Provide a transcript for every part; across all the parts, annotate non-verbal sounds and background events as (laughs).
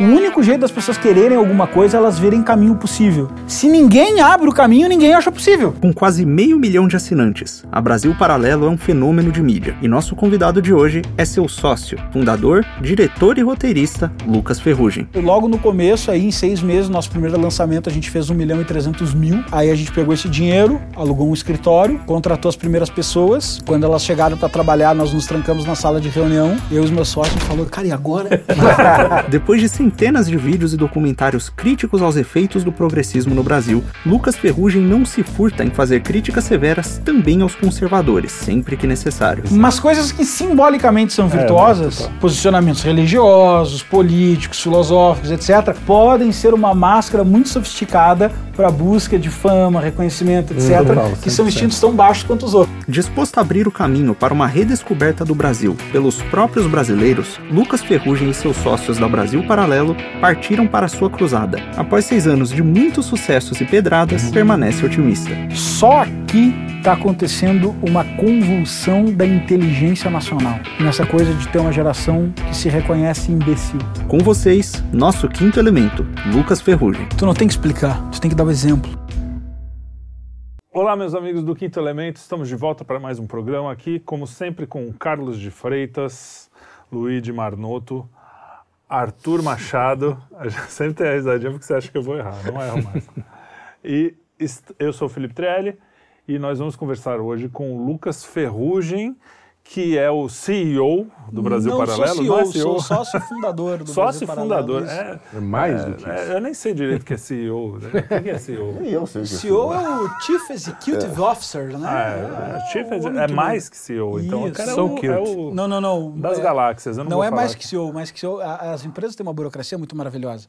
O único jeito das pessoas quererem alguma coisa é elas verem caminho possível. Se ninguém abre o caminho, ninguém acha possível. Com quase meio milhão de assinantes, a Brasil Paralelo é um fenômeno de mídia. E nosso convidado de hoje é seu sócio, fundador, diretor e roteirista, Lucas Ferrugem. Logo no começo, aí em seis meses, nosso primeiro lançamento, a gente fez um milhão e trezentos mil. Aí a gente pegou esse dinheiro, alugou um escritório, contratou as primeiras pessoas. Quando elas chegaram para trabalhar, nós nos trancamos na sala de reunião. Eu e os meus sócios falou, cara, e agora? (laughs) Depois de centenas de vídeos e documentários críticos aos efeitos do progressismo no Brasil, Lucas Ferrugem não se furta em fazer críticas severas também aos conservadores, sempre que necessário. Mas coisas que simbolicamente são virtuosas, é, posicionamentos religiosos, políticos, filosóficos, etc., podem ser uma máscara muito sofisticada para a busca de fama, reconhecimento, etc., uhum, que são instintos tão baixos quanto os outros. Disposto a abrir o caminho para uma redescoberta do Brasil pelos próprios brasileiros, Lucas Ferrugem e seus sócios da Brasil Paralelo partiram para sua cruzada. Após seis anos de muitos sucessos e pedradas, permanece otimista. Só aqui está acontecendo uma convulsão da inteligência nacional. Nessa coisa de ter uma geração que se reconhece imbecil. Com vocês, nosso quinto elemento, Lucas Ferrugem. Tu não tem que explicar, tu tem que dar o exemplo. Olá, meus amigos do Quinto Elemento, estamos de volta para mais um programa aqui, como sempre, com Carlos de Freitas, Luigi Marnoto, Arthur Machado. (laughs) Sempre tem a risadinha porque você acha que eu vou errar, não erro mais. E eu sou o Felipe Trelli e nós vamos conversar hoje com o Lucas Ferrugem, que é o CEO do Brasil não Paralelo. Sou CEO, não é CEO, sou sócio fundador do sócio Brasil fundador, Paralelo. É, é mais do que é, isso. eu nem sei direito o que é CEO. Né? O que é CEO? eu sei o que é CEO. é o Chief Executive é. Officer, né? Ah, é, Chief é, é mais que CEO. Então, o cara é o, é o, Não, não, não. Das galáxias. Eu não não é mais que CEO, mais que CEO. As empresas têm uma burocracia muito maravilhosa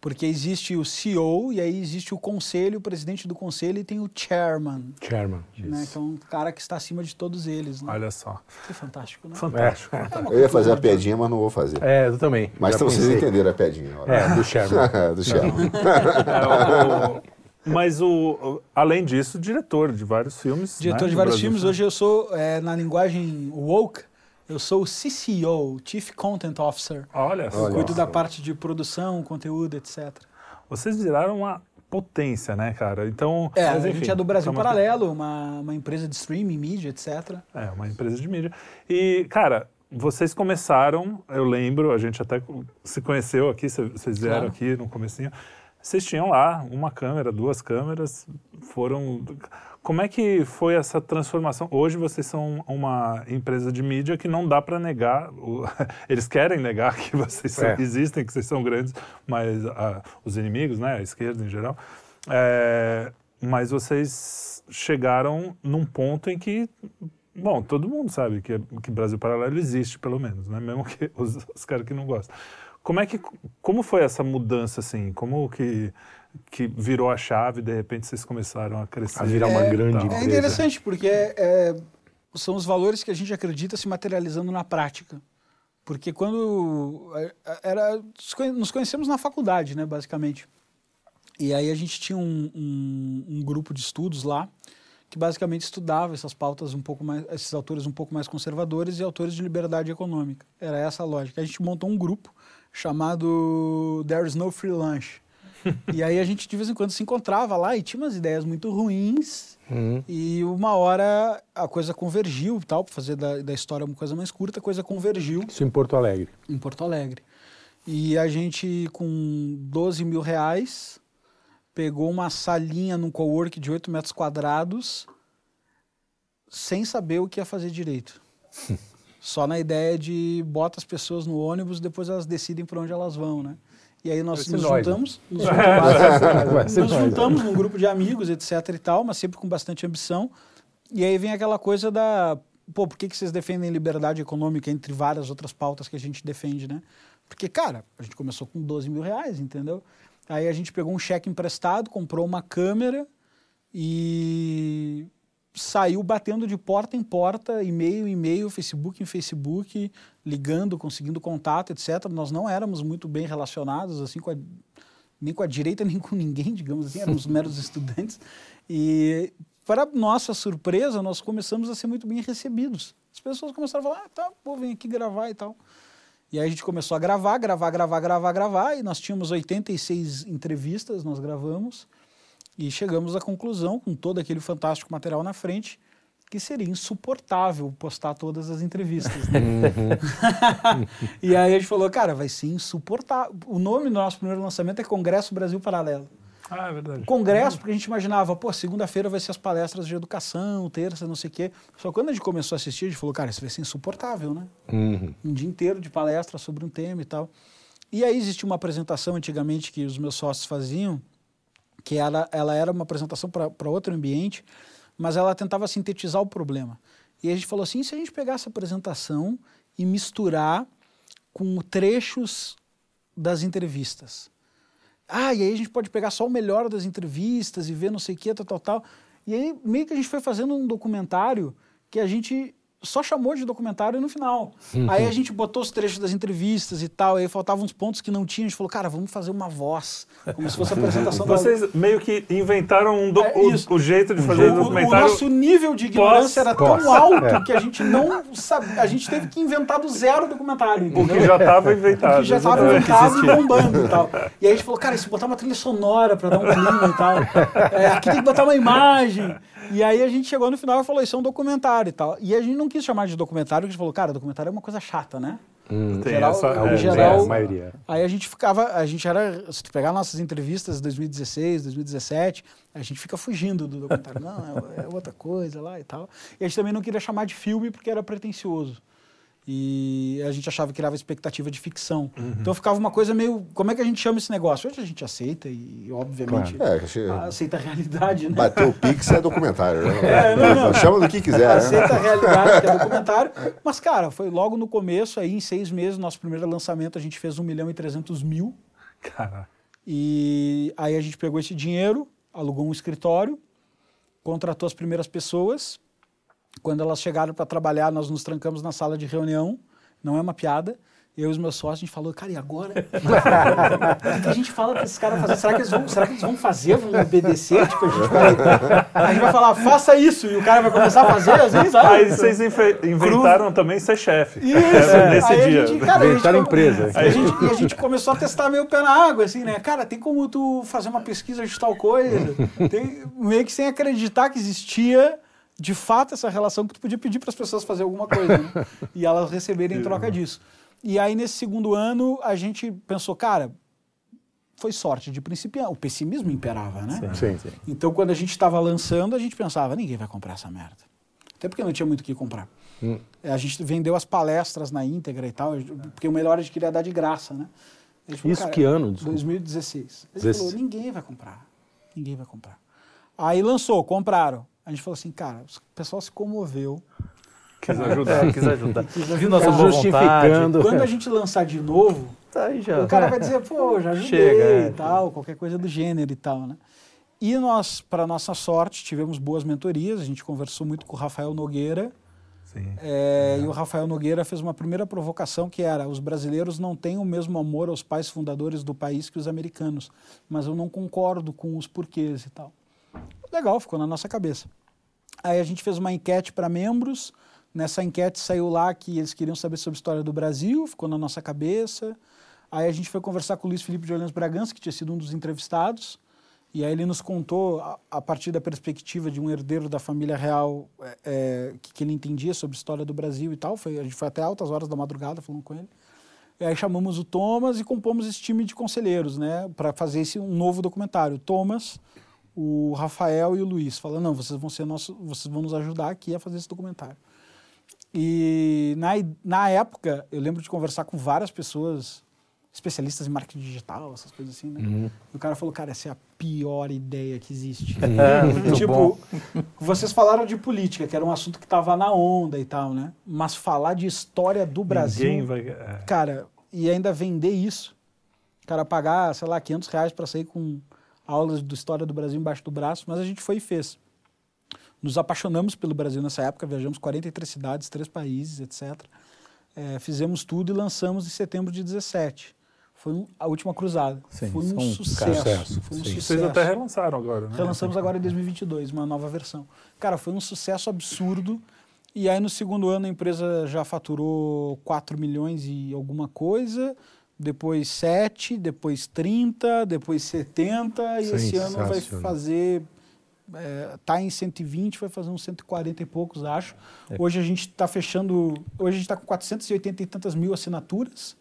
porque existe o CEO e aí existe o conselho, o presidente do conselho e tem o chairman. Chairman. Né? Então, o cara que está acima de todos eles. Né? Olha só. Que fantástico, né? Fantástico. É. É eu ia fazer a piadinha, mas não vou fazer. É, eu também. Mas então vocês entenderam a piadinha. É, do chairman. (laughs) do chairman. É, o, mas o, além disso, diretor de vários filmes. Diretor né, de vários filmes. Hoje eu sou, é, na linguagem woke, eu sou o CCO, Chief Content Officer. Olha só. Cuido da parte de produção, conteúdo, etc. Vocês viraram uma potência, né, cara? Então, é, mas, enfim, a gente é do Brasil Paralelo, uma, uma empresa de streaming, mídia, etc. É, uma empresa de mídia. E, cara, vocês começaram, eu lembro, a gente até se conheceu aqui, vocês vieram claro. aqui no comecinho. Vocês tinham lá uma câmera, duas câmeras, foram como é que foi essa transformação? Hoje vocês são uma empresa de mídia que não dá para negar, o, (laughs) eles querem negar que vocês são, é. existem, que vocês são grandes, mas uh, os inimigos, né, a esquerda em geral, é, mas vocês chegaram num ponto em que Bom, todo mundo sabe que, que Brasil Paralelo existe, pelo menos, né? Mesmo que (laughs) os, os caras que não gostam. Como é que, como foi essa mudança, assim? Como que que virou a chave, de repente vocês começaram a crescer. A virar uma é, grande empresa. É interessante, porque é, são os valores que a gente acredita se materializando na prática. Porque quando é, era nos conhecemos na faculdade, né, basicamente. E aí a gente tinha um, um, um, grupo de estudos lá que basicamente estudava essas pautas um pouco mais, esses autores um pouco mais conservadores e autores de liberdade econômica. Era essa a lógica. A gente montou um grupo chamado There is no free lunch (laughs) e aí a gente de vez em quando se encontrava lá e tinha umas ideias muito ruins. Uhum. E uma hora a coisa convergiu, tal, para fazer da, da história uma coisa mais curta, a coisa convergiu. Isso em Porto Alegre. Em Porto Alegre. E a gente, com 12 mil reais, pegou uma salinha num cowork de 8 metros quadrados, sem saber o que ia fazer direito. (laughs) Só na ideia de bota as pessoas no ônibus, depois elas decidem para onde elas vão, né? E aí nós nos nós, juntamos, né? (laughs) nos, juntamos, nos juntamos num grupo de amigos, etc e tal, mas sempre com bastante ambição. E aí vem aquela coisa da, pô, por que, que vocês defendem liberdade econômica entre várias outras pautas que a gente defende, né? Porque, cara, a gente começou com 12 mil reais, entendeu? Aí a gente pegou um cheque emprestado, comprou uma câmera e saiu batendo de porta em porta, e-mail em e-mail, Facebook em Facebook, ligando, conseguindo contato, etc. Nós não éramos muito bem relacionados, assim, com a, nem com a direita, (laughs) nem com ninguém, digamos assim, éramos (laughs) meros estudantes. E, para nossa surpresa, nós começamos a ser muito bem recebidos. As pessoas começaram a falar, ah, tá, vou vir aqui gravar e tal. E aí a gente começou a gravar, gravar, gravar, gravar, gravar, e nós tínhamos 86 entrevistas, nós gravamos, e chegamos à conclusão, com todo aquele fantástico material na frente, que seria insuportável postar todas as entrevistas. né? (laughs) e aí a gente falou, cara, vai ser insuportável. O nome do nosso primeiro lançamento é Congresso Brasil Paralelo. Ah, é verdade. Congresso, porque a gente imaginava, pô, segunda-feira vai ser as palestras de educação, terça, não sei o quê. Só que quando a gente começou a assistir, a gente falou, cara, isso vai ser insuportável, né? Uhum. Um dia inteiro de palestra sobre um tema e tal. E aí existia uma apresentação antigamente que os meus sócios faziam, que ela, ela era uma apresentação para outro ambiente, mas ela tentava sintetizar o problema. E a gente falou assim, se a gente pegar essa apresentação e misturar com trechos das entrevistas? Ah, e aí a gente pode pegar só o melhor das entrevistas e ver não sei o que, tal, tal, tal. E aí meio que a gente foi fazendo um documentário que a gente só chamou de documentário no final. Aí a gente botou os trechos das entrevistas e tal, aí faltavam uns pontos que não tinha, a gente falou, cara, vamos fazer uma voz, como se fosse a (laughs) apresentação da Vocês meio que inventaram um do- É o, o jeito de fazer o, o o documentário. nosso nível de ignorância era tão alto que a gente não sabia, a gente teve que inventar do zero o documentário, O entendeu? que já estava inventado. que já estava inventado e bombando e tal. E aí a gente falou, cara, se botar uma trilha sonora para dar um clima e tal, é, aqui tem que botar uma imagem. E aí a gente chegou no final e falou, isso é um documentário e tal. E a gente não quis chamar de documentário, porque a gente falou, cara, documentário é uma coisa chata, né? Tem Geral- essa, é, é, geral- tem a maioria. Aí a gente ficava, a gente era, se tu pegar nossas entrevistas de 2016, 2017, a gente fica fugindo do documentário. Não, é, é outra coisa lá e tal. E a gente também não queria chamar de filme porque era pretencioso. E a gente achava que criava expectativa de ficção. Então ficava uma coisa meio. Como é que a gente chama esse negócio? Hoje a gente aceita e, obviamente, É, acho que aceita a realidade, né? bateu o Pix é documentário. Né? (laughs) É, não, não. Chama do que quiser. né? Aceita a realidade, que é documentário. Mas, cara, foi logo no começo, aí em seis meses, nosso primeiro lançamento, a gente fez 1 milhão e 300 mil. Cara, E aí a gente pegou esse dinheiro, alugou um escritório, contratou as primeiras pessoas. Quando elas chegaram para trabalhar, nós nos trancamos na sala de reunião. Não é uma piada. Eu e os meus sócios, a gente falou, cara, e agora? o (laughs) que a gente fala para esses caras fazer? Será que, eles vão, será que eles vão fazer? Vão obedecer? Tipo, a gente vai, a gente vai falar, faça isso, e o cara vai começar a fazer, assim, sabe? aí vocês inventaram também ser chefe. Isso, É, nesse aí dia. A gente, cara, a gente Inventaram empresa. E a, gente, e a gente começou a testar meio o pé na água, assim, né? Cara, tem como tu fazer uma pesquisa de tal coisa? Tem, meio que sem acreditar que existia, de fato, essa relação que tu podia pedir para as pessoas fazer alguma coisa, né? (laughs) E elas receberem em troca disso. E aí, nesse segundo ano, a gente pensou, cara, foi sorte de principiante. O pessimismo imperava, né? Sim. Então, quando a gente estava lançando, a gente pensava, ninguém vai comprar essa merda. Até porque não tinha muito o que comprar. Hum. A gente vendeu as palestras na íntegra e tal, porque o melhor a gente queria dar de graça, né? Falou, Isso que ano? Desculpa. 2016. A gente 16. falou, ninguém vai comprar. Ninguém vai comprar. Aí lançou, compraram. A gente falou assim, cara, o pessoal se comoveu. Quis ajudar. Quis ajudar. ajudar. nossa boa Justificando. Quando a gente lançar de novo, Tá aí já. o cara vai dizer, pô, já ajudei Chega, é. e tal, qualquer coisa do gênero e tal, né? E nós, para nossa sorte, tivemos boas mentorias. A gente conversou muito com o Rafael Nogueira. Sim. é, e o Rafael Nogueira fez uma primeira provocação que era: os brasileiros não têm o mesmo amor aos pais fundadores do país que os americanos, mas eu não concordo com os porquês e tal. Legal, ficou na nossa cabeça. Aí a gente fez uma enquete para membros. Nessa enquete saiu lá que eles queriam saber sobre a história do Brasil, ficou na nossa cabeça. Aí a gente foi conversar com o Luiz Felipe de Orleans Bragança, que tinha sido um dos entrevistados. E aí ele nos contou, a, partir da perspectiva de um herdeiro da família real, é, é, que, que ele entendia sobre a história do Brasil e tal. Foi, a gente foi até altas horas da madrugada falando com ele. E aí chamamos o Thomas e compomos esse time de conselheiros, né, para fazer esse um novo documentário. Thomas, o Rafael e o Luiz, falando, não, vocês vão ser nosso, vocês vão nos ajudar aqui a fazer esse documentário. E na, na época, eu lembro de conversar com várias pessoas, especialistas em marketing digital, essas coisas assim, né? E o cara falou, cara, essa é a pior ideia que existe. (laughs) É, tipo, bom. vocês falaram de política, que era um assunto que estava na onda e tal, né? Mas falar de história do Brasil, vai. é. cara, e ainda vender isso, cara, pagar, sei lá, 500 reais para sair com aulas de história do Brasil embaixo do braço, mas a gente foi e fez. Nos apaixonamos pelo Brasil nessa época, viajamos 43 cidades, três países, etc. É, fizemos tudo e lançamos em setembro de 17. Foi um- a última cruzada. Sim, foi um foi um sucesso. sucesso, Foi um sim. sucesso. Vocês até relançaram agora, né? Relançamos agora em 2022, uma nova versão. Cara, foi um sucesso absurdo E aí no segundo ano a empresa já faturou 4 milhões e alguma coisa, depois 7, depois 30, depois 70 e esse ano vai fazer está em 120, vai fazer uns 140 e poucos, acho. Hoje a gente está fechando, hoje a gente está com 480 e tantas mil assinaturas,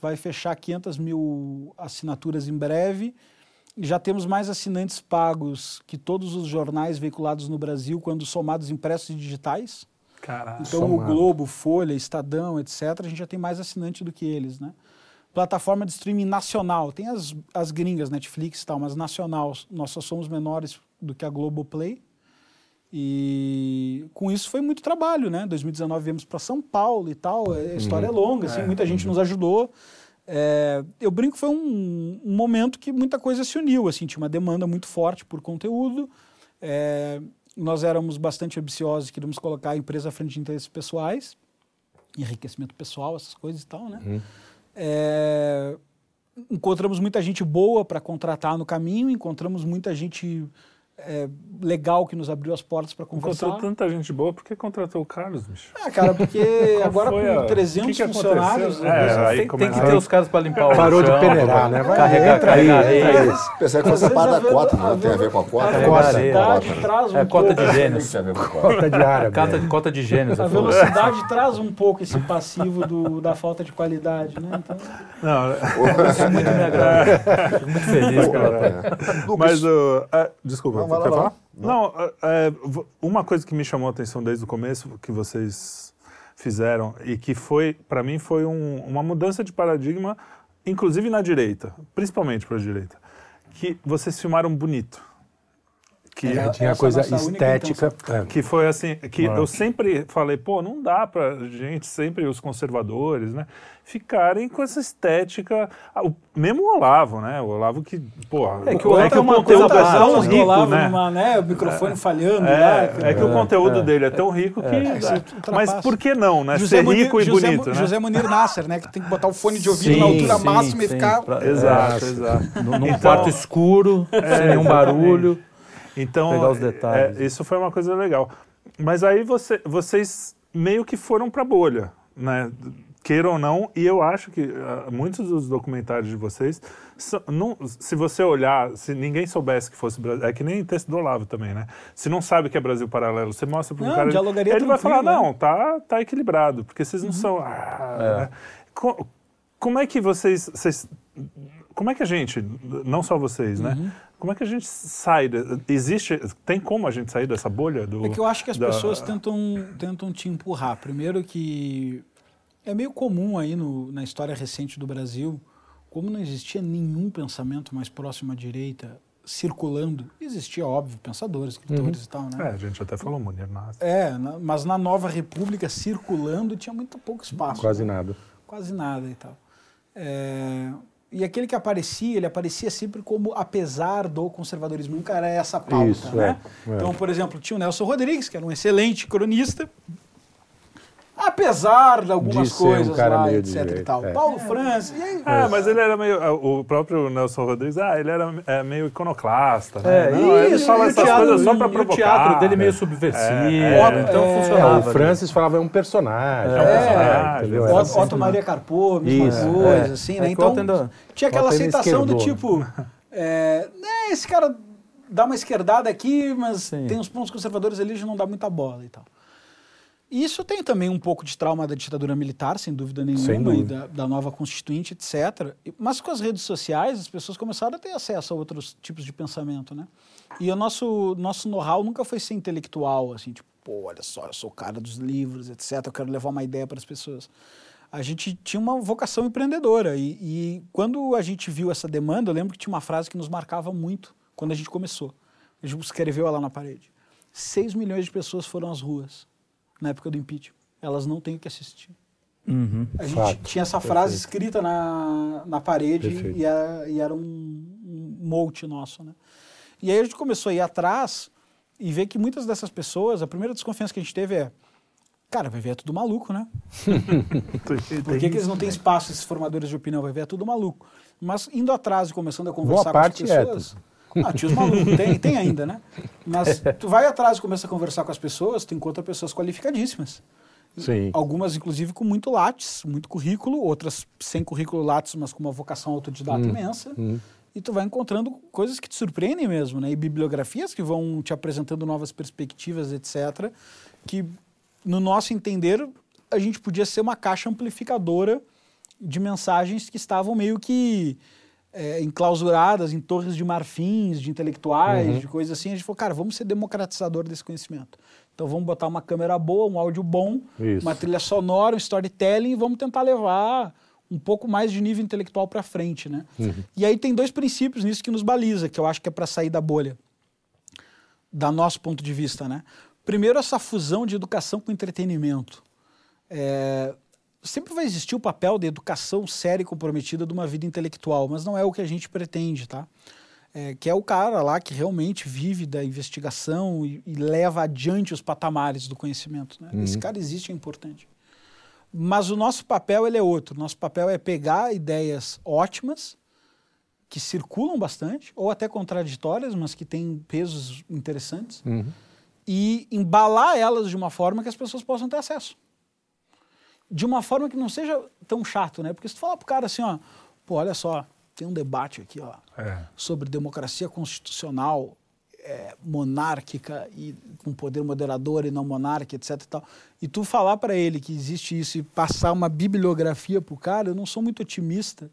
vai fechar 500 mil assinaturas em breve. E Já temos mais assinantes pagos que todos os jornais veiculados no Brasil, quando somados impressos e digitais. Caralho. Então, Somado. o Globo, Folha, Estadão, etc., a gente já tem mais assinante do que eles, né? Plataforma de streaming nacional, tem as, as gringas, Netflix e tal, mas nacional, nós só somos menores do que a Globoplay. E com isso foi muito trabalho, né? 2019 viemos para São Paulo e tal, a história é longa, assim, muita gente nos ajudou. É, eu brinco que foi um, um momento que muita coisa se uniu, assim, tinha uma demanda muito forte por conteúdo. É, nós éramos bastante ambiciosos, queríamos colocar a empresa à frente de interesses pessoais, enriquecimento pessoal, essas coisas e tal, né? É, encontramos muita gente boa para contratar no caminho, encontramos muita gente é, legal que nos abriu as portas para conversar. Contratou tanta gente boa, por que contratou o Carlos, bicho? Ah, cara, porque (laughs) agora com a- 300 o que que funcionários... É, aí tem, tem que ter os caras para limpar o Parou de chão, peneirar, pra né? Vai, Carregar, entra aí, carregar aí. Pensei que fosse a parte da a cota, não tem a ver com a A cota? É, velocidade Cota, né? traz um É cota pouco... de gênios. a a cota. De árabe. Cota, de gênios. A velocidade traz um pouco esse passivo do- da falta de qualidade, né? Então, (laughs) Não, Isso muito me agrada. (laughs) Fico muito feliz pela Mas, uh, é, desculpa, Não, vai quer lá, falar? Não, é, é, uma coisa que me chamou a atenção desde o começo, que vocês fizeram, e que foi, para mim, foi um- uma mudança de paradigma, inclusive na direita, principalmente para a direita, que vocês filmaram bonito. Que, É, Tinha coisa é estética. é. que foi assim, que eu sempre falei, pô, não dá pra gente, sempre os conservadores, né, ficarem com essa estética, ah, o, mesmo o Olavo, né, o Olavo que, pô, É que o, o é que o uma conteúdo coisa é tão rico, rolavam né, numa, né? O microfone falhando lá. é, é que o conteúdo é. dele é tão rico que, É, mas por que não, né, José ser Munir- rico e José, bonito, né? José Munir Nasser, né? Que tem que botar o fone de ouvido Sim, na altura sim, máxima e sim, ficar... pra- Exato, Nossa. exato. Num Então- quarto escuro, sem nenhum barulho. Então, Pegar os detalhes. é, isso foi uma coisa legal. Mas aí você- vocês meio que foram para bolha, né? Queira ou não, e eu acho que ah, muitos dos documentários de vocês, são- não- se você olhar, se ninguém soubesse que fosse Brasil, é que nem texto do Olavo também, né? Se não sabe que é Brasil Paralelo, você mostra para um cara, dialogaria ele vai falar, né? não, tá, tá equilibrado, porque vocês não são... ah, né? Co- como é que vocês, vocês- Como é que a gente, não só vocês, né? Uhum. Como é que a gente sai? existe, tem como a gente sair dessa bolha do? É que eu acho que as da- pessoas tentam, tentam te empurrar. Primeiro que é meio comum aí no, na história recente do Brasil, como não existia nenhum pensamento mais próximo à direita circulando, existia, óbvio, pensadores, escritores e tal, É, né? a gente até falou Munir Nasser. É, na- mas na nova república circulando tinha muito pouco espaço. Quase né? nada. quase nada e tal. É, e aquele que aparecia, ele aparecia sempre como apesar do conservadorismo, nunca era essa pauta, Isso, né? é, é. Então, por exemplo, tinha o Nelson Rodrigues, que era um excelente cronista, apesar de algumas De ser um coisas cara lá, meio etc de e tal. é. Paulo França, e aí... Ah, mas ele era meio. O próprio Nelson Rodrigues, ah, ele era é, meio iconoclasta. É, né? Não, ele isso, fala e o essas teatro- coisas só e pra o provocar. teatro dele meio né? subversivo, É, então é, É, funcionava. o Francis falava é um personagem. É, um personagem, é, entendeu? Otto- assim. Maria Carpô, mesma Isso, coisa, é. assim, É né? que o Então, tinha aquela aceitação do tipo, é, né, esse cara dá uma esquerdada aqui, mas Sim. tem uns pontos conservadores ali, já não dá muita bola e tal. E Isso tem também um pouco de trauma da ditadura militar, sem dúvida nenhuma, Sem e dúvida. da, da nova constituinte, etc. E- Mas com as redes sociais, as pessoas começaram a ter acesso a outros tipos de pensamento, né? E o nosso, nosso know-how nunca foi ser intelectual, assim, tipo, pô, olha só, eu sou o cara dos livros, etc. Eu quero levar uma ideia para as pessoas. A gente tinha uma vocação empreendedora. E, e quando a gente viu essa demanda, eu lembro que tinha uma frase que nos marcava muito quando a gente começou. A gente escreveu ela na parede. 6 milhões de pessoas foram às ruas na época do impeachment. Elas não têm o que assistir. Uhum. A gente Fato. tinha essa frase escrita na, na parede Perfeito. e era, e era um, um mote nosso, né? E aí a gente começou a ir atrás e ver que muitas dessas pessoas, a primeira desconfiança que a gente teve é, cara, vai ver é tudo maluco, né? (laughs) Por que, que eles não têm espaço, esses formadores de opinião? Vai ver é tudo maluco. Mas indo atrás e começando a conversar Boa parte com as pessoas... Ah, tinha os malucos, tem, tem ainda, né? Mas tu vai atrás e começa a conversar com as pessoas, tu encontra pessoas qualificadíssimas. Sim. Algumas, inclusive, com muito lattes, muito currículo, outras sem currículo lattes, mas com uma vocação autodidata imensa. E tu vai encontrando coisas que te surpreendem mesmo, né? E bibliografias que vão te apresentando novas perspectivas, etc. Que, no nosso entender, a gente podia ser uma caixa amplificadora de mensagens que estavam meio que é, enclausuradas em torres de marfins, de intelectuais, de coisas assim. A gente falou, cara, vamos ser democratizador desse conhecimento. Então vamos botar uma câmera boa, um áudio bom, Isso. uma trilha sonora, um storytelling e vamos tentar levar um pouco mais de nível intelectual para frente, né? E aí tem dois princípios nisso que nos baliza, que eu acho que é para sair da bolha, da nosso ponto de vista, né? Primeiro essa fusão de educação com entretenimento. É, sempre vai existir o papel da educação séria e comprometida de uma vida intelectual, mas não é o que a gente pretende, tá? É, que é o cara lá que realmente vive da investigação e, e leva adiante os patamares do conhecimento. Né? Esse cara existe, é importante. Mas o nosso papel ele é outro. Nosso papel é pegar ideias ótimas, que circulam bastante, ou até contraditórias, mas que têm pesos interessantes, e embalar elas de uma forma que as pessoas possam ter acesso de uma forma que não seja tão chato, né? Porque se tu falar pro cara assim, ó, pô, olha só, tem um debate aqui, ó, É. sobre democracia constitucional, é, monárquica e com poder moderador e não monárquica, etc e tal. E tu falar para ele que existe isso e passar uma bibliografia pro cara, eu não sou muito otimista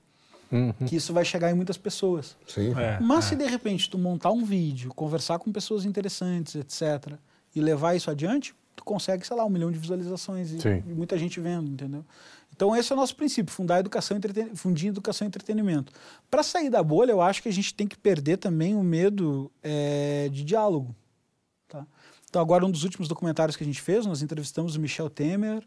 que isso vai chegar em muitas pessoas. Sim. É, Mas se de repente tu montar um vídeo, conversar com pessoas interessantes, etc., e levar isso adiante, tu consegue, sei lá, um milhão de visualizações e, e muita gente vendo, entendeu? Então esse é o nosso princípio, fundar educação, entreten- fundir educação e entretenimento. Para sair da bolha, eu acho que a gente tem que perder também o medo eh, de diálogo. Tá? Então agora um dos últimos documentários que a gente fez, nós entrevistamos o Michel Temer,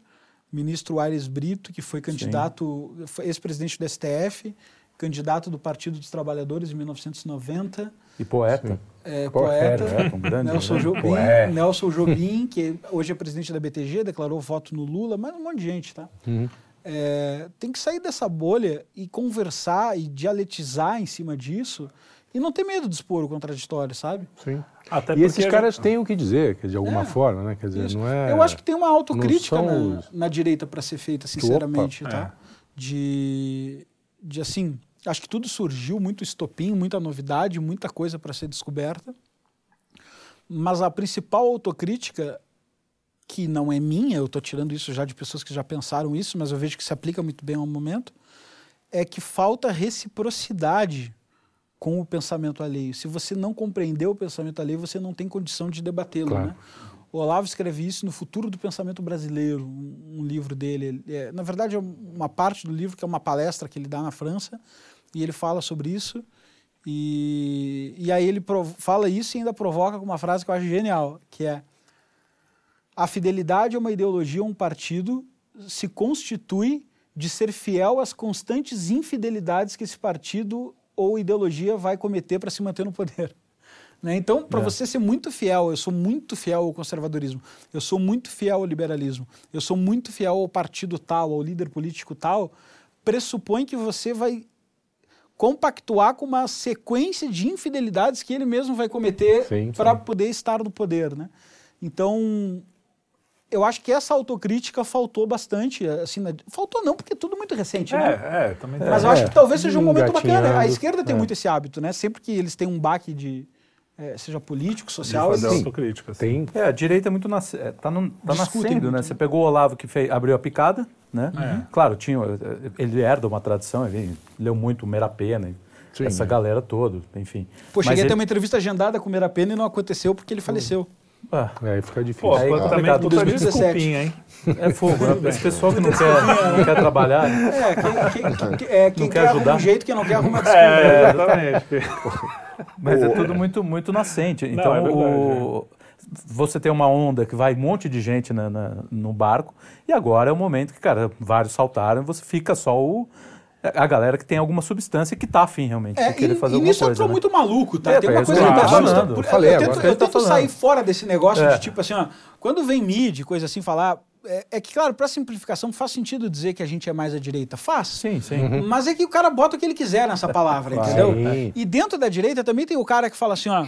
ministro Aires Brito, que foi candidato, ex-presidente do STF, candidato do Partido dos Trabalhadores em 1990, E poeta. é, Poeta, poeta, É, um grande Nelson? Jobim, Poeta. Nelson (laughs) Jobim, que hoje é presidente da BTG, declarou voto no Lula, mas um monte de gente, tá? É, tem que sair dessa bolha e conversar e dialetizar em cima disso e não ter medo de expor o contraditório, sabe? Sim. Até E esses caras têm o que dizer, quer dizer, de alguma É. forma, né? Quer dizer, Isso. não é... Eu acho que tem uma autocrítica na, os- na direita para ser feita, sinceramente, Opa, tá? De, de assim, acho que tudo surgiu, muito estopim, muita novidade, muita coisa para ser descoberta. Mas a principal autocrítica, que não é minha, eu estou tirando isso já de pessoas que já pensaram isso, mas eu vejo que se aplica muito bem ao momento, é que falta reciprocidade com o pensamento alheio. Se você não compreender o pensamento alheio, você não tem condição de debatê-lo, Claro. né? O Olavo escreve isso no Futuro do Pensamento Brasileiro, um, um livro dele. Ele é- na verdade, é uma parte do livro que é uma palestra que ele dá na França, e ele fala sobre isso. E, e aí ele fala isso e ainda provoca com uma frase que eu acho genial, que é a fidelidade a uma ideologia ou um partido se constitui de ser fiel às constantes infidelidades que esse partido ou ideologia vai cometer para se manter no poder. Né? Então, para você ser muito fiel, eu sou muito fiel ao conservadorismo, eu sou muito fiel ao liberalismo, eu sou muito fiel ao partido tal, ao líder político tal, pressupõe que você vai compactuar com uma sequência de infidelidades que ele mesmo vai cometer para poder estar no poder, né? Então, eu acho que essa autocrítica faltou bastante, assim, na- faltou não, porque é tudo muito recente, né? É, é, também. Mas eu acho que talvez seja um momento bacana. A engatinhando. esquerda tem É. muito esse hábito, né? Sempre que eles têm um baque de, eh, seja político, de social, fazer eles, autocrítica. assim. Tem... É, a direita é muito nasce, é, tá, no- tá nascendo, muito, né? né? Você pegou o Olavo que fez, abriu a picada, né? É. Claro, tinha, ele herda uma tradição, ele leu muito Meira Pena, Sim, essa é. galera toda, enfim. Pô, Mas cheguei a ele- ter uma entrevista agendada com o Meira Pena e não aconteceu porque ele faleceu. Ah, É, aí fica difícil. Pô, Aí quando também 2017. desculpinha, hein? é fogo, né? Esse pessoal que não quer, não quer trabalhar. É, quem, quem- quem- é, quem Não quer, ajudar? um jeito, quem não quer arruma desculpa. É, exatamente. (laughs) Mas é tudo muito, muito nascente. Então, é verdade, o- você tem uma onda que vai um monte de gente na- na- no barco, e agora é o momento que, cara, vários saltaram e você fica só o, a galera que tem alguma substância que tá afim realmente É, de querer e, fazer e alguma nisso eu coisa. tô né? muito maluco, tá? É, Tem uma coisa isso que falando. Por- Falei eu tento, eu isso tento sair fora desse negócio É. de tipo assim, ó, quando vem mídia, coisa assim, falar. É, é que, claro, para simplificação, faz sentido dizer que a gente é mais à direita. Faz. Sim, sim. Mas é que o cara bota o que ele quiser nessa palavra, entendeu? E dentro da direita também tem o cara que fala assim, ó.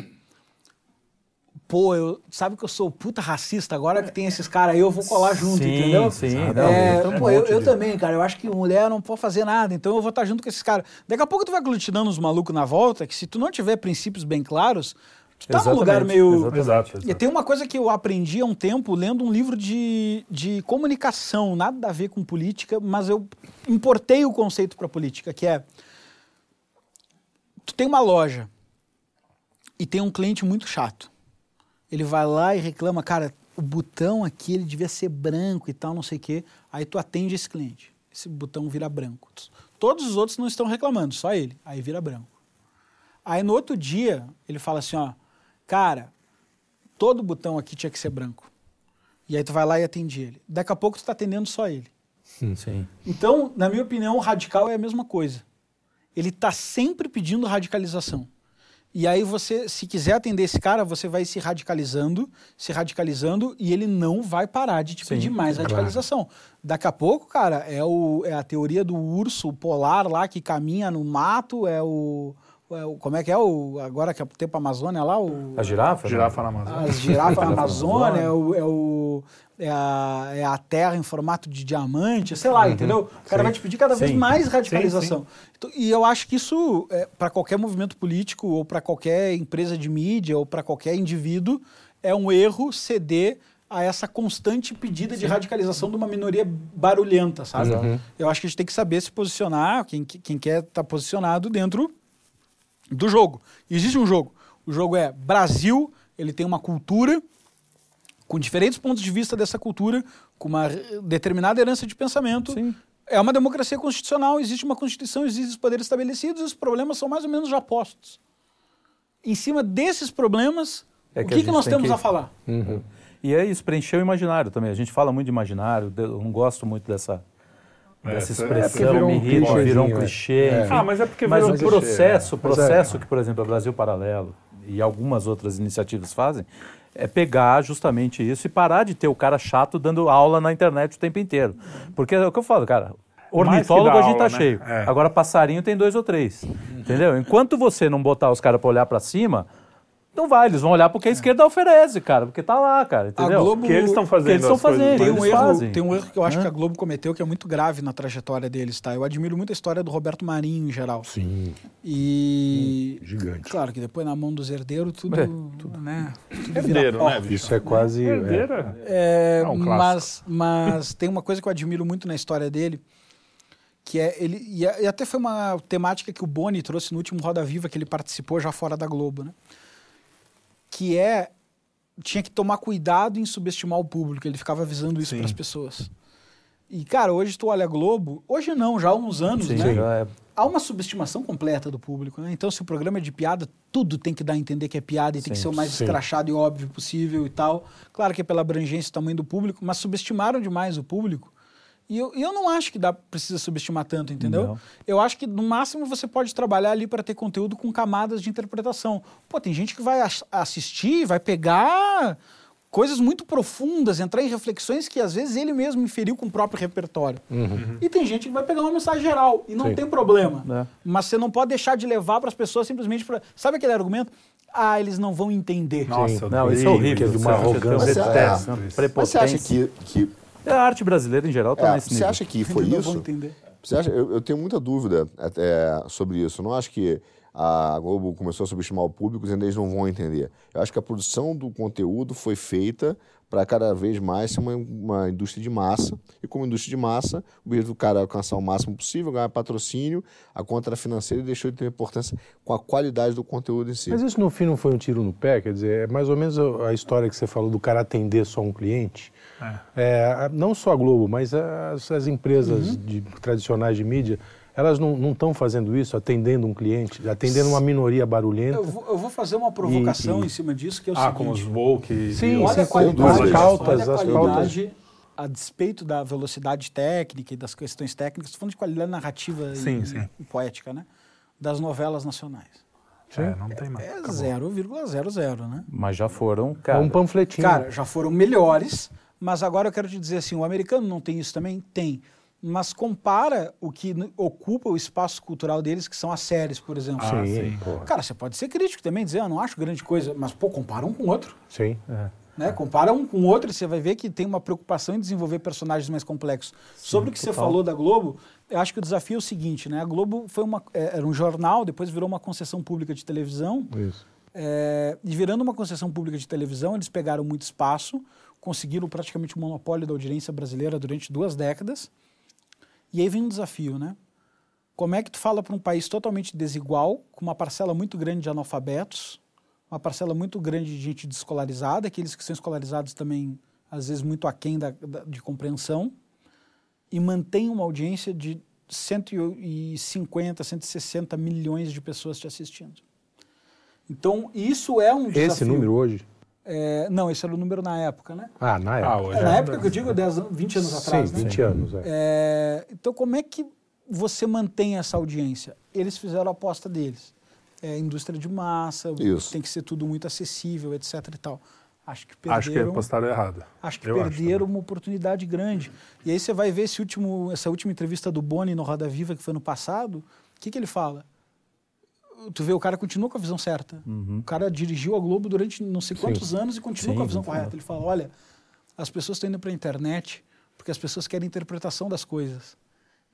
Pô, eu, sabe que eu sou puta racista, agora que tem esses caras aí, eu vou colar junto, Sim, entendeu? sim, É, não, tem um pô, eu, eu também, cara, eu acho que mulher não pode fazer nada, então eu vou estar junto com esses caras. Daqui a pouco tu vai aglutinando os malucos na volta, que se tu não tiver princípios bem claros, tu tá num lugar meio... Exato. E tem uma coisa que eu aprendi há um tempo lendo um livro de, de comunicação, nada a ver com política, mas eu importei o conceito para política, que é tu tem uma loja e tem um cliente muito chato. Ele vai lá e reclama, cara, o botão aqui ele devia ser branco e tal, não sei o quê. Aí tu atende esse cliente. Esse botão vira branco. Todos os outros não estão reclamando, só ele. Aí vira branco. Aí no outro dia ele fala assim, ó, cara, todo botão aqui tinha que ser branco. E aí tu vai lá e atende ele. Daqui a pouco tu tá atendendo só ele. Sim. Então, na minha opinião, o radical é a mesma coisa. Ele está sempre pedindo radicalização. E aí você, se quiser atender esse cara, você vai se radicalizando, se radicalizando, e ele não vai parar de te Sim, pedir mais claro. radicalização. Daqui a pouco, cara, é, o, é a teoria do urso polar lá que caminha no mato, é o. é o- como é que é o. Agora que é o tempo Amazônia lá, o. A girafa? né? Girafa na Amazônia. As girafas (laughs) na Amazônia. é, o, é, o- é a, é a terra em formato de diamante, sei lá, entendeu? O cara Sim. vai te pedir cada vez Sim. mais radicalização. Então, e eu acho que isso, para qualquer movimento político, ou para qualquer empresa de mídia, ou para qualquer indivíduo, é um erro ceder a essa constante pedida de radicalização de uma minoria barulhenta, sabe? Eu acho que a gente tem que saber se posicionar, quem, quem quer estar posicionado dentro do jogo. E existe um jogo. O jogo é Brasil, ele tem uma cultura com diferentes pontos de vista dessa cultura, com uma determinada herança de pensamento. Sim. É uma democracia constitucional, existe uma constituição, existem os poderes estabelecidos e os problemas são mais ou menos já postos. Em cima desses problemas, É o que que, a que gente nós tem temos que- a falar? E é isso, preencher o imaginário também. A gente fala muito de imaginário, eu não gosto muito dessa, É, dessa é- expressão, porque virou me um irrita, virou um clichêzinho, clichê. é. enfim. Ah, mas é porque Mas virou o clichê, processo, o Mas é- processo que, por exemplo, a Brasil Paralelo e algumas outras iniciativas fazem, é pegar justamente isso e parar de ter o cara chato dando aula na internet o tempo inteiro. Porque é o que eu falo, cara. Ornitólogo a gente tá aula, né? cheio. É. Agora passarinho tem dois ou três. Entendeu? Enquanto você não botar os caras pra olhar pra cima, não vai, eles vão olhar porque a esquerda oferece, cara, porque tá lá, cara, entendeu? Globo- Que eles estão Que fazendo eles estão fazendo, Tem um, eles erro, fazem. tem um erro que eu acho Hã? que a Globo cometeu que é muito grave na trajetória deles, tá? Eu admiro muito a história do Roberto Marinho em geral. Sim, E. gigante. Claro que depois na mão dos herdeiros tudo. É, Né, tudo Herdeiro, né, bicho? Isso é quase. é, Herdeira. É, É um mas, mas tem uma coisa que eu admiro muito na história dele, que é ele. E, a- e até foi uma temática que o Boni trouxe no último Roda Viva que ele participou já fora da Globo, né? Que é. Tinha que tomar cuidado em subestimar o público, ele ficava avisando isso Sim. para as pessoas. E, cara, hoje tu olha a Globo, hoje não, já há uns anos, Sim, né? já é- há uma subestimação completa do público, né? Então, se o programa é de piada, tudo tem que dar a entender que é piada e tem que Sim, ser o mais sim. escrachado e óbvio possível e tal. Claro que é pela abrangência e tamanho do público, mas subestimaram demais o público. E eu, eu não acho que dá, precisa subestimar tanto, entendeu? Não. Eu acho que no máximo você pode trabalhar ali para ter conteúdo com camadas de interpretação. Pô, tem gente que vai as- assistir, vai pegar coisas muito profundas, entrar em reflexões que às vezes ele mesmo inferiu com o próprio repertório. E tem gente que vai pegar uma mensagem geral e não Sim. tem problema. É. Mas você não pode deixar de levar para as pessoas simplesmente para. Sabe aquele argumento? Ah, eles não vão entender. Nossa, Não, isso é horrível. que é de uma Você acha- arrogância. Mas é- Mas você prepotência. acha que, que A arte brasileira em geral tá é, nesse você nível. acha que (laughs) foi vão isso? entender. Você acha, eu, eu tenho muita dúvida até sobre isso. Eu não acho que a Globo começou a subestimar o público e eles não vão entender. Eu acho que a produção do conteúdo foi feita para cada vez mais ser uma, uma indústria de massa. E como indústria de massa, o objetivo do cara é alcançar o máximo possível, ganhar patrocínio, a conta era financeira e deixou de ter importância com a qualidade do conteúdo em si. Mas isso no fim não foi um tiro no pé? Quer dizer, é mais ou menos a história que você falou do cara atender só um cliente. É, não só a Globo, mas as, as empresas de- tradicionais de mídia, elas não estão fazendo isso, atendendo um cliente, atendendo uma minoria barulhenta. Eu vou, eu vou fazer uma provocação E- e- em cima disso, que é o Ah, seguinte. como os woke. e- Sim, e- Olha a sim, qualidade, as pautas, olha a as qualidade, a despeito da velocidade técnica e das questões técnicas, estou falando de qualidade narrativa Sim, e, sim. e poética, né? Das novelas nacionais. É, não tem mais. É acabou. 0,00, né? Mas já foram, cara. um panfletinho. Cara, já foram melhores, Mas agora eu quero te dizer assim, o americano não tem isso também? Tem. Mas compara o que ocupa o espaço cultural deles, que são as séries, por exemplo. Ah, sim, sim. Cara, você pode ser crítico também, dizer, ah, não acho grande coisa, mas, pô, compara um com o outro. Sim. Né? Compara um com o outro e você vai ver que tem uma preocupação em desenvolver personagens mais complexos. Sobre o que você falou da Globo, eu acho que o desafio é o seguinte, né? A Globo foi uma, é, era um jornal, depois virou uma concessão pública de televisão. Isso. É, e virando uma concessão pública de televisão, eles pegaram muito espaço, conseguiram praticamente o monopólio da audiência brasileira durante duas décadas. E aí vem um desafio, né? Como é que tu fala para um país totalmente desigual, com uma parcela muito grande de analfabetos, uma parcela muito grande de gente desescolarizada, aqueles que são escolarizados também, às vezes, muito aquém da, da, de compreensão, e mantém uma audiência de 150, 160 milhões de pessoas te assistindo. Então, isso é um desafio. Esse número hoje? É, não, esse era o número na época, né? Ah, na Ah, época. hoje É, na época que eu digo 10, anos- 20 anos atrás, Sim, né? 20 anos. É. É, então, como é que você mantém essa audiência? Eles fizeram a aposta deles. É, indústria de massa, Isso. tem que ser tudo muito acessível, etc. e tal. Acho que perderam, Acho que apostaram errado. acho que Eu acho perderam também. uma oportunidade grande. E aí você vai ver esse último, essa última entrevista do Boni no Roda Viva, que foi no passado. O que, que ele fala? Tu vê, o cara continua com a visão certa. O cara dirigiu a Globo durante não sei quantos anos e continua Sim, com a visão sim. correta. Ele fala: olha, as pessoas estão indo para a internet porque as pessoas querem interpretação das coisas.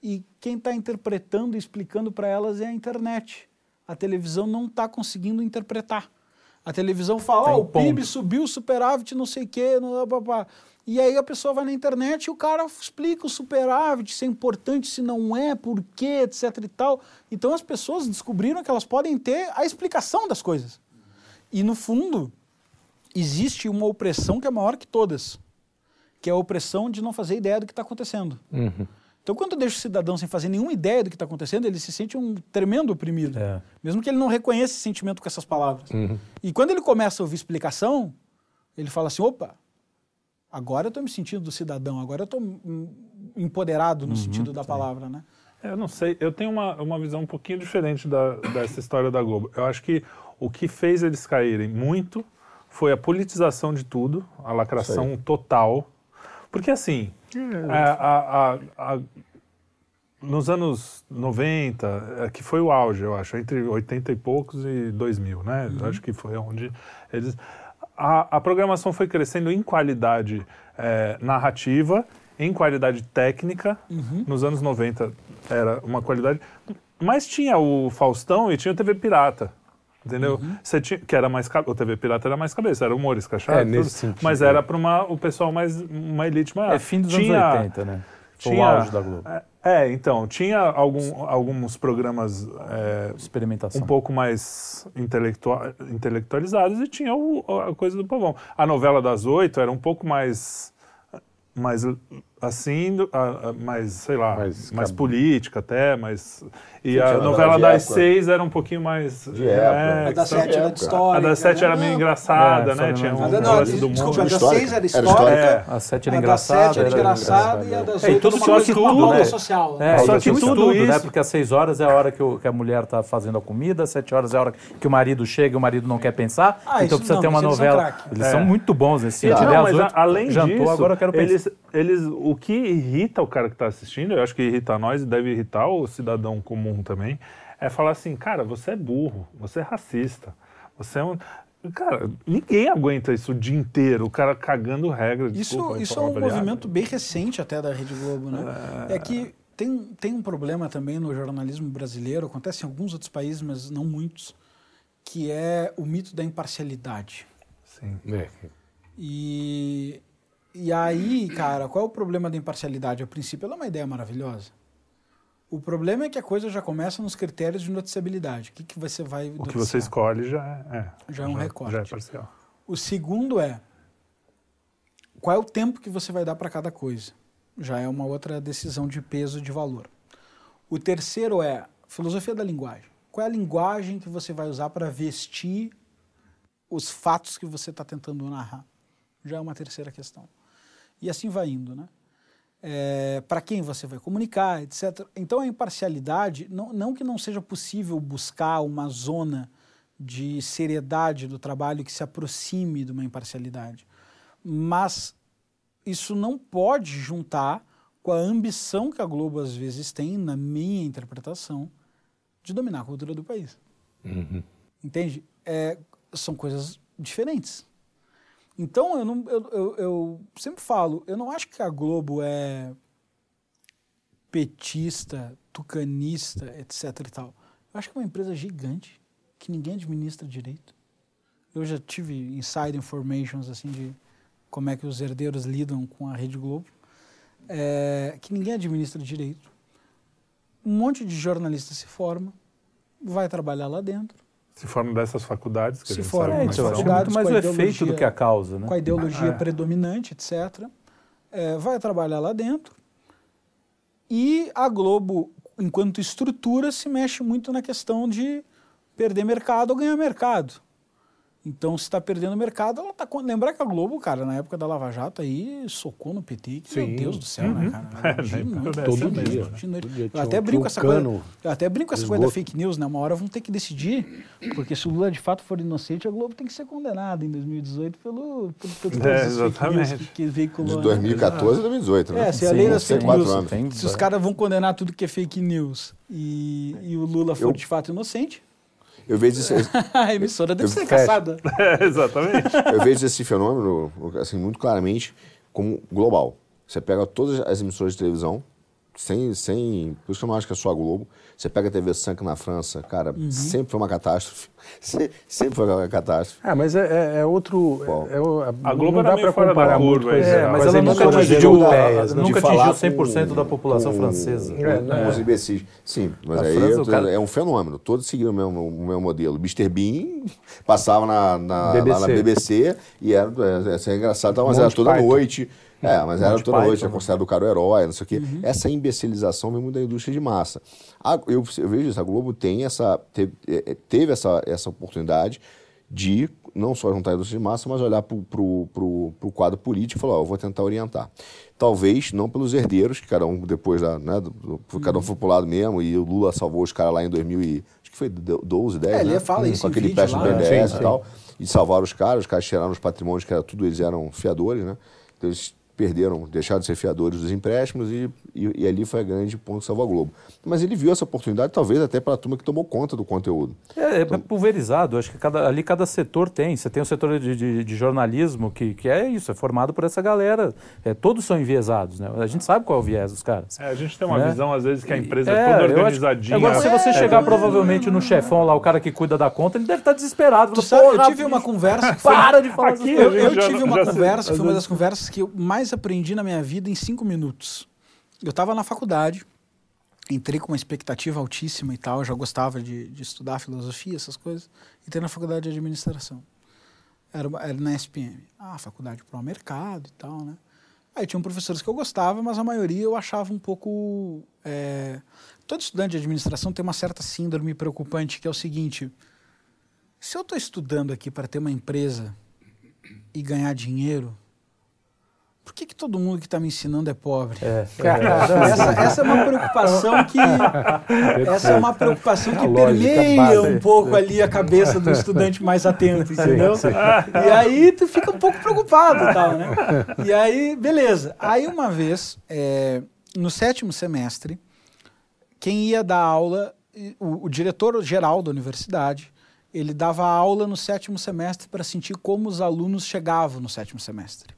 E quem está interpretando e explicando para elas é a internet. A televisão não está conseguindo interpretar. A televisão fala, ó, o PIB subiu, superávit, não sei o quê, não, pá, pá. e aí a pessoa vai na internet e o cara explica o superávit, se é importante, se não é, por quê, etc e tal. Então as pessoas descobriram que elas podem ter a explicação das coisas. E no fundo, existe uma opressão que é maior que todas, que é a opressão de não fazer ideia do que está acontecendo. Uhum. Então, quando deixa o cidadão sem fazer nenhuma ideia do que está acontecendo, ele se sente um tremendo oprimido. É. Mesmo que ele não reconheça esse sentimento com essas palavras. Uhum. E quando ele começa a ouvir explicação, ele fala assim: opa, agora eu estou me sentindo do cidadão, agora eu estou empoderado no sentido da palavra, né? Eu não sei, eu tenho uma, uma visão um pouquinho diferente da, dessa história da Globo. Eu acho que o que fez eles caírem muito foi a politização de tudo, a lacração total. Porque assim, é, a- a- a- nos anos 90, é, que foi o auge, eu acho, entre 80 e poucos e 2000, né? Eu Acho que foi onde eles... A, programação foi crescendo em qualidade é, narrativa, em qualidade técnica. Nos anos 90 era uma qualidade... Mas tinha o Faustão e tinha o TV Pirata. Entendeu? Você tinha, que era mais o TV Pirata era mais cabeça, era humor escrachado, É, nesse sentido. mas era para o pessoal mais uma elite maior. É fim dos tinha, anos 80, né? Foi o tinha- auge da Globo. É, é, então, tinha algum, alguns programas é, Experimentação. um pouco mais intelectua- intelectualizados e tinha o- a coisa do povão. A novela das oito era um pouco mais, mais assim, a- a- mais, sei lá, Mais mais, cab- política até, mais... E Sim, a novela novela das época. seis era um pouquinho mais... De época. A da sete era de história. A das sete era meio engraçada, É, né? Tinha não- um da, não, negócio do desculpa, a mundo. da seis era histórica. A sete era a da engraçada. sete era engraçada e a das É, oito tudo era só uma que coisa tudo, uma né? social. É, Só que tudo tudo, né? isso- Porque às seis horas é a hora que, o- que a mulher está fazendo a comida, às sete horas é a hora que o marido chega e o marido não quer pensar. Ah, então isso precisa não, ter uma mas eles são novela. Eles É. são muito bons nesse Não, sentido. Oito, além jantou, disso, agora eu quero pensar. eles, o que irrita o cara que está assistindo, eu acho que irrita nós e deve irritar o cidadão comum também, é falar assim, cara, você é burro, você é racista, você é um... Cara, ninguém aguenta isso o dia inteiro, o cara cagando regra. Isso, desculpa, isso é um movimento bem recente até da Rede Globo, né? É, que tem, tem um problema também no jornalismo brasileiro, acontece em alguns outros países, mas não muitos, que é o mito da imparcialidade. Sim. É. E, e aí, cara, qual é o problema da imparcialidade? A princípio, ela é uma ideia maravilhosa. O problema é que a coisa já começa nos critérios de noticiabilidade. O que, que você vai O que você escolhe já é, é, Já é um recorte. Já é parcial. O segundo é qual é o tempo que você vai dar para cada coisa. Já é uma outra decisão de peso de valor. O terceiro é filosofia da linguagem. Qual é a linguagem que você vai usar para vestir os fatos que você está tentando narrar? Já é uma terceira questão. E assim vai indo, né? É, para quem você vai comunicar, etc. Então a imparcialidade, não, não que não seja possível buscar uma zona de seriedade do trabalho que se aproxime de uma imparcialidade, mas isso não pode juntar com a ambição que a Globo às vezes tem, na minha interpretação, de dominar a cultura do país. Uhum. Entende? É, são coisas diferentes. Então, eu, não, eu, eu, eu sempre falo, eu não acho que a Globo é petista, tucanista, etc e tal. Eu acho que é uma empresa gigante, que ninguém administra direito. Eu já tive inside informations, assim, de como é que os herdeiros lidam com a Rede Globo, é, que ninguém administra direito. Um monte de jornalista se forma, vai trabalhar lá dentro, Se forma dessas faculdades que Se a gente forma sabe é são. Faculdades. muito mais o a efeito do que a causa, né? com a ideologia É. predominante, etc. É, vai trabalhar lá dentro. E a Globo, enquanto estrutura, se mexe muito na questão de perder mercado ou ganhar mercado. Então, se está perdendo mercado, ela está. Lembrar que a Globo, cara, na época da Lava Jato, aí socou no PT, que, meu Deus do céu, né, cara? De nem noite, parece Todo de dia. Todo dia Eu até um- brinco com essa coisa. Eu até brinco com essa coisa da fake news, né? Uma hora vão ter que decidir, porque se o Lula de fato for inocente, a Globo tem que ser condenada em 2018 pelo, por, por todas É, exatamente. que, que veiculou. De né? 2014 a 2018, né? É, se a lei das Tem fake quatro news, anos. Se os caras vão condenar tudo que é fake news e, e o Lula for Eu- de fato inocente, Eu vejo esse, (laughs) a emissora deve Eu ser caçada. (laughs) É, exatamente. eu vejo esse fenômeno assim, muito claramente como global. Você pega todas as emissoras de televisão, sem, sem. Por isso que eu não acho que é só a Globo. Você pega a TV Sank na França, cara, Uhum. sempre foi uma catástrofe. (laughs) Se- sempre foi uma catástrofe. Ah, mas é, é- é outro. É, é o- A Globo não era dá para comparar curva, muito com é, É, mas as ela nunca atingiu, a- né? nunca atingiu 100% com- da população com- francesa. Com, É, com né? os imbecis. Sim, mas A aí França, é, o cara- é um fenômeno. Todos seguiram o mesmo, o mesmo modelo. Mr. Bean passava na, na, BBC. lá na BBC e era, é, é, é engraçado, mas Monty era toda Python. noite. É, mas era toda noite, Python. é considerado o cara o herói, não sei o quê. Essa imbecilização vem muito da indústria de massa. A- eu, eu vejo isso, a Globo tem essa, teve, é, teve essa, essa oportunidade de não só juntar a indústria de massa, mas olhar para o quadro político e falar, ó, eu vou tentar orientar. Talvez não pelos herdeiros, que cada um depois da, né, do- do- cada um foi pro lado mesmo, e o Lula salvou os caras lá em 2000 e, acho que foi 12, 10, É, ele né? fala isso Com aquele peste do né? BNDES e tal. E salvaram os caras, os caras tiraram os patrimônios, que era tudo, eles eram fiadores, né? Então eles perderam, deixaram de ser fiadores dos empréstimos e, e, e ali foi a grande ponto que salvou a Globo. Mas ele viu essa oportunidade, talvez até para a turma que tomou conta do conteúdo. É, é pulverizado, acho que cada- ali cada setor tem. Você tem o setor de, de- de jornalismo, que, que é isso, é formado por essa galera. É, todos são enviesados, né? A gente sabe qual é o viés dos caras. É, a gente tem uma Né? visão, às vezes, que a empresa é, É, toda eu acho- organizadinha. Agora, se você É, chegar é, provavelmente no chefão lá, o cara que cuida da conta, ele deve estar desesperado. Tu Falando, sabe, eu "Porra, tive uma (laughs) conversa que foi (laughs) Para de falar (laughs) Aqui, Eu, eu já- tive uma já- conversa, foi uma das conversas que eu mais aprendi na minha vida em cinco minutos. Eu estava na faculdade, entrei com uma expectativa altíssima e tal, já gostava de, de estudar filosofia, essas coisas. Entrei na faculdade de administração. Era, era na SPM. Ah, faculdade para o mercado e tal, né? Aí tinham professores que eu gostava, mas a maioria eu achava um pouco. é, Todo estudante de administração tem uma certa síndrome preocupante, que é o seguinte: se eu estou estudando aqui para ter uma empresa e ganhar dinheiro, por que, que todo mundo que está me ensinando é pobre? É, Essa, essa é uma preocupação que essa é uma preocupação que A lógica permeia um pouco ali a cabeça do estudante mais atento, entendeu? E aí tu fica um pouco preocupado e tal, né? E aí, beleza. Aí uma vez, é, no sétimo semestre, quem ia dar aula, o, o diretor geral da universidade, ele dava aula no sétimo semestre para sentir como os alunos chegavam no sétimo semestre.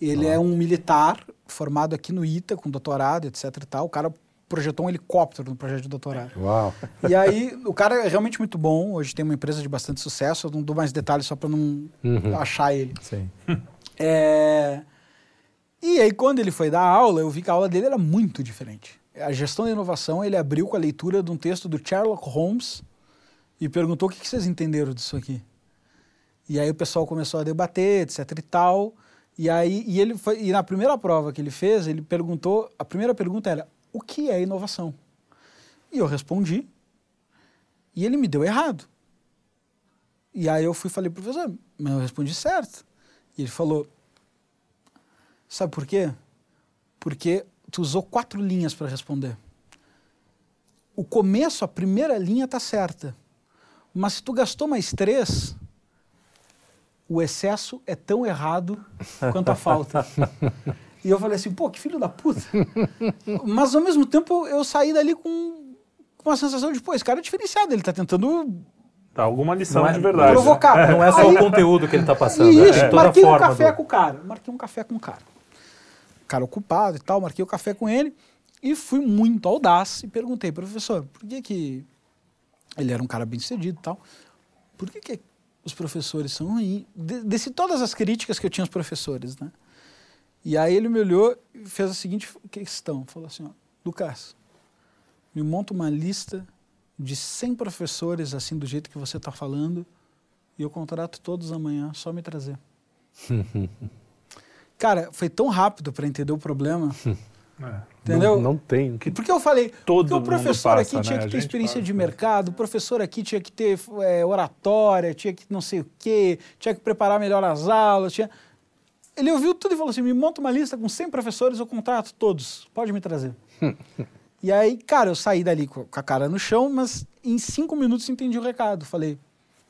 Ele é um militar formado aqui no ITA, com doutorado, etc e tal. O cara projetou um helicóptero no projeto de doutorado. Uau. E aí, o cara é realmente muito bom. Hoje tem uma empresa de bastante sucesso. Eu não dou mais detalhes só para não achar ele. Sim. (laughs) É, E aí, quando ele foi dar aula, eu vi que a aula dele era muito diferente. A gestão da inovação, ele abriu com a leitura de um texto do Sherlock Holmes e perguntou o que que vocês entenderam disso aqui. E aí o pessoal começou a debater, etc e tal. E aí, e ele foi, e na primeira prova que ele fez, ele perguntou, a primeira pergunta era: o que é inovação? E eu respondi. E ele me deu errado. E aí eu fui e falei, professor, mas eu respondi certo. E ele falou: Sabe por quê? Porque tu usou quatro linhas para responder. O começo, a primeira linha tá certa. Mas se tu gastou mais três, o excesso é tão errado quanto a falta. E eu falei assim, pô, que filho da puta. Mas ao mesmo tempo eu saí dali com, com uma sensação de, pô, esse cara é diferenciado, ele tá tentando Tá alguma lição é- de verdade. provocar. Não é só Aí- o conteúdo que ele está passando, Isso, é marquei um café do... com o cara. Marquei um café com o cara. O cara ocupado e tal, marquei o café com ele e fui muito audaz e perguntei, professor, por que que... Ele era um cara bem sucedido e tal. Por que que os professores são ruins? De, desci todas as críticas que eu tinha aos professores, né? E aí ele me olhou e fez a seguinte questão. Falou assim, ó, Lucas, me monta uma lista de 100 professores, assim, do jeito que você está falando, e eu contrato todos amanhã, só me trazer. (laughs) Cara, foi tão rápido para entender o problema. (laughs) entendeu? Não, não tem. Porque eu falei, Todo o mundo professor passa, aqui né? tinha A que ter experiência passa, de né? mercado, o professor aqui tinha que ter é, oratória, tinha que não sei o quê, tinha que preparar melhor as aulas, tinha... Ele ouviu tudo e falou assim, me monta uma lista com 100 professores, eu contrato todos, pode me trazer. (laughs) e aí, cara, eu saí dali com com a cara no chão, mas em cinco minutos entendi o recado. Falei,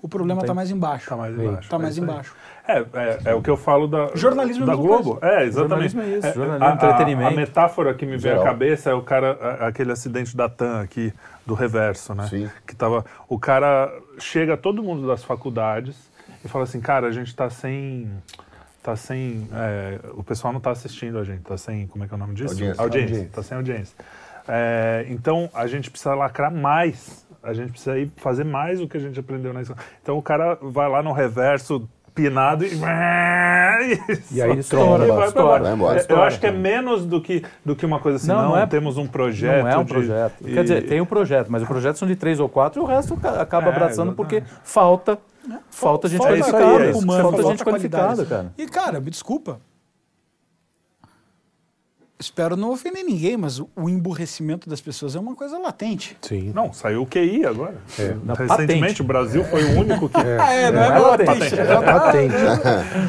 o problema está mais embaixo. Tá mais embaixo. Tá é mais aí. embaixo. É, é, é o que eu falo da, Jornalismo é a da Globo. É, exatamente. Jornalismo é isso, jornalismo, a, a- entretenimento. A, metáfora que me vem à Geral. cabeça é o cara, a- aquele acidente da TAM aqui, do reverso, né? Sim. Que tava, o cara chega todo mundo das faculdades e fala assim, cara, a gente tá sem... Tá sem. é, o pessoal não tá assistindo a gente, tá sem. Como é que é o nome disso? Audiência. Audiência. Audiência. Tá sem audiência. É, então a gente precisa lacrar mais. A gente precisa ir fazer mais o que a gente aprendeu na escola. Então o cara vai lá no reverso pinado e. (laughs) E aí tromba, vai estoura. Vai embora. É, Eu Estoura. acho que é menos do que, do que uma coisa assim. Não, Não, não é- temos um projeto. Não é um de- projeto. e- Quer dizer, tem um projeto, mas o projeto são de três ou quatro e o resto ca- acaba É, abraçando porque exatamente. falta, falta gente Falta qualificada. falta falta gente qualificada, cara. E, cara, me desculpa. Espero não ofender ninguém, mas o, o emburrecimento das pessoas é uma coisa latente. Sim. Não, saiu o QI agora. É. Na Recentemente patente. o Brasil foi o único que. Ah, (laughs) é, não é, Não é latente. tá- Patente.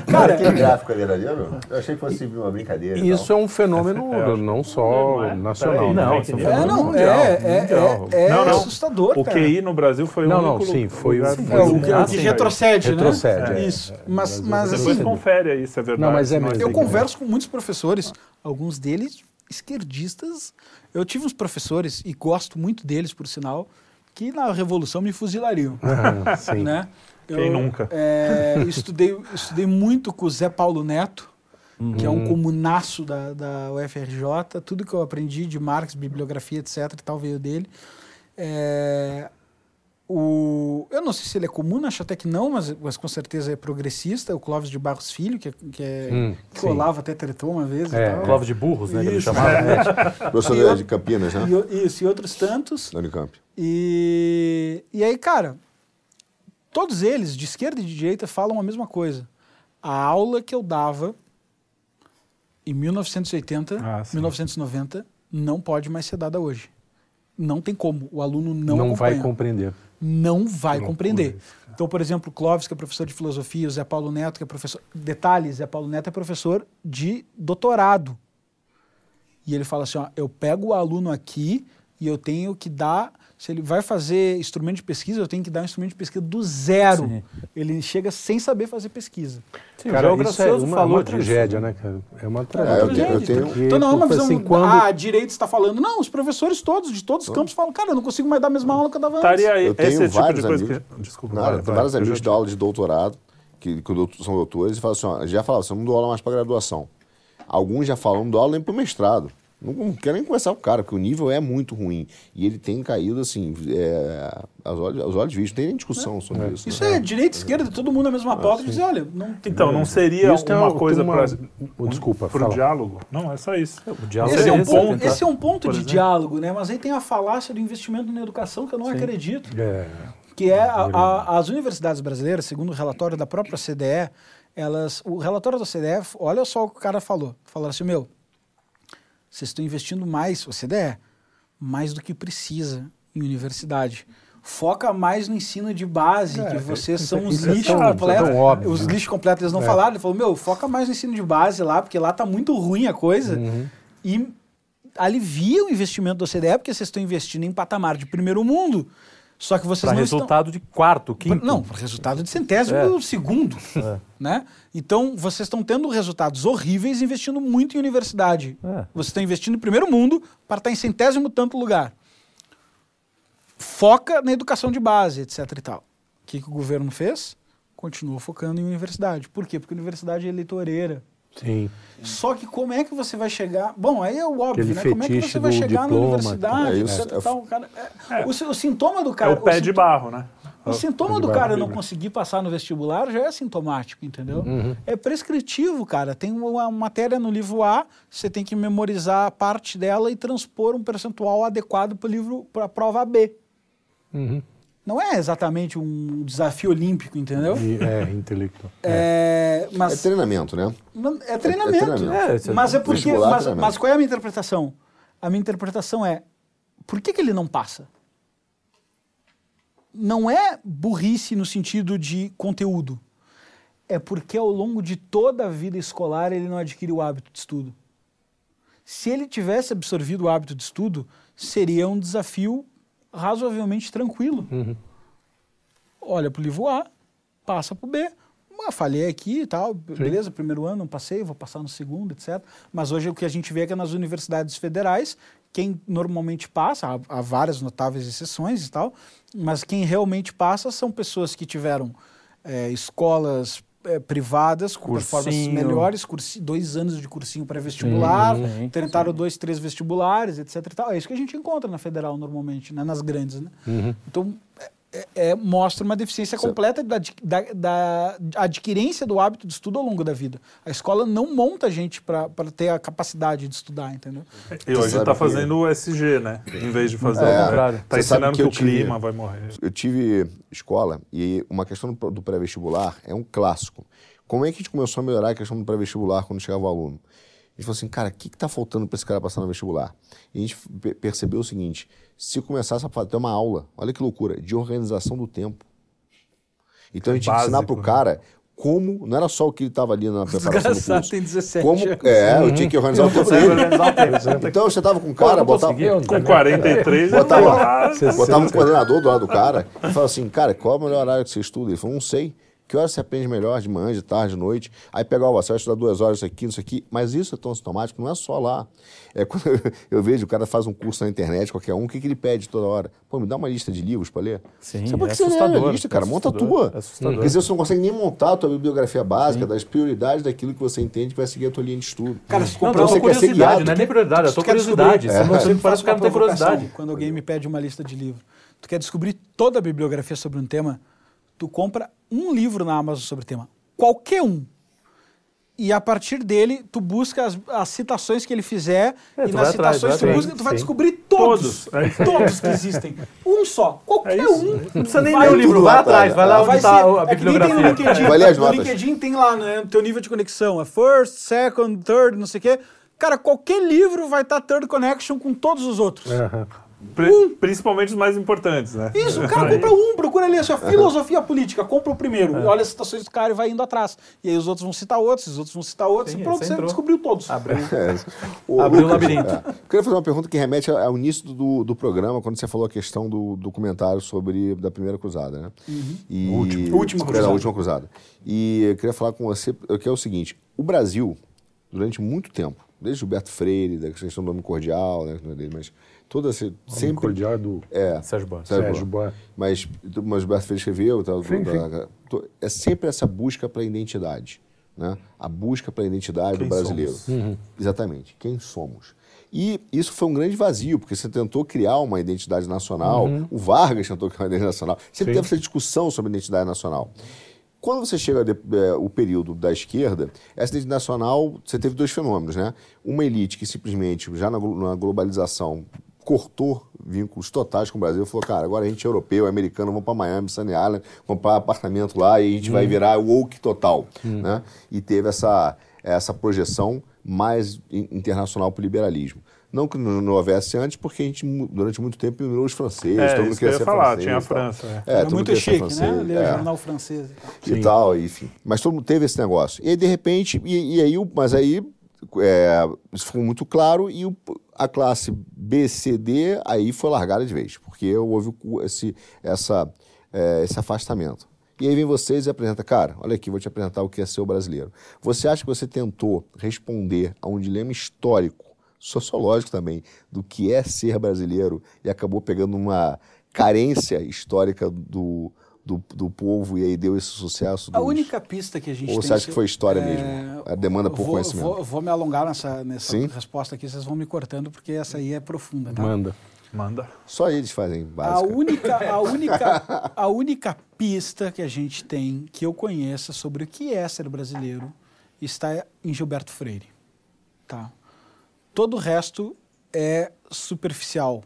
Cara, (laughs) Aquele gráfico ali era viu? Eu achei que fosse uma brincadeira. e Isso é um fenômeno (laughs) não só Não é? nacional. Né? Não, Não, isso é um é, é, fenômeno não, mundial, é, é, mundial. é, é Não, não. assustador, O cara. QI no Brasil foi Não, o não, único. sim, foi o- É, o que, retrocede, Retrocede, né? é. Isso. É, Mas, Depois assim, confere aí se é verdade. Não, mas é mesmo. eu converso com muitos professores, alguns deles esquerdistas. Eu tive uns professores, e gosto muito deles, por sinal, que na Revolução me fuzilariam. Ah, sim. (laughs) né? Quem Eu, nunca? é, estudei, estudei muito com o Zé Paulo Neto, que é Uhum. um comunaço da, da UFRJ. Tudo que eu aprendi de Marx, bibliografia, etc. tal, veio dele. É, o, eu não sei se ele é comum, acho até que não, mas, mas com certeza é progressista. O Clóvis de Barros Filho, que, é- que, é, Hum, que o Olavo até tretou uma vez. É, e tal. Clóvis de burros, né? Que ele Isso. chamava. (laughs) Professor E de- Campinas, né? E, isso, e outros tantos. Da Unicamp. E, e aí, cara, todos eles, de esquerda e de direita, falam a mesma coisa. A aula que eu dava em 1980, Ah, sim. 1990, não pode mais ser dada hoje. Não tem como. O aluno não, Não, vai compreender. Não vai loucura compreender. isso, Então, por exemplo, o Clóvis, que é professor de filosofia, o Zé Paulo Neto, que é professor. Detalhe: Zé Paulo Neto é professor de doutorado. E ele fala assim: ó, eu pego o aluno aqui e eu tenho que dar. Se ele vai fazer instrumento de pesquisa, eu tenho que dar um instrumento de pesquisa do zero. Sim. Ele chega sem saber fazer pesquisa. Sim, Cara, o isso é Gracioso uma, falou uma tragédia, né, cara? É uma É, eu tragédia. tenho- eu tenho- Porque, Então não é uma visão. assim, quando... Ah, a direita está falando. Não, os professores todos, de todos os campos, falam, cara, eu não consigo mais dar a mesma aula que eu dava antes. Estaria aí Eu tenho esse tipo de vários coisa amigos. que. Desculpa, Nada, vai, vai, vários eu amigos já dão aula de doutorado, que, que doutor- são doutores, e falam assim, ó, já falavam, você não dou aula mais para graduação. Alguns já falam, não dou aula nem para mestrado. Não, não quero nem conversar com o cara, porque o nível é muito ruim. E ele tem caído, assim, é, aos, olhos, aos olhos vistos. Não tem nem discussão sobre isso. Isso né? é direita, esquerda, todo mundo na mesma pauta e dizer, olha, não Então, não seria Isso tem uma uma- coisa tem para. uma- Oh, desculpa, Para o diálogo? Não, é só isso. O diálogo Esse é, um esse, ponto, tentar- esse é um ponto de diálogo, né? Mas aí tem a falácia do investimento na educação que eu não acredito. É, Que é a- a- as universidades brasileiras, segundo o relatório da própria CDE, elas, o relatório da CDE, olha só o que o cara falou. Falaram assim, meu, vocês estão investindo mais, o CDE, mais do que precisa em universidade. Foca mais no ensino de base, que vocês são os isso é lixos tão- completos. óbvio. Os lixos completos eles não É. falaram. Ele falou, meu, foca mais no ensino de base lá, porque lá tá muito ruim a coisa. E alivia o investimento da OCDE, porque vocês estão investindo em patamar de primeiro mundo. Só que vocês Para não resultado de quarto, estão... quinto. Não, resultado de centésimo É. segundo. Né? Então, vocês estão tendo resultados horríveis investindo muito em universidade. É. Vocês estão investindo em primeiro mundo para estar em centésimo tanto lugar. Foca na educação de base, etc e tal. O que, que o governo fez? Continuou focando em universidade. Por quê? Porque a universidade é eleitoreira. Sim. Só que como é que você vai chegar. Bom, aí é o óbvio, Aquele né? Como é que você vai chegar na diploma, universidade, é isso, é tal, cara, é- o, si- o sintoma do É cara. o pé de sinto- barro, né? O sintoma de do cara não conseguir passar no vestibular já é sintomático, entendeu? Uhum. É prescritivo, cara. Tem uma matéria no livro A, você tem que memorizar parte dela e transpor um percentual adequado para o livro para a prova B. Uhum. Não é exatamente um desafio olímpico, entendeu? E, é, intelectual. (laughs) É, É mas treinamento, né? é treinamento. treinamento. É, é- mas é porque. Mas, treinamento. mas qual é a minha interpretação? A minha interpretação é: por que, que ele não passa? Não é burrice no sentido de conteúdo. É porque ao longo de toda a vida escolar ele não adquire o hábito de estudo. Se ele tivesse absorvido o hábito de estudo, seria um desafio razoavelmente tranquilo. Olha para o livro A, passa para o B. Ah, falhei aqui e tal, beleza, primeiro ano não passei, vou passar no segundo, etc. Mas hoje o que a gente vê é que nas universidades federais, quem normalmente passa, há, há várias notáveis exceções e tal, mas quem realmente passa são pessoas que tiveram eh, escolas eh, privadas com performances Cursinho. melhores, cursi- dois anos de cursinho pré-vestibular, Sim, tentaram dois, três vestibulares, etc. É isso que a gente encontra na federal normalmente, né? nas grandes. Né? Então, é- é- mostra uma deficiência completa da, da, da adquirência do hábito de estudo ao longo da vida. A escola não monta a gente para ter a capacidade de estudar, entendeu? E hoje tá que- fazendo o SG, né? Em vez de fazer É, o contrário. Tá sabe ensinando que que, o tive- clima vai morrer. Eu tive escola e uma questão do do pré-vestibular é um clássico. Como é que a gente começou a melhorar a questão do pré-vestibular quando chegava o aluno? Gente falou assim, cara, o que está faltando para esse cara passar no vestibular? E a gente pe- percebeu o seguinte: se começasse a ter uma aula, olha que loucura, de organização do tempo. Então a gente tinha que ensinar para o Básico, né? cara como, não era só o que ele estava ali na preparação do Desgraçado, curso. tem 17 Como, anos. é, eu tinha que organizar o tempo dele. Então você tava com o cara, botava, Com 43, Botava- botava um coordenador do lado do cara e falava assim, cara, qual é o melhor horário que você estuda? Ele falou, não sei. Que horas você aprende melhor? De manhã, de tarde, de noite? Aí pegava, ó, você vai estudar duas horas isso aqui, isso aqui. Mas isso é tão sintomático, não é só lá. É quando eu, (laughs) eu vejo o cara faz um curso na internet, qualquer um, o que, que ele pede toda hora? Pô, me dá uma lista de livros para ler. Sim, Você pode é ser assustador, a lista, cara. é Monta a tua. é assustador. Quer dizer, você não consegue nem montar a tua bibliografia básica das prioridades daquilo que você entende que vai seguir a tua linha de estudo. Cara, se Não, comprar eu tô você quer ser curiosidade, guiado. não é nem prioridade, Tu quer curiosidade. descobrir- Você não- Você sempre parece que o cara uma não tem curiosidade. Quando alguém me pede uma lista de livros. Tu quer descobrir toda a bibliografia sobre um tema, tu compra um livro na Amazon sobre o tema. Qualquer um. E a partir dele, tu busca as, as citações que ele fizer, É, e nas atrás, citações vai tu, busca, tu vai sim. descobrir todos. Todos. Todos que existem. Um só. Qualquer É isso. um. Não precisa nem ler o livro, vai lá atrás, vai lá é. onde está a é que nem tem no bibliografia. LinkedIn. Vai ler as no. LinkedIn tem lá, né, o teu nível de conexão. É first, second, third, não sei o quê. Cara, qualquer livro vai estar third connection com todos os outros. Aham. Pri- Principalmente os mais importantes, né? Isso, o cara compra um, procura ali a sua filosofia política, compra o primeiro, e olha as citações do cara e vai indo atrás. E aí os outros vão citar outros, os outros vão citar outros, Sim, e pronto, você entrou. descobriu todos. Abriu. (laughs) É. Ô, (laughs) Abriu o Lucas, labirinto. é, eu queria fazer uma pergunta que remete ao início do, do programa, quando você falou a questão do documentário sobre da primeira cruzada, né? E, Último. Última É, cruzada. a última cruzada. E eu queria falar com você, que é o seguinte: o Brasil, durante muito tempo, desde Gilberto Freire, da questão do homem cordial, né? que não é dele, Mas toda essa. Sempre Sempre. cordial do É. Sérgio Boas. Sérgio Boa. Mas, mas o Gilberto Freire escreveu, tal, Sim, da- to- é sempre essa busca pela identidade. Né? A busca pela identidade Quem do brasileiro. Exatamente. Quem somos? E isso foi um grande vazio, porque você tentou criar uma identidade nacional, o Vargas tentou criar uma identidade nacional, sempre Sim. teve essa discussão sobre identidade nacional. Quando você chega de, eh, o período da esquerda, essa identidade nacional, você teve dois fenômenos, né? Uma elite que simplesmente, já na, na globalização, cortou vínculos totais com o Brasil, falou, cara, agora a gente é europeu, é americano, vamos para Miami, Sunny Island, comprar apartamento lá e a gente vai virar woke total, né? E teve essa, essa projeção mais in- internacional para o liberalismo. Não que não, houvesse antes, porque a gente, durante muito tempo, ignorou os franceses, É, todo mundo queria ia ser falar, francês tinha a. França. é. É, Era muito chique, francês, né? Ler é jornal francês. e tal. tal, enfim. Mas todo mundo teve esse negócio. E aí, de repente, e, e aí, mas aí, é, isso ficou muito claro e o- a classe B, C, D, aí foi largada de vez, porque houve esse, essa, é, esse afastamento. E aí vem vocês e apresenta, cara, olha aqui, vou te apresentar o que é ser o brasileiro. Você acha que você tentou responder a um dilema histórico, sociológico também, do que é ser brasileiro e acabou pegando uma carência histórica do, do, do povo e aí deu esse sucesso? A única pista que a gente Ou tem... você acha que foi história é... mesmo? A demanda por vou, conhecimento? Vou, vou, me alongar nessa, nessa resposta aqui, vocês vão me cortando, porque essa aí é profunda. Tá? Manda. Manda. Só eles fazem básica. A única, a, (laughs) única, a única pista que a gente tem, que eu conheça sobre o que é ser brasileiro, está em Gilberto Freire. Tá? Todo o resto é superficial.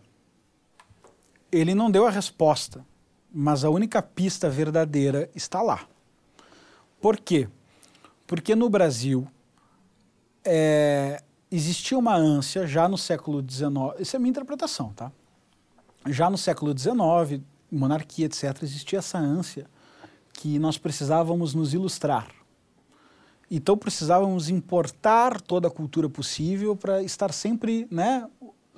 Ele não deu a resposta, mas a única pista verdadeira está lá. Por quê? Porque no Brasil é, existia uma ânsia já no século XIX, isso é minha interpretação, tá? Já no século XIX, monarquia, etc., existia essa ânsia que nós precisávamos nos ilustrar. Então precisávamos importar toda a cultura possível para estar sempre, né,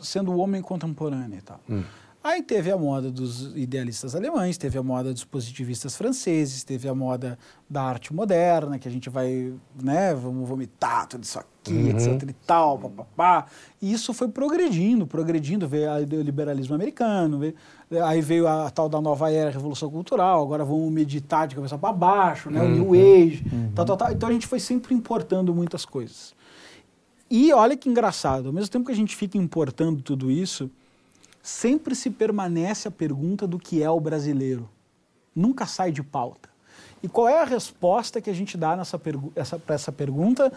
sendo o homem contemporâneo e tal. Hum. Aí teve a moda dos idealistas alemães, teve a moda dos positivistas franceses, teve a moda da arte moderna, que a gente vai, né, vamos vomitar tudo isso aqui, uhum. etc e tal, papapá. E isso foi progredindo, progredindo, veio o liberalismo americano, veio, aí veio a, a, tal da nova era, a revolução cultural, agora vamos meditar de cabeça para baixo, né, uhum. o New Age, uhum. tal, tal, tal. Então a gente foi sempre importando muitas coisas. E olha que engraçado, ao mesmo tempo que a gente fica importando tudo isso, sempre se permanece a pergunta do que é o brasileiro. Nunca sai de pauta. E qual é a resposta que a gente dá para essa pergunta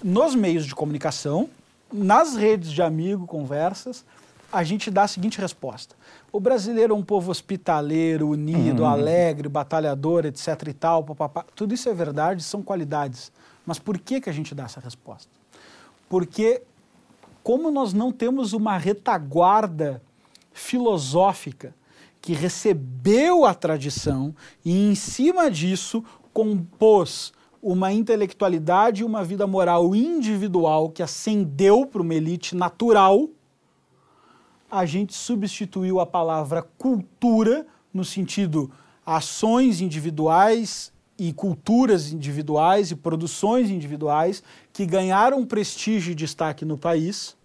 nos meios de comunicação, nas redes de amigo, conversas? A gente dá a seguinte resposta: o brasileiro é um povo hospitaleiro, unido, uhum. alegre, batalhador, etc. e tal. Papapá. Tudo isso é verdade, são qualidades. Mas por que, que a gente dá essa resposta? Porque, como nós não temos uma retaguarda filosófica que recebeu a tradição e, em cima disso, compôs uma intelectualidade e uma vida moral individual que ascendeu para uma elite natural, a gente substituiu a palavra cultura no sentido ações individuais e culturas individuais e produções individuais que ganharam prestígio e destaque no país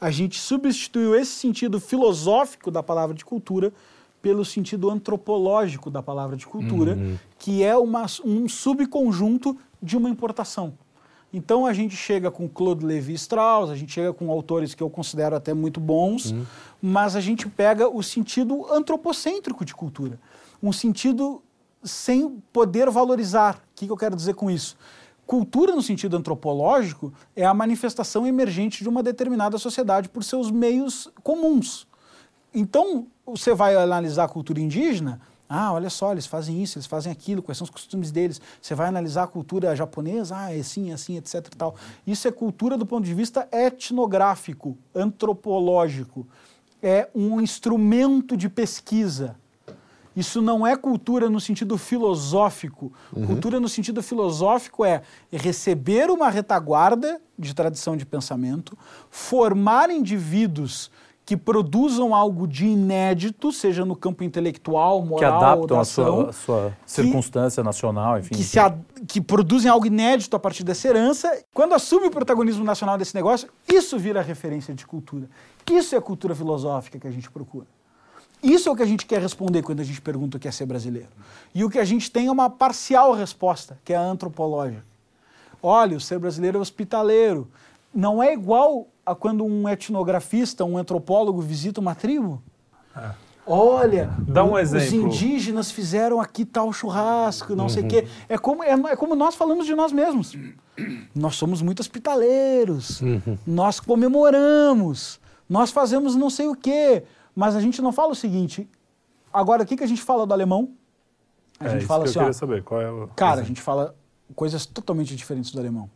a gente substituiu esse sentido filosófico da palavra de cultura pelo sentido antropológico da palavra de cultura, uhum. que é uma, um subconjunto de uma importação. Então a gente chega com Claude Lévi-Strauss, a gente chega com autores que eu considero até muito bons, uhum. mas a gente pega o sentido antropocêntrico de cultura, um sentido sem poder valorizar. O que, que eu quero dizer com isso? Cultura, no sentido antropológico, é a manifestação emergente de uma determinada sociedade por seus meios comuns. Então, você vai analisar a cultura indígena, ah, olha só, eles fazem isso, eles fazem aquilo, quais são os costumes deles. Você vai analisar a cultura japonesa, ah, é assim, é assim, etc. E tal. Isso é cultura do ponto de vista etnográfico, antropológico. É um instrumento de pesquisa. Isso não é cultura no sentido filosófico. Uhum. Cultura no sentido filosófico é receber uma retaguarda de tradição de pensamento, formar indivíduos que produzam algo de inédito, seja no campo intelectual, moral, que adaptam ação, a sua, a sua que, circunstância nacional, enfim. Que, se a, que produzem algo inédito a partir dessa herança. Quando assume o protagonismo nacional desse negócio, isso vira referência de cultura. Isso é a cultura filosófica que a gente procura. Isso é o que a gente quer responder quando a gente pergunta o que é ser brasileiro. E o que a gente tem é uma parcial resposta, que é a antropológica. Olha, o ser brasileiro é hospitaleiro. Não é igual a quando um etnografista, um antropólogo visita uma tribo. É. Olha, Dá um exemplo. os indígenas fizeram aqui tal churrasco, não uhum. sei o quê. É como, é, é, como nós falamos de nós mesmos. Nós somos muito hospitaleiros, uhum. nós comemoramos, nós fazemos não sei o quê. Mas a gente não fala o seguinte. Agora, o que, que a gente fala do alemão? A é, gente fala assim, eu queria ó, saber. Qual é o... Cara, a gente fala coisas totalmente diferentes do alemão.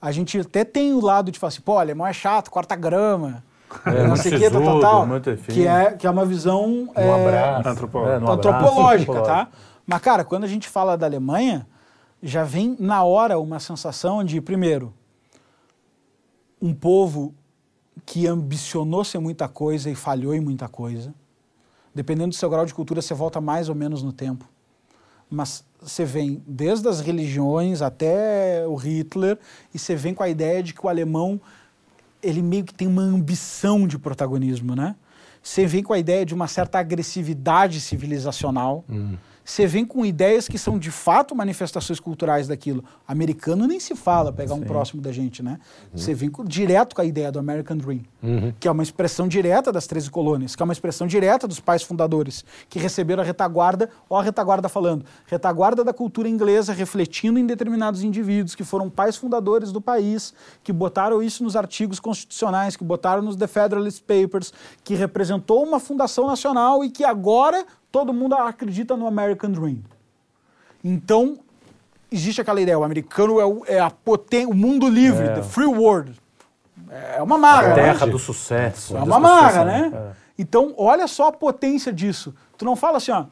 A gente até tem o lado de falar assim, pô, o alemão é chato, corta grama, é, não sei o que, tal, tal, tal. Que é, que é uma visão é, abraço, antropológica, é, antropológica, tá? Mas, cara, quando a gente fala da Alemanha, já vem na hora uma sensação de, primeiro, um povo que ambicionou ser muita coisa e falhou em muita coisa. Dependendo do seu grau de cultura, você volta mais ou menos no tempo. Mas você vem desde as religiões até o Hitler e você vem com a ideia de que o alemão ele meio que tem uma ambição de protagonismo, né? Você vem com a ideia de uma certa agressividade civilizacional. Hum. Você vem com ideias que são de fato manifestações culturais daquilo. Americano nem se fala, pegar um Sim. próximo da gente, né? Você vem com- direto com a ideia do American Dream, Uhum. que é uma expressão direta das 13 colônias, que é uma expressão direta dos pais fundadores, que receberam a retaguarda, ó a retaguarda falando, retaguarda da cultura inglesa refletindo em determinados indivíduos que foram pais fundadores do país, que botaram isso nos artigos constitucionais, que botaram nos The Federalist Papers, que representou uma fundação nacional e que agora todo mundo acredita no American Dream. Então, existe aquela ideia, o americano é, o, é a poten o mundo livre, É. the free world. É uma marra. Terra né? do sucesso. É uma marra, né? É. Então, olha só a potência disso. Tu não fala assim, ó.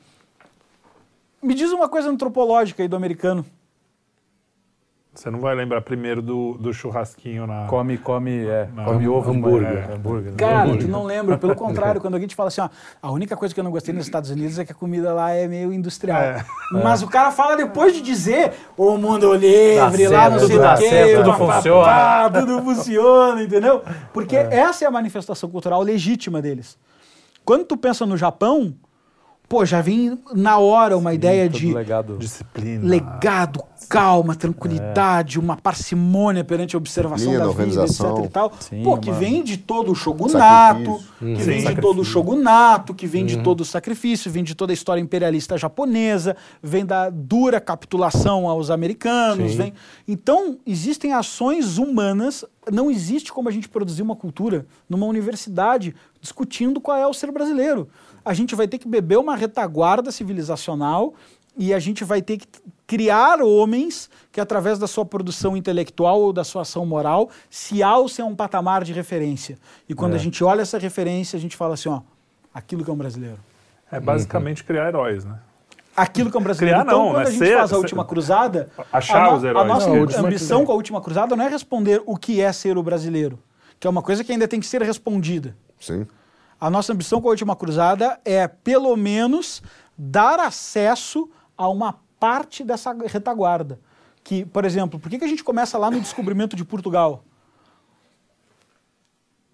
Me diz uma coisa antropológica aí do americano. Você não vai lembrar primeiro do, do churrasquinho na. Come, come, é, Não, come ovo hambúrguer. É, hambúrguer. Cara, tu não lembra. Pelo contrário, quando alguém te fala assim, ó, a única coisa que eu não gostei nos Estados Unidos é que a comida lá é meio industrial. É. Mas o cara fala depois de dizer o mundo livre, Dá lá não sei tudo o quê, funciona. pá, tudo funciona, entendeu? Porque essa é a manifestação cultural legítima deles. Quando tu pensa no Japão, pô, já vem na hora uma ideia Todo de legado. Disciplina. legado, calma, tranquilidade, uma parcimônia perante a observação Disciplina, da vida, organização. etc e tal. Sim, Pô, que uma- vem de todo o shogunato, Sacrifício. que Uhum. vem de todo o shogunato, que vem de todo o sacrifício, vem de toda a história imperialista japonesa, vem da dura capitulação aos americanos, Sim. vem... Então, existem ações humanas, não existe como a gente produzir uma cultura numa universidade discutindo qual é o ser brasileiro. A gente vai ter que beber uma retaguarda civilizacional e a gente vai ter que criar homens que, através da sua produção intelectual ou da sua ação moral, se alcem a um patamar de referência. E quando É. a gente olha essa referência, a gente fala assim, ó, aquilo que é um brasileiro. É basicamente criar heróis, né? Aquilo que é um brasileiro. Criar então, não, quando né? a gente Ser- faz a ser- última cruzada, Achar a, os heróis. a nossa Não, a ambição com a última cruzada não é responder o que é ser o brasileiro, que é uma coisa que ainda tem que ser respondida. Sim. A nossa ambição com a última cruzada é, pelo menos, dar acesso a uma parte dessa retaguarda. Que, por exemplo, por que, que a gente começa lá no descobrimento de Portugal?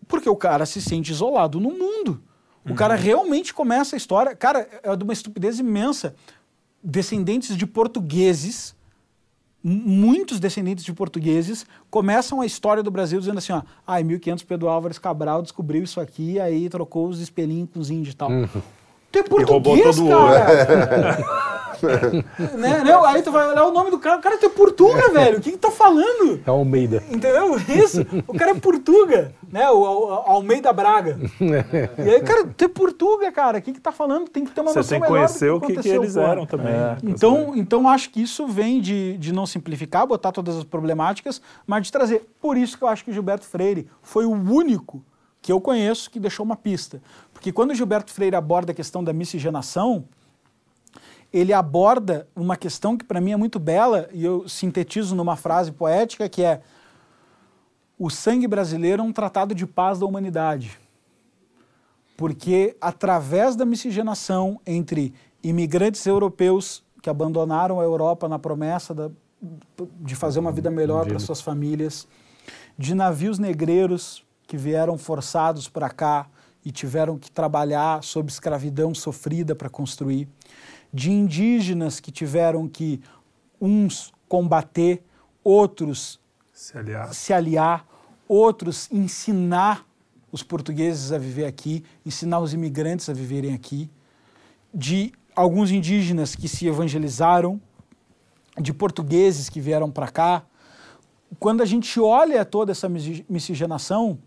Porque o cara se sente isolado no mundo. O cara realmente começa a história. Cara, é de uma estupidez imensa. Descendentes de portugueses, muitos descendentes de portugueses, começam a história do Brasil dizendo assim: ó, ah, em 1500 Pedro Álvares Cabral descobriu isso aqui, aí trocou os espelhinhos com os índios e tal. Tu é roubou português, todo o cara! (laughs) (laughs) né, né? Aí tu vai olhar o nome do cara, o cara é portuga, velho. O que que tá falando? É Almeida. Entendeu? Isso. O cara é Portuga, né? O, Al- Almeida Braga. (laughs) E aí, cara, tu é Portuga, cara. O que que tá falando? Tem que ter uma Você noção tem que melhor do conhecer o que, que eles eram também. É. né? Então, então acho que isso vem de, de não simplificar, botar todas as problemáticas, mas de trazer. Por isso que eu acho que o Gilberto Freire foi o único que eu conheço que deixou uma pista. Porque quando o Gilberto Freire aborda a questão da miscigenação, ele aborda uma questão que para mim é muito bela e eu sintetizo numa frase poética que é o sangue brasileiro é um tratado de paz da humanidade. Porque através da miscigenação entre imigrantes europeus que abandonaram a Europa na promessa da- de fazer uma vida melhor para suas famílias, de navios negreiros que vieram forçados para cá e tiveram que trabalhar sob escravidão sofrida para construir, de indígenas que tiveram que uns combater, outros Se aliar. se aliar, outros ensinar os portugueses a viver aqui, ensinar os imigrantes a viverem aqui, de alguns indígenas que se evangelizaram, de portugueses que vieram para cá. Quando a gente olha toda essa misci- miscigenação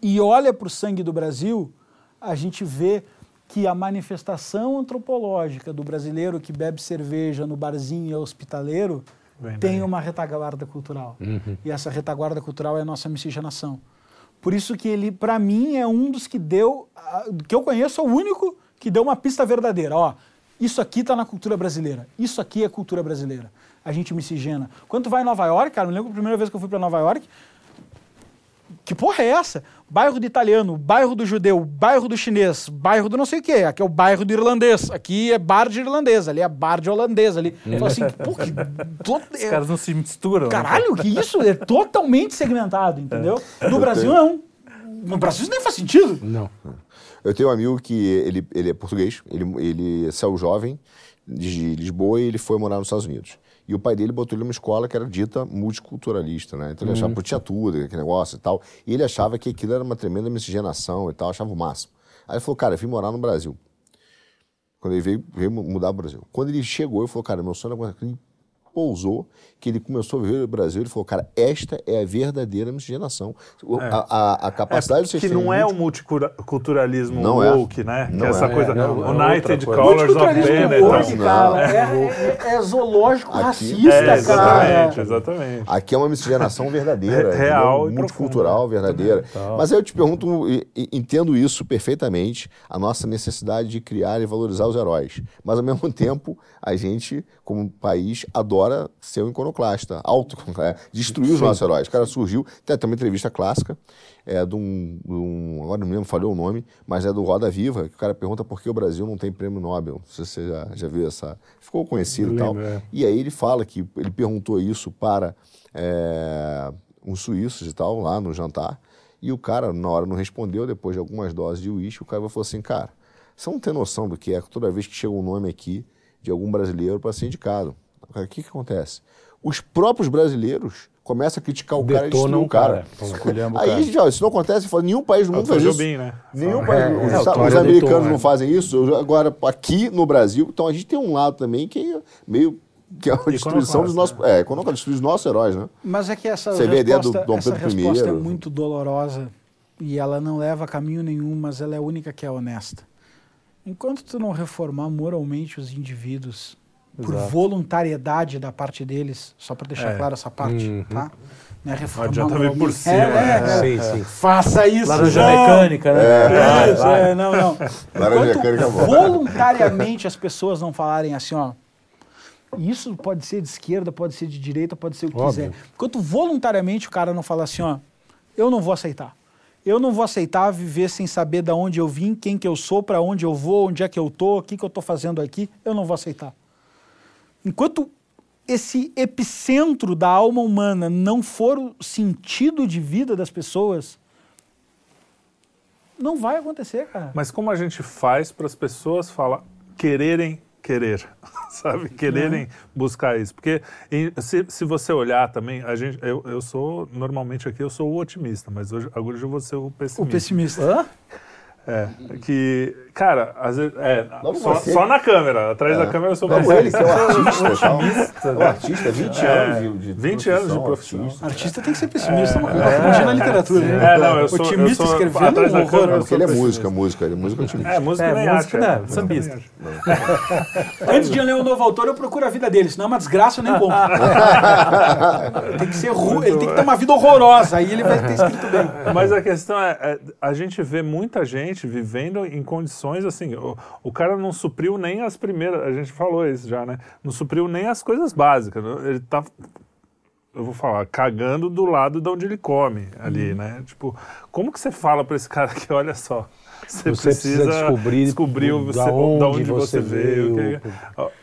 e olha para o sangue do Brasil, a gente vê que a manifestação antropológica do brasileiro que bebe cerveja no barzinho e é hospitaleiro Vem tem daí. uma retaguarda cultural. E essa retaguarda cultural é a nossa miscigenação. Por isso que ele, para mim, é um dos que deu, que eu conheço, é o único que deu uma pista verdadeira. Ó, isso aqui está na cultura brasileira. Isso aqui é cultura brasileira. A gente miscigena. Quando tu vai em Nova York, cara, me lembro a primeira vez que eu fui para Nova York, que porra é essa? Bairro do italiano, bairro do judeu, bairro do chinês, bairro do não sei o quê. Aqui é o bairro do irlandês. Aqui é bar de irlandês, ali é bar de holandês. Ali. Fala assim, pô, que. to- Os caras não se misturam. né? Caralho, que isso? É totalmente segmentado, entendeu? No Brasil, não. No Brasil isso nem faz sentido. Não. Eu tenho um amigo que ele, ele é português, ele, ele saiu jovem de Lisboa e ele foi morar nos Estados Unidos. E o pai dele botou ele numa escola que era dita multiculturalista, né? Então ele achava que tinha tudo, aquele negócio e tal. E ele achava que aquilo era uma tremenda miscigenação e tal, achava o máximo. Aí ele falou, cara, eu vim morar no Brasil. Quando ele veio, veio mudar o Brasil. Quando ele chegou, ele falou, cara, meu sonho é pousou, que ele começou a viver o Brasil, ele falou, cara, esta é a verdadeira miscigenação. O- A, a, a capacidade de que vocês não terem é o multi- multiculturalismo Não é. woke, né? Não que é essa é. coisa É, não, é United. Colors of Benetton. é, é- é zoológico Aqui- racista, É, cara. exatamente, exatamente. Aqui é uma miscigenação verdadeira, Re- real e multicultural, verdadeira. Mas aí eu te pergunto, entendo isso perfeitamente, a nossa necessidade de criar e valorizar os heróis. Mas ao mesmo (laughs) tempo, a gente, como país, adora ser um iconoclasta, auto (laughs) é, destruir os nossos heróis. O cara surgiu, tem até uma entrevista clássica, é de um, de um- agora não me lembro, falhou o nome, mas é do Roda Viva, que o cara pergunta por que o Brasil não tem prêmio Nobel. Não sei se você já, já viu essa. Ficou conhecido e tal. é. E aí ele fala que ele perguntou isso para é, uns suíços e tal, lá no jantar, e o cara, na hora, não respondeu, depois de algumas doses de uísque, o cara falou assim, cara, você não tem noção do que é toda vez que chega um nome aqui de algum brasileiro para ser indicado. O que, que acontece? Os próprios brasileiros começam a criticar o cara e destruir Detonam o cara. cara. Aí, cara. gente, ó, isso não acontece, nenhum país do mundo Dr. faz isso. Jobim, né? Nenhum país, É, os, é, Tório os é americanos doutor, não é. fazem isso. Agora, aqui no Brasil, então a gente tem um lado também que é meio que é a destruição dos nossos. É, quando a destruir os nossos heróis, né? Mas é que essa Você vê a ideia do resposta, Dom essa Pedro I. resposta é muito dolorosa e ela não leva a caminho nenhum, mas ela é a única que é honesta. Enquanto tu não reformar moralmente os indivíduos por Exato. voluntariedade da parte deles, só para deixar É. claro essa parte, Uhum. tá? Não é reformar adianta vir por cima, É, né? é, é. Sim, sim. Faça isso. Laranja não. mecânica, né? Vai, Isso, é, não, não. Laranja Enquanto mecânica é voluntariamente as pessoas não falarem assim, ó. Isso pode ser de esquerda, pode ser de direita, pode ser o que Óbvio. quiser. Enquanto voluntariamente o cara não fala assim, ó, eu não vou aceitar. Eu não vou aceitar viver sem saber de onde eu vim, quem que eu sou, para onde eu vou, onde é que eu tô, o que que eu tô fazendo aqui. Eu não vou aceitar. Enquanto esse epicentro da alma humana não for o sentido de vida das pessoas, não vai acontecer, cara. Mas como a gente faz para as pessoas falar, quererem querer, (laughs) sabe? Quererem buscar isso. Porque se, se você olhar também, a gente, eu, eu sou, normalmente aqui eu sou o otimista, mas hoje, agora eu vou ser o O pessimista. pessimista. É, que, cara, às vezes, é, só, só na câmera, atrás da câmera eu sou Como ele, que é pessimista. o (laughs) artista, tal. É o artista, 20 anos de, de 20 anos de profissão. artista. Artista tem que ser pessimista, que funciona na literatura. né? É, não, eu sou, Otimista eu sou, escrevendo atrás da um horror. câmera eu Porque ele é música, música, ele é música otimista. É, música É, nem música, né? Sambista. (laughs) Antes de ler um novo autor, eu procuro a vida dele, senão é uma desgraça, eu nem compro. (laughs) tem que ser ru... Ele tem que ter uma vida horrorosa, aí ele vai ter escrito bem. Mas a questão é, é, a gente vê muita gente vivendo em condições assim, o, o cara não supriu nem as primeiras, a gente falou isso já, né? Não supriu nem as coisas básicas. né? Ele tá, eu vou falar, cagando do lado de onde ele come ali, né? Tipo, como que você fala para esse cara (laughs) que, olha só, você, Você precisa descobrir descobrir o- da você- onde da onde você você veio. veio. que-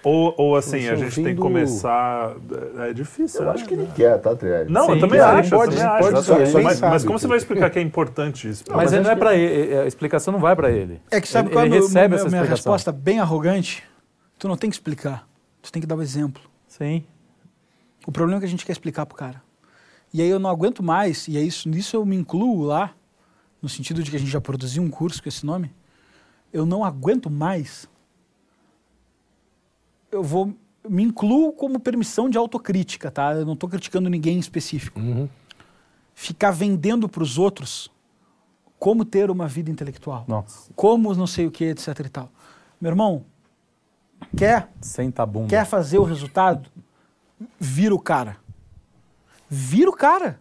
ou, ou assim, a é gente tem que começar. É difícil, Eu né? acho que ele quer, tá? Não, eu Sim, também claro, acho. pode- eu também pode acho. mas, sabe mas como você vai explicar que é importante isso? Mas ele não é para ele, a explicação não vai para ele. É que sabe ele, qual é ele a meu- recebe minha, essa minha resposta bem arrogante? Tu não tem que explicar, tu tem que dar o exemplo. Sim. O problema é que a gente quer explicar pro cara. E aí eu não aguento mais, e é isso, nisso eu me incluo lá, no sentido de que a gente já produziu um curso com esse nome. Eu não aguento mais. Eu vou me incluo como permissão de autocrítica, tá? Eu não estou criticando ninguém em específico. Uhum. Ficar vendendo para os outros como ter uma vida intelectual, Nossa, como não sei o que, etc e tal. Meu irmão, quer senta a bunda. Quer fazer o resultado? Vira o cara. Vira o cara.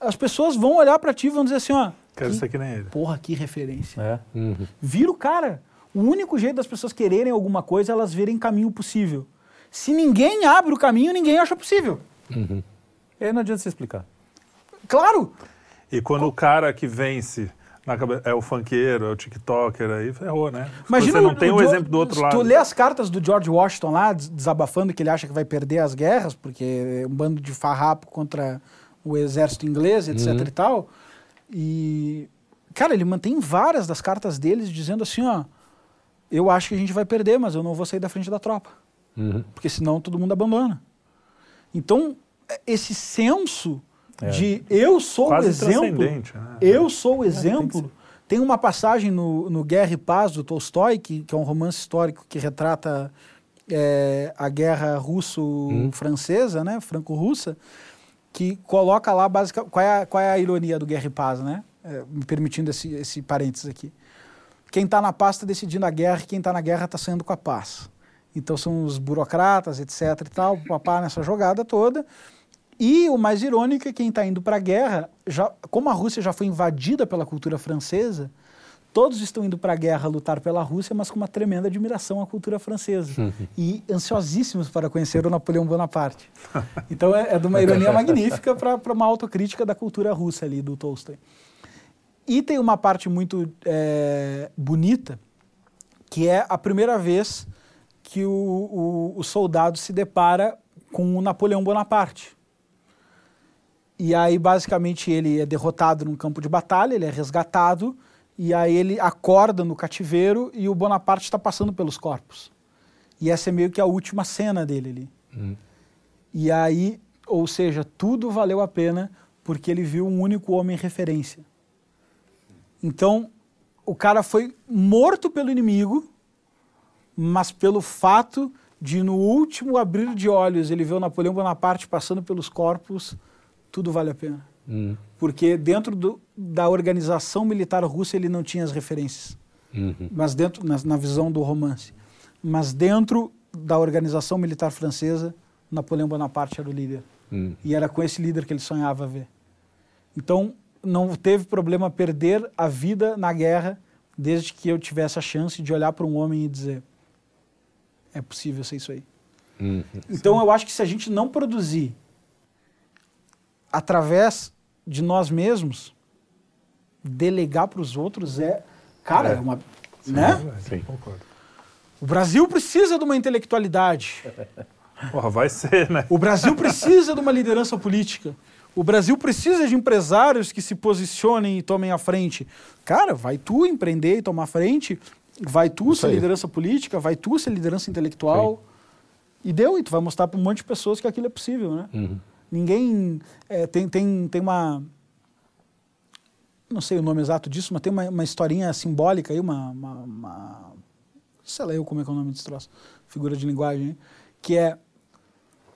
As pessoas vão olhar pra ti e vão dizer assim, ó. Quero que- ser que nem ele. Porra, que referência. É. Uhum. Vira o cara. O único jeito das pessoas quererem alguma coisa é elas verem caminho possível. Se ninguém abre o caminho, ninguém acha possível. E aí não adianta você explicar. Claro! E quando o cara que vence na cabe- é o funkeiro, é o tiktoker, aí ferrou, né? Imagina Você não o- tem o o exemplo do outro se lado. Tu lê as cartas do George Washington lá, des- desabafando que ele acha que vai perder as guerras, porque é um bando de farrapo contra o exército inglês, etc Uhum. e tal. E, cara, ele mantém várias das cartas deles dizendo assim, ó, eu acho que a gente vai perder, mas eu não vou sair da frente da tropa. Uhum. Porque senão todo mundo abandona. Então, é- esse senso de eu sou o Quase exemplo, transcendente, né? eu sou o exemplo. Tem uma passagem no, no Guerra e Paz do Tolstói, que, que é um romance histórico que retrata é, a guerra russo-francesa, né, franco-russa, que coloca lá basicamente qual é a, qual é a ironia do Guerra e Paz, né? É, me permitindo esse, esse parênteses aqui. Quem está na paz está decidindo a guerra, quem está na guerra está saindo com a paz. Então são os burocratas, etc. e tal, papá nessa jogada toda. E o mais irônico é que quem está indo para a guerra, já, como a Rússia já foi invadida pela cultura francesa, todos estão indo para a guerra lutar pela Rússia, mas com uma tremenda admiração à cultura francesa. e ansiosíssimos para conhecer o Napoleão Bonaparte. (laughs) Então é, é de uma ironia magnífica para uma autocrítica da cultura russa ali, do Tolstói. E tem uma parte muito é, bonita, que é a primeira vez que o, o, o soldado se depara com o Napoleão Bonaparte. E aí, basicamente, ele é derrotado num campo de batalha, ele é resgatado, e aí ele acorda no cativeiro e o Bonaparte está passando pelos corpos. E essa é meio que a última cena dele ali. E aí, ou seja, tudo valeu a pena porque ele viu um único homem referência. Então, o cara foi morto pelo inimigo, mas pelo fato de, no último abrir de olhos, ele ver o Napoleão Bonaparte passando pelos corpos, tudo vale a pena. Uhum. Porque dentro do, da organização militar russa ele não tinha as referências, Uhum. mas dentro na, na visão do romance, mas dentro da organização militar francesa, Napoleão Bonaparte era o líder Uhum. e era com esse líder que ele sonhava ver. Então não teve problema perder a vida na guerra, desde que eu tivesse a chance de olhar para um homem e dizer é possível ser isso aí. Uhum. Então eu acho que se a gente não produzir através de nós mesmos, delegar para os outros é, cara, é, uma, né? Sim. Concordo. O Brasil precisa de uma intelectualidade. (laughs) Porra, vai ser, né? O Brasil precisa de uma liderança política. O Brasil precisa de empresários que se posicionem e tomem a frente. Cara, vai tu empreender e tomar a frente, vai tu Isso ser aí. liderança política, vai tu ser liderança intelectual. E deu, e tu vai mostrar para um monte de pessoas que aquilo é possível, né? Uhum. Ninguém. é, tem, tem, tem uma. Não sei o nome exato disso, mas tem uma, uma historinha simbólica aí, uma, uma, uma- Sei lá eu como é que é o nome desse troço. Figura de linguagem, hein? que é.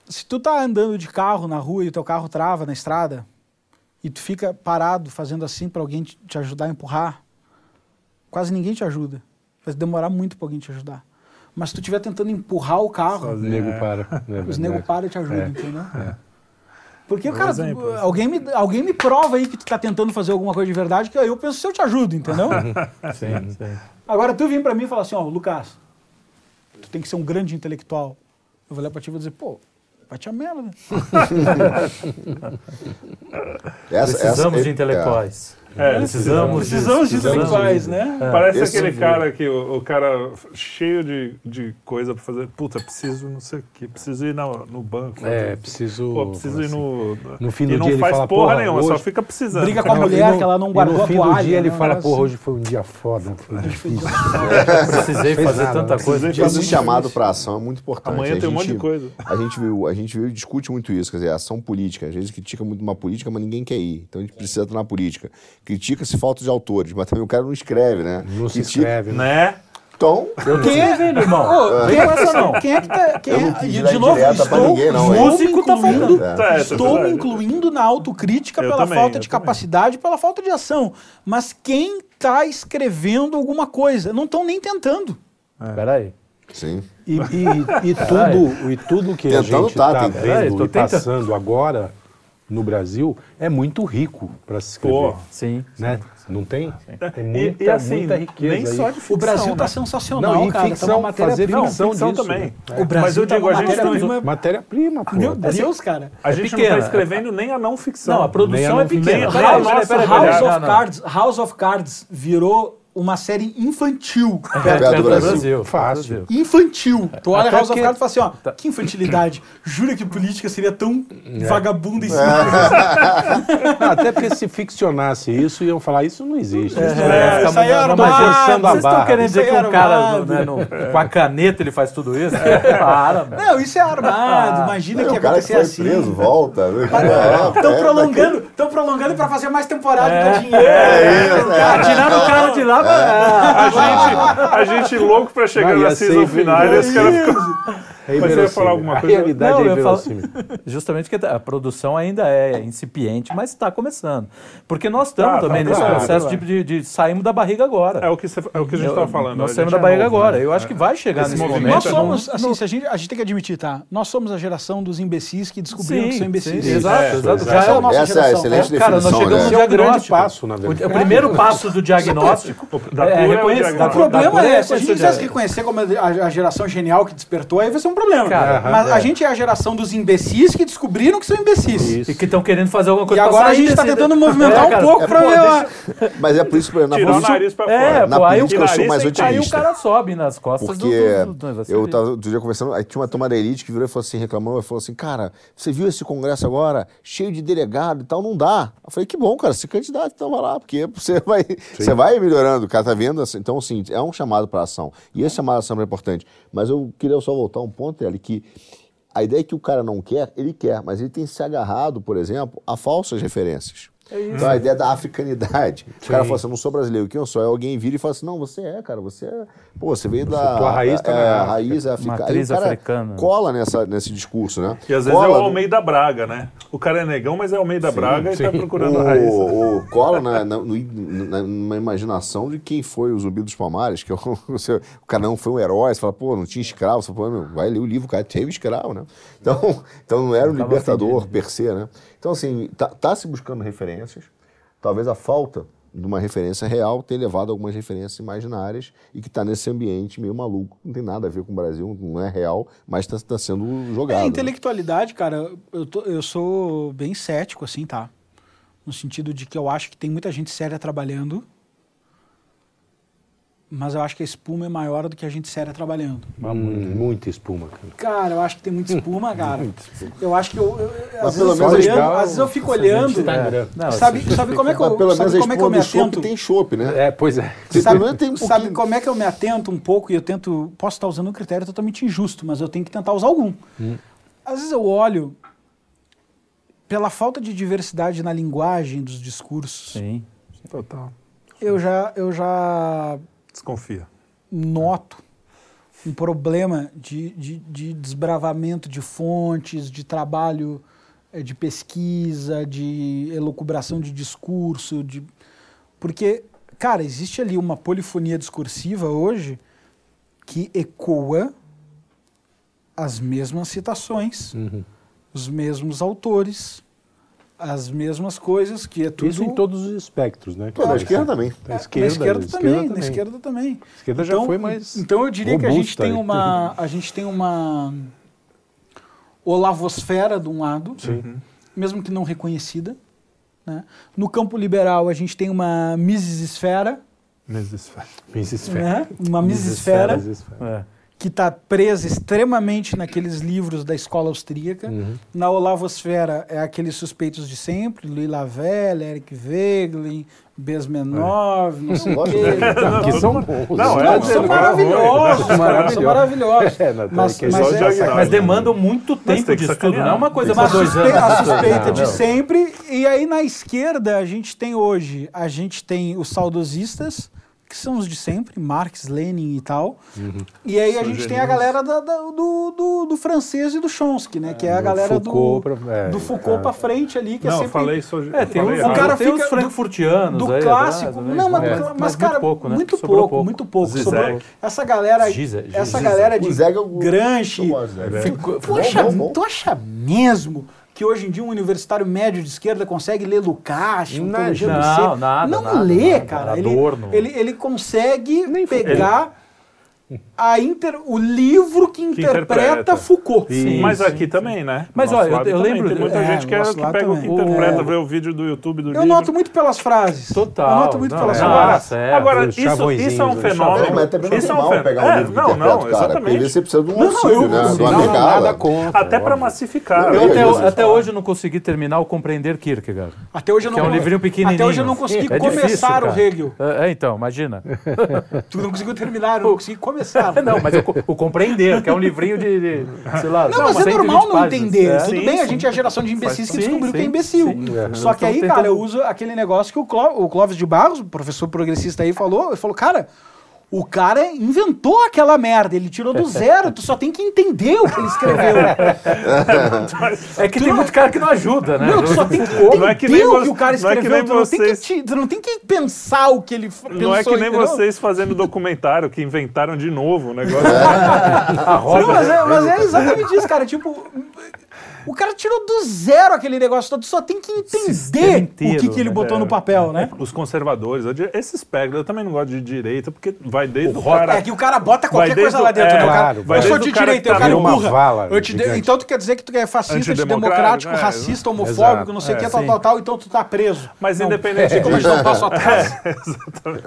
Se tu tá andando de carro na rua e o teu carro trava na estrada, e tu fica parado fazendo assim para alguém te, te ajudar a empurrar, quase ninguém te ajuda. Vai demorar muito para alguém te ajudar. Mas se tu estiver tentando empurrar o carro, O Sozinho. nego É. para. É os nego param e te ajudam, entendeu? Porque, Bom cara, exemplo, esse. alguém, me, alguém me prova aí que tu tá tentando fazer alguma coisa de verdade, que aí eu penso se eu te ajudo, entendeu? (laughs) Sim, sim. Agora, tu vem pra mim e fala assim, ó, Lucas, tu tem que ser um grande intelectual. Eu vou olhar pra ti e vou dizer, pô, vai te (laughs) a merda. Essa- Precisamos essa- de intelectuais. É, Precisamos, Precisamos de intelectuais, né? Parece Esse- aquele cara que o, o cara cheio de, de coisa pra fazer. Puta, preciso não sei o quê, preciso ir no, no banco. É, fazer- preciso. Pô, preciso ir assim, no. No fim e do não dia ele faz fala, porra "Porra, nenhuma, só hoje- fica precisando. Briga com a Não, mulher e no- que ela não e guardou no a fim toalha, do dia ele né? fala, porra, hoje foi um dia foda, (laughs) foi difícil. (laughs) Precisei fazer nada, tanta né? coisa. Esse chamado para ação é muito importante. Amanhã tem um monte de coisa. A gente viu, a gente viu e discute muito isso, quer dizer, ação política. Às vezes critica muito uma política, mas ninguém quer ir. Então a gente precisa estar na política. Critica-se falta de autores, mas também o cara não escreve, né? Não se Critica- escreve, né? Né? Então, Quem é, Vendo, irmão? Ô, quem, é, quem é que tá. Quem Eu não é, quis de, novo, estou, ninguém, não, Músico tá faltando. É, é Estou me incluindo na autocrítica Eu pela também, falta eu de também. capacidade, pela falta de ação. Mas quem está escrevendo alguma coisa? Não estão nem tentando. Peraí. sim. E, e, e tudo, e tudo que a Tentando gente tá, está tem- vendo Peraí, tô e tentando. passando agora no Brasil é muito rico para se escrever. Pô, Sim. né? Não tem? Tem E- muita, e, assim, muita riqueza. nem aí. só de ficção, O Brasil tá né? sensacional, Não, e cara. ficção, tá uma matéria fazer Não, ficção ficção disso. também. O Brasil Mas eu tá digo, uma a gente não, matéria-prima- Matéria-prima, pô. Meu Deus, cara. a gente não pequena. está escrevendo nem a não ficção. Não, a produção é não- pequena. nem- Peraí, nem a peraí, nossa peraí, House peraí. of Não, não. Cards, House of Cards virou uma série infantil. Perto do Brasil. Fácil. Infantil. Tu olha Até House of Cards e fala assim, ó, que infantilidade. Jura que política seria tão É. vagabunda em cima (laughs) Não, até porque se ficcionasse isso, iam falar, isso não existe. Isso É, isso aí é Não, mas armado. Vocês estão querendo Isso dizer que aí é um cara né, no- (laughs) com a caneta ele faz tudo isso? Para, meu. Não, isso é armado. Imagina que o cara que acontecer foi assim. preso, volta. né? Estão É, prolongando, estão prolongando para fazer mais temporada e dar dinheiro. Tirando o cara de lá. A gente, a gente louco pra chegar Não, na season final e esse cara ficou... É Mas você ia falar alguma A coisa? realidade Não, é eu ia falar- inverossímil. Justamente que a produção ainda é incipiente, mas está começando. Porque nós estamos Tá, tá, também nesse claro, processo claro. de, de, de saímos da barriga agora. É o que, você, é o que a gente estava falando. Nós a saímos da é barriga novo, agora. né? Eu acho que vai chegar Esse nesse movimento momento. Nós é somos, Não- assim, se a, gente, a gente tem que admitir, tá? Nós somos a geração dos imbecis que descobriram que são imbecis. sim, exato, Isso, exato. isso. Já é a nossa Essa é a geração. excelente Cara, nós definição, chegamos né? no Esse é um grande diagnóstico. passo, na verdade. O, o primeiro passo do diagnóstico (laughs) Da é é reconhecer. diagnóstico. O problema é, se a gente quisesse reconhecer como a, a geração genial que despertou, aí vai ser um problema. Cara, Mas é. a gente é a geração dos imbecis que descobriram que são imbecis. E que estão querendo fazer alguma E coisa pra agora a gente está tentando movimentar É, um cara, pouco é, pra pô, ver lá. Mas é por isso, por exemplo, na Tirar o nariz pra fora. É, Na pô, aí política eu cara, sou mais aí o otimista. cara sobe nas costas do- Porque do, do, do, do- eu tava outro dia conversando, aí tinha uma tomada elite que virou e falou assim, reclamando, e falou assim, cara, você viu esse congresso agora, cheio de delegado e tal, não dá. Eu falei, que bom, cara, se candidato, então vai lá, porque (laughs) você vai, você vai melhorando, o cara tá vendo, assim, então assim, é um chamado para ação. E esse chamado à ação é importante. Mas eu queria só voltar um ponto, ele que a ideia é que o cara não quer, ele quer, mas ele tem se agarrado, por exemplo, a falsas referências. Então a ideia da africanidade. O cara fala assim, eu não sou brasileiro, quem eu sou? Aí alguém vira e fala assim, não, você é, cara, você é. Pô, você veio da. tua raiz tá é, na a África. raiz é africana. Matriz Aí o cara africana. cola nessa, nesse discurso, né? E às vezes cola é o Almeida Braga, né? O cara é negão, mas é Almeida Braga e tá sim. procurando a raiz. O, o cola na, na, no- na- numa imaginação de quem foi o Zumbi dos Palmares, que é (laughs) o, o cara não foi um herói, você fala, pô, não tinha escravo, você fala, pô, meu, vai ler o livro, o cara teve escravo, né? Então, então não era um libertador ofendido. per se, né? Então, assim, tá, tá se buscando referências, talvez a falta de uma referência real tenha levado a algumas referências imaginárias e que está nesse ambiente meio maluco. Não tem nada a ver com o Brasil, não é real, mas está sendo jogado. É, né? intelectualidade, cara, eu, tô- eu sou bem cético, assim, tá? No sentido de que eu acho que tem muita gente séria trabalhando, mas eu acho que a espuma é maior do que a gente séria trabalhando. Hum, Muita espuma, cara. Cara, eu acho que tem muita espuma, (laughs) cara. Eu acho que eu, eu- às, Mas vezes eu olhando, legal às vezes eu fico olhando. tá- É. Não, sabe, sabe como é que eu, pelo sabe menos a como é que eu me atento? tem chopp, né? É, pois é. (laughs) Sabe, tem um sabe como é que eu me atento um pouco e eu tento. Posso estar usando um critério totalmente injusto, mas eu tenho que tentar usar algum. Às vezes eu olho pela falta de diversidade na linguagem dos discursos. Sim. Total. Eu já, eu já Desconfia. noto um problema de, de, de desbravamento de fontes, de trabalho eh, de pesquisa, de elucubração de discurso, de porque, cara, existe ali uma polifonia discursiva hoje que ecoa as mesmas citações, Uhum. os mesmos autores, as mesmas coisas, que é tudo... Isso em todos os espectros, né? Pô, da esquerda também. É, esquerda, na esquerda, da também, na esquerda também. A esquerda já foi mais Então eu diria que a gente tem uma a gente tem uma olavosfera de um lado, mesmo que não reconhecida, né? No campo liberal a gente tem uma misesfera, Mesesfera. Misesfera. né? Uma misesfera Misesfera. É. que está presa extremamente naqueles livros da escola austríaca. Uhum. Na olavosfera é aqueles suspeitos de sempre, Louis Lavelle, Eric Wegelin, Besmenov, não sei (laughs) o quê. (laughs) Que são bons. Não, é, Não, Não, são maravilhosos, não. são maravilhosos. (laughs) É, Mas, mas, é- diagnóstico. Mas demandam muito tempo tem de estudo, não é uma coisa para dois suspe- anos. a suspeita Não, de não. sempre. E aí na esquerda a gente tem hoje, a gente tem os saudosistas, que são os de sempre, Marx, Lenin e tal. E aí a gente tem a galera da- da- do, do, do francês e do Chomsky, né? que é a do galera Foucault do, pra- é, do Foucault é. pra frente ali, que é Não, sempre... falei isso. É, tem falei. O cara tem fica os do- frankfurtianos do aí clássico. atrás, né? não, mas, É, do mas, mas cara, muito pouco, né? muito Sobrou pouco, muito pouco. Zizek. Sobrou- essa galera, Giza- essa galera de é do bom, bom. tu acha mesmo que hoje em dia um universitário médio de esquerda consegue ler Lukács, Não, não, nada, Não nada, lê, nada. cara. Ele, Adorno. ele, ele consegue pegar a inter, o livro que interpreta, interpreta. Foucault. Sim, Mas sim, aqui também, né? Mas, Nosso olha, eu- eu também. lembro Tem de- muita é, gente que, é, nosso que pega o que também. interpreta, É. vê o vídeo do YouTube do Eu livro. noto muito pelas frases. Total. Eu noto muito Não, pelas é. frases. Agora, certo. agora Os isso, isso é um fenômeno. Não, mas também não é isso é um normal fe- pegar é, livro Não, que não, exatamente. você precisa de um Não, não, auxílio, eu- né? não, De uma negada. Até para massificar. Eu- Até, hoje eu não consegui terminar o Compreender Kierkegaard. Até hoje eu não, Que é um livrinho pequenininho. Até hoje eu não consegui É começar o. Hegel. É, é, então, imagina. (laughs) Tu não conseguiu terminar, eu não consegui começar. Não, mas eu, o Compreender, que é um livrinho de, de, sei lá... Não, mas é 120 normal não páginas. entender. É. Tudo Sim, bem, a sim. gente é a geração de imbecis que Sim, descobriu que é imbecil. É. Só que aí, cara, eu uso aquele negócio que o, Cló- o Clóvis de Barros, o professor progressista aí, falou. Ele falou, cara, o cara inventou aquela merda, ele tirou do zero, tu só tem que entender o que ele escreveu. É que tem muito cara que não ajuda, né? Meu, tu só tem que entender Não é que nem o que o cara não é que escreveu, nem tu, não tem que vocês- te- tu não tem que pensar o que ele pensou, Não é que nem entendeu? vocês fazendo documentário, que inventaram de novo o negócio. A roda... Não, mas, é, mas é exatamente isso, cara. Tipo, o cara tirou do zero aquele negócio todo, só tem que entender inteiro, o que, que ele né? botou no papel, né? Os conservadores, eu diria, esse espectro, eu também não gosto de direita, porque vai desde o, rock cara... É que o cara bota qualquer coisa lá o- dentro, é, né? O cara, claro, vai eu sou de o cara direita, tá numa burra. vala Eu te gigante. então tu quer dizer que tu é fascista, Antidemocrático, antidemocrático, é, racista, homofóbico, exato. não sei o É, que, tal, tal, tal, então tu tá preso. Mas Não, independente Tem como gente dar um passo atrás? Exatamente.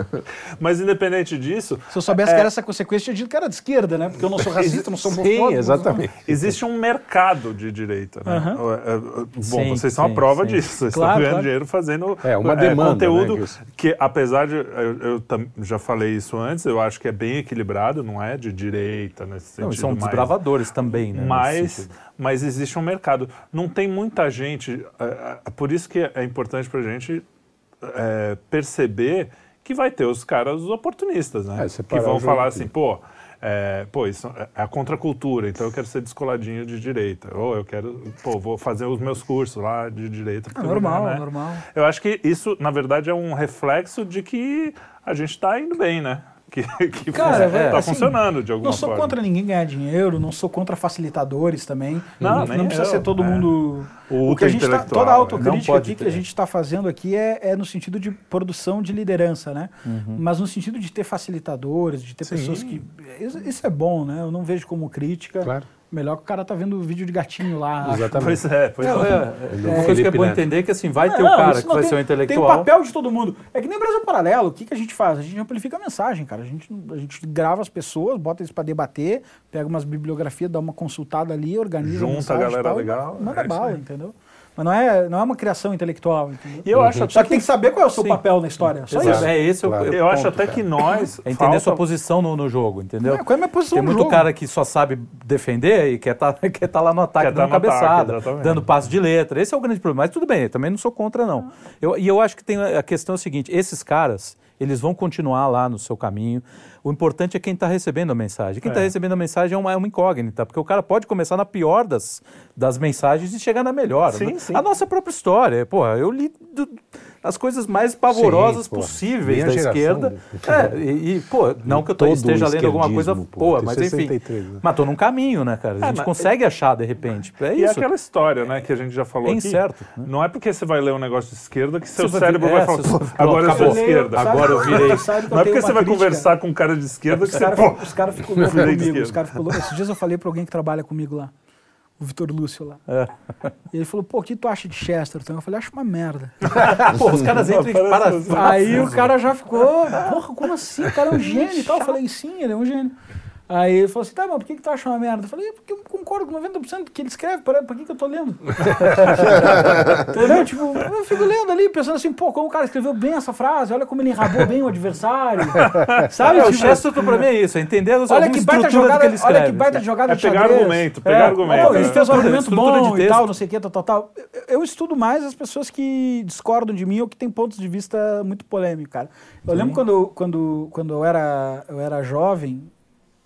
Mas independente disso, Se eu soubesse que era essa consequência, eu tinha dito que era de esquerda, né? Porque eu não sou racista, não sou homofóbico. Sim, exatamente. existe um mercado de direita. Né? É, é, Bom, Sim, vocês são a sim, prova sim. disso. Vocês Claro, estão ganhando claro. dinheiro fazendo É, uma demanda, conteúdo né, que, apesar de. Eu, eu tam- já falei isso antes, eu acho que é bem equilibrado, não é de direita nesse sentido. Não, são mais- desbravadores também, né? mas, mas existe um mercado. Não tem muita gente. é, é, por isso que é importante para a gente é, perceber que vai ter os caras oportunistas, né? É, que vão falar aqui. assim, pô. É, pô, isso é a contracultura, então eu quero ser descoladinho de direita. Ou eu quero, pô, vou fazer os meus cursos lá de direita. vou normal, né? normal. Eu acho que isso, na verdade, é um reflexo de que a gente está indo bem, né? Que, (laughs) que Cara, é, assim, funcionando de alguma Não sou forma. contra ninguém ganhar dinheiro, não sou contra facilitadores também. Não, não, nem precisa eu, ser todo é. mundo. O O que a gente tá, toda a né? autocrítica Não aqui que ter. a gente está fazendo aqui é, é no sentido de produção de liderança, né? Mas no sentido de ter facilitadores, de ter pessoas que. Isso, isso é bom, né? Eu não vejo como crítica. Claro. Melhor que o cara tá vendo vídeo de gatinho lá. (laughs) Exatamente. Pois é, pois é. É, é, É, uma coisa que é bom entender é que assim, vai ter Não, o cara que vai tem, ser um Tem o intelectual. papel de todo mundo. É que nem Brasil Paralelo. O que, que a gente faz? A gente amplifica a mensagem, cara. A gente, a gente grava as pessoas, bota eles para debater, pega umas bibliografias, dá uma consultada ali, organiza Junta a mensagem e galera tal, legal, Manda é bala, entendeu? Mas não é, não é uma criação intelectual, entendeu? E eu acho Só até que tem que saber qual é o seu Sim. papel na história. Só Exato. isso. É esse Claro. o Eu acho até cara. que nós. É entender falta- sua posição no, no jogo, entendeu? É, qual é a minha posição Tem no muito jogo? cara que só sabe defender e quer estar (laughs) quer tá lá no ataque, Quer tá dando no ataque, cabeçada, exatamente. dando passo de letra. Esse é o grande problema. Mas tudo bem, eu também não sou contra, não. Eu, e eu acho que tem a questão é a seguinte: esses caras, eles vão continuar lá no seu caminho. O importante é quem está recebendo a mensagem. Quem está É. recebendo a mensagem é uma, é uma incógnita, porque o cara pode começar na pior das, das mensagens e chegar na melhor. Sim, sim. A nossa própria história. Porra, eu li do- as coisas mais pavorosas Sim, possíveis Minha da esquerda. né? É, e, e, pô, não que eu tô- Todo esteja lendo alguma coisa boa, mas enfim. 63, né? Mas tô num caminho, né, cara? A É, gente mas- consegue achar de repente. É E é isso. aquela história, né, que a gente já falou É aqui. incerto, né? Não é porque você vai ler um negócio de esquerda que seu Você vai- cérebro é, vai falar, você- "Pô, pronto, agora eu sou de acabou. esquerda. Agora eu virei. Não é porque você vai crítica? conversar com um cara de esquerda que Os você, caras pô, os cara ficam loucos comigo. Os caras ficam loucos. Esses dias eu falei pra alguém que trabalha comigo lá, o Vitor Lúcio lá. É. (laughs) E ele falou, pô, o que tu acha de Chesterton? Eu falei, acho uma merda. (laughs) Pô, os caras entram e Parece- para. Aí o cara já ficou, porra, como assim? O cara é um gênio e tal. Eu falei, sim, ele é um gênio. Aí ele falou assim, tá, mas por que, que tu acha uma merda? Eu falei, "É porque eu concordo com 90% do que ele escreve, para, pra que, que eu tô lendo? (laughs) Entendeu? Tipo, eu fico lendo ali, pensando assim, pô, como o cara escreveu bem essa frase, olha como ele enrabou bem o adversário. Sabe? É, o Tipo, Chesterton pra mim é isso, é entender a olha que baita jogada, que ele escreve. olha que baita jogada É de pegar xadrez. argumento, pegar É, argumento. Ele né? fez um Estrutura- argumento bom de e tal, texto. não sei o que, tal, tal, tal. Eu- Eu estudo mais as pessoas que discordam de mim ou que têm pontos de vista muito polêmicos, cara. Eu lembro quando, quando, quando eu, era, eu era jovem,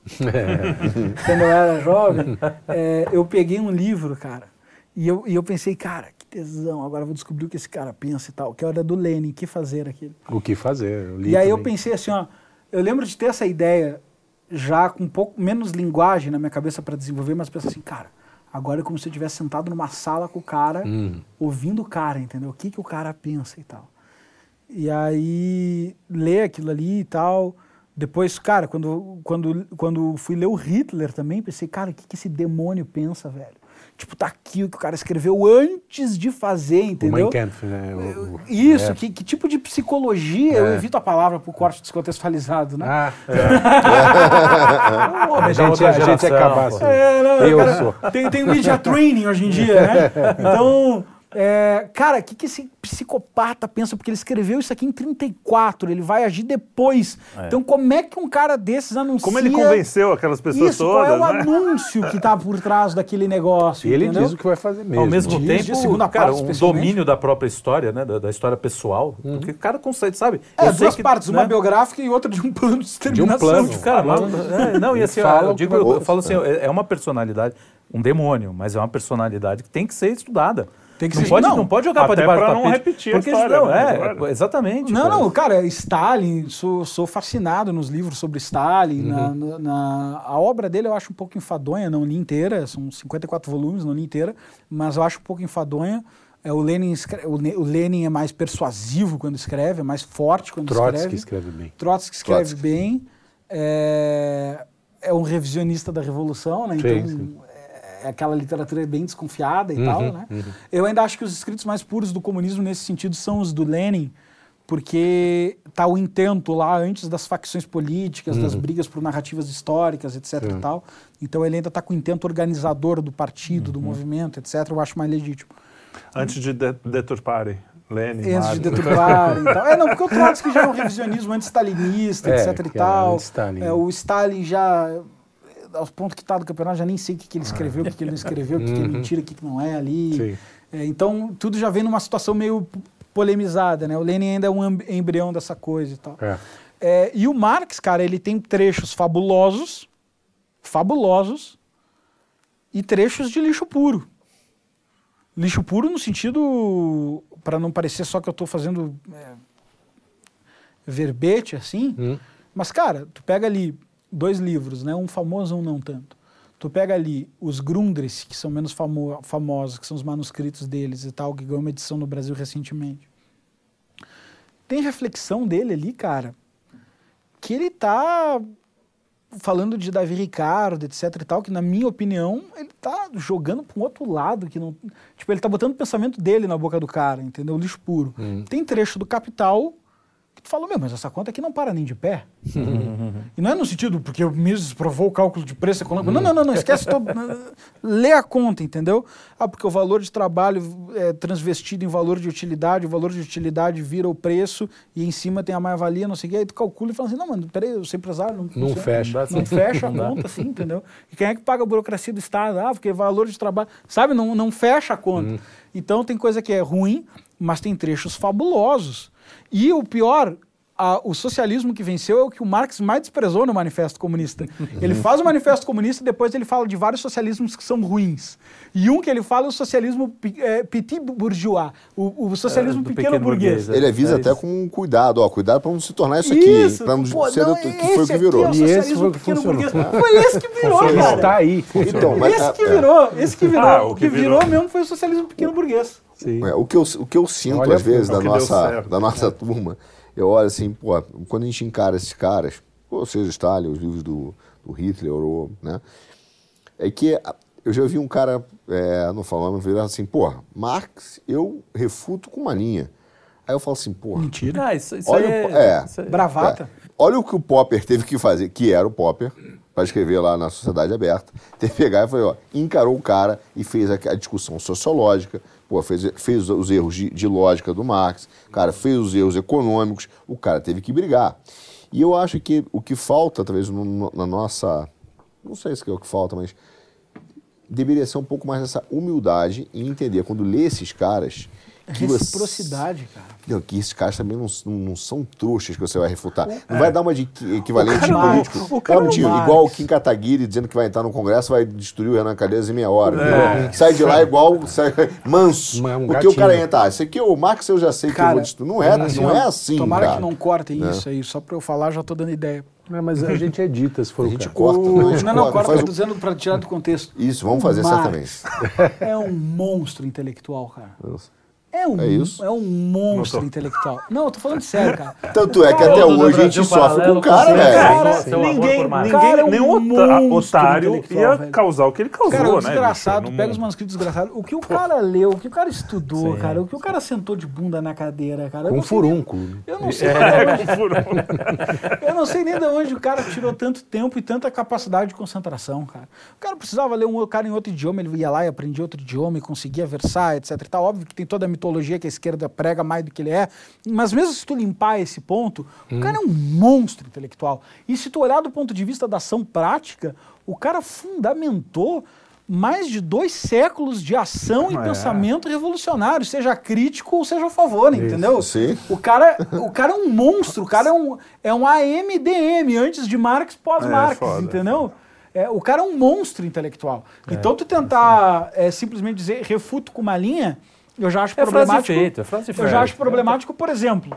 (laughs) quando eu era jovem, é, eu peguei um livro, cara, e eu, e eu pensei, cara, que tesão, agora eu vou descobrir o que esse cara pensa e tal, que era do Lenin, que fazer aquilo. O que fazer? eu li E aí eu também. pensei assim, ó, eu lembro de ter essa ideia já com um pouco menos linguagem na minha cabeça para desenvolver, mas penso assim, cara, Agora é como se eu tivesse sentado numa sala com o cara, Hum. ouvindo o cara, entendeu? O que, que o cara pensa e tal. E aí, ler aquilo ali e tal. Depois, cara, quando, quando, quando fui ler o Hitler também, pensei, cara, o que, que esse demônio pensa, velho? Tipo, tá aqui o que o cara escreveu antes de fazer, O entendeu? Mein Kampf, né? O- o- Isso, é. que, que tipo de psicologia? Eu É. evito a palavra pro corte descontextualizado, né? Ah, (laughs) Homem a da gente, a gente é capaz. pô. É, não, Eu cara, sou. Tem, tem o media training hoje em dia, né? (laughs) Então, é, cara, o que, que esse psicopata pensa? Porque ele escreveu isso aqui em 34, ele vai agir depois. Então, como é que um cara desses anuncia... Como ele convenceu aquelas pessoas Isso, qual todas, é o né? anúncio que tá por trás daquele negócio, E ele entendeu? diz o que vai fazer mesmo. Ao mesmo Diz, tempo, de segunda cara, parte, um domínio da própria história, né? Da, da história pessoal. Porque o cara consegue, sabe? É, Eu sei duas que, partes, uma né? biográfica e outra de um plano de exterminação. plano. de Cara, mas, é, não, e assim, (laughs) Fala eu, digo, eu, eu falo assim, é é uma personalidade, um demônio, mas é uma personalidade que tem que ser estudada. Tem que não ser- pode, não. não, pode jogar para debaixo pra do não tapete. repetir a porque história, não, né, é, agora. exatamente. Não, cara. não, cara, Stalin, sou, sou fascinado nos livros sobre Stalin. na- na, na- a obra dele eu acho um pouco enfadonha, não li inteira, são 54 volumes, não li inteira, mas eu acho um pouco enfadonha. É, o, Lenin escre- o, Ne- o Lenin é mais persuasivo quando escreve, é mais forte quando Trotsky escreve. escreve bem. Trotsky escreve Trotsky. bem. É, é um revisionista da Revolução, né? Sim, Então sim. É aquela literatura bem desconfiada e Uhum, tal, né? Eu ainda acho que os escritos mais puros do comunismo nesse sentido são os do Lenin, porque tá o intento lá antes das facções políticas, das Uhum. brigas por narrativas históricas, etc e tal. Então ele ainda tá com o intento organizador do partido, Uhum. do movimento, etc. Eu acho mais legítimo. Antes de de deturparem Lenin, Antes de Marx. deturpar e tal. É, não, porque o Trotsky já é um (laughs) revisionismo anti-stalinista, É, etc e que era tal. É, o Stalin já, aos pontos que tá do campeonato, já nem sei o que, que ele escreveu, o que, que ele não escreveu, o que, que é mentira, o que, que não é ali. É, então, tudo já vem numa situação meio polemizada, né? O Lenin ainda é um embrião dessa coisa e tal. É. É, e o Marx, cara, ele tem trechos fabulosos, fabulosos, e trechos de lixo puro. Lixo puro no sentido, para não parecer só que eu estou fazendo é, verbete assim, Hum. mas cara, tu pega ali dois livros, né? Um famoso, um não tanto. Tu pega ali os Grundrisse, que são menos famo famosos, que são os manuscritos deles e tal, que ganhou uma edição no Brasil recentemente. Tem reflexão dele ali, cara, que ele tá falando de Davi Ricardo, etc e tal, que na minha opinião, ele tá jogando para um outro lado, que não, tipo, ele tá botando o pensamento dele na boca do cara, entendeu? Lixo puro. Tem trecho do Capital que tu fala, meu, mas essa conta aqui não para nem de pé. (laughs) E não é no sentido porque o Mises provou o cálculo de preço econômico. Não, não, não, não esquece todo. (laughs) Lê a conta, entendeu? Ah, porque o valor de trabalho é transvestido em valor de utilidade, o valor de utilidade vira o preço e em cima tem a mais-valia, não sei o quê. Aí tu calcula e fala assim, não, mano, peraí, eu sou empresário, não, Não sei. fecha. Não fecha a conta, assim, entendeu? E quem é que paga a burocracia do Estado? Ah, porque valor de trabalho. Sabe, não, não fecha a conta. Então tem coisa que é ruim, mas tem trechos fabulosos. E o pior, a- o socialismo que venceu é o que o Marx mais desprezou no Manifesto Comunista. (laughs) Ele faz o Manifesto Comunista e depois ele fala de vários socialismos que são ruins. E um que ele fala é o socialismo é, petit bourgeois, o, o socialismo É, pequeno, pequeno burguês. burguês, Ele avisa É até com cuidado, ó, cuidado pra não se tornar isso aqui, Isso, hein, pra não pô, ser não, o que foi o que aqui virou. é o E esse socialismo foi o que pequeno funcionou. Foi esse que virou, Ele cara. está aí. Então, mas, esse que é, virou, esse que virou. Ah, o o que que virou virou. mesmo foi o socialismo pequeno burguês. Sim. É, o, que eu, o que eu sinto, Olha, às vezes, é da nossa, da nossa turma, eu olho assim, pô, quando a gente encara esses caras, ou seja, Stalin, os livros do, do Hitler, ou, né, é que a- eu já vi um cara, é, não falando, virar assim, pô, Marx, eu refuto com uma linha. Aí eu falo assim, pô, Mentira. Ah, isso, isso Olha aí o- é, é. isso aí- Bravata. É. Olha o que o Popper teve que fazer, que era o Popper, para escrever lá na Sociedade Aberta. (laughs) Teve que pegar e foi, ó, encarou o cara e fez a, a discussão sociológica, pô, fez, fez os erros de, de lógica do Marx, cara fez os erros econômicos, o cara teve que brigar. E eu acho que o que falta, talvez, no- na nossa. Não sei se é o que falta, mas deveria ser um pouco mais essa humildade em entender quando lê esses caras. Reciprocidade, cara. não, que esses caras também não, não, não são trouxas que você vai refutar. Não vai dar uma de equi- equivalente cara- político. o cara Não, é o mentira, Marx. igual o Kim Kataguiri dizendo que vai entrar no Congresso, vai destruir o Renan Calheiros em meia hora. É. Sai de lá igual sai, (laughs) manso. Um porque o cara entra, ah, isso aqui, o Marx eu já sei que eu Cara, vou destruir. Não é, assim, não é assim, Tomara cara. que não cortem isso aí, só pra eu falar, já tô dando ideia. É, mas a gente edita, se for A o gente corta, O- a gente Não, não, corta, tô o- dizendo para tirar do contexto. Isso, vamos O fazer Marx certamente. (laughs) É um monstro intelectual, cara. Isso. É um, É isso? é um monstro intelectual. Não, eu tô falando sério, cara. (laughs) Tanto é que até Todo hoje a gente sofre com o cara, velho. Cara, ninguém, ninguém Cara, é um nenhum otário ia velho. causar o que ele causou, Cara, o né? desgraçado, bicho, pega os manuscritos desgraçados. O que o cara leu, o que o cara estudou, cara, o que o cara sentou de bunda na cadeira, cara. Com nem- furúnculo. Eu não sei. É, com furo. (laughs) Eu não sei nem de onde o cara tirou tanto tempo e tanta capacidade de concentração, cara. O cara precisava ler um cara em outro idioma, ele ia lá e aprendia outro idioma e conseguia versar, etc. E tá óbvio que tem toda a mitologia que a esquerda prega mais do que ele é, mas mesmo se tu limpar esse ponto, o cara é um monstro intelectual. E se tu olhar do ponto de vista da ação prática, o cara fundamentou mais de dois séculos de ação e É. pensamento revolucionário, seja crítico ou seja a favor, entendeu? Sim. O cara, o cara é um monstro, o cara é um, é um AMDM, antes de Marx, pós-Marx, É, entendeu? É, o cara é um monstro intelectual. É, então, tu tentar é, simplesmente dizer refuto com uma linha, eu já acho É problemático. feita, é frase eu feita. já acho problemático, por exemplo,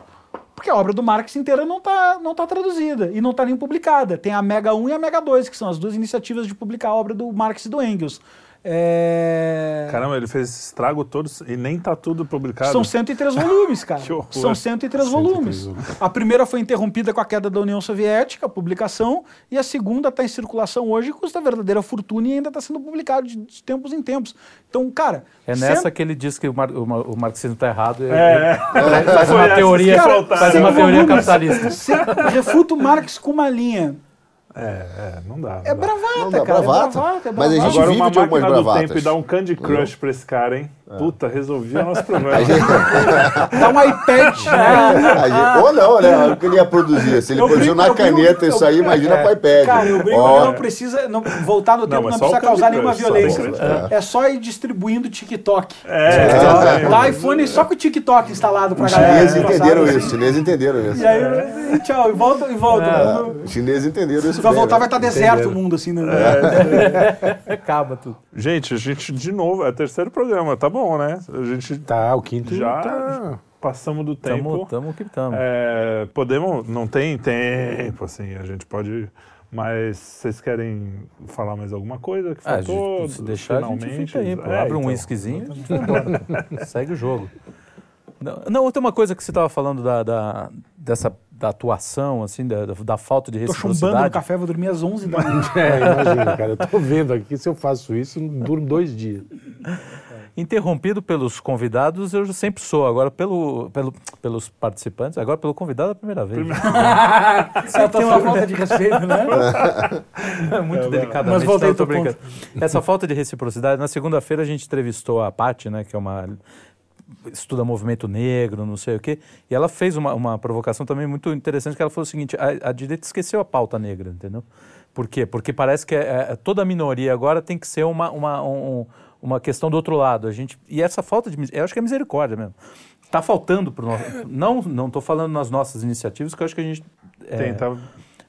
porque a obra do Marx inteira não está não tá traduzida e não está nem publicada. Tem a Mega 1 e a Mega 2, que são as duas iniciativas de publicar a obra do Marx e do Engels. É... Caramba, ele fez estrago todos e nem tá tudo publicado. São 103 volumes, cara. (laughs) Que horror. São 103 volumes. A primeira foi interrompida com a queda da União Soviética, a publicação, e a segunda está em circulação hoje e custa verdadeira fortuna e ainda está sendo publicado de, de tempos em tempos. Então, cara. É nessa cento- que ele diz que o, mar, o, o marxismo está errado. e- É, e (laughs) faz uma teoria, faltava. faz uma teoria volumes, capitalista. cem- refuta o Marx com uma linha. É, é, não dá. Não É dá. bravata, Não dá, cara. bravata. É bravata, é Mas a bravata. gente Agora, vive uma de algumas máquina do bravatas. tempo e dar um Candy Crush pra esse cara, hein? Puta, resolvia nosso (laughs) problema. Gente- Dá um iPad, (laughs) né? gente- ou não, né? O que ele ia produzir. Se ele Eu produziu brinco- na caneta eu- isso aí, imagina pro iPad. Cara, eu brinco que não precisa não, voltar no tempo, não, só o precisa causar Crush, nenhuma só violência. tem É. só ir distribuindo TikTok. É, Dá iPhone só com o TikTok instalado pra Os galera. chineses entenderam isso, os chineses entenderam isso. E aí, tchau, e volta, e volta. É, Os chineses entenderam isso. Vai voltar, né? vai estar deserto o mundo, assim. Né? (laughs) Acaba tudo. Gente, a gente, de novo, é o terceiro programa, tá bom, né? A gente Tá, o quinto já tá... passamos do tempo. Tamo, tamo que tamo. É, podemos, não tem tempo, assim, a gente pode. Mas vocês querem falar mais alguma coisa que Ah, a faltou? gente, se deixar, a gente finalmente? fica aí. pô. É, Abre um então. whiskyzinho e a gente vai embora. Segue o jogo. Não, não, tem uma coisa que você estava falando da, da- dessa da atuação, assim, da, da- falta de Tô chumbando no reciprocidade. café, vou dormir às 11 da (laughs) manhã. É, imagina, cara. Eu tô vendo aqui, se eu faço isso, eu durmo dois dias. Interrompido pelos convidados, eu sempre sou. Agora, pelo, pelo, pelos participantes, agora pelo convidado é a primeira vez. Essa (laughs) tem uma falta de respeito, né? (laughs) Muito delicadamente. Mas volta aí não, tô brincando. Essa falta de reciprocidade. Na segunda-feira a gente entrevistou a Paty, né, que é uma estuda movimento negro, não sei o quê, e ela fez uma, uma provocação também muito interessante, que ela falou o seguinte, a, a direita esqueceu a pauta negra, entendeu? Por quê? Porque parece que é- é- toda minoria agora tem que ser uma, uma, um- uma questão do outro lado. A gente, e essa falta de... Eu acho que é misericórdia mesmo. Está faltando para Não não estou falando nas nossas iniciativas, que eu acho que a gente... é, Tenta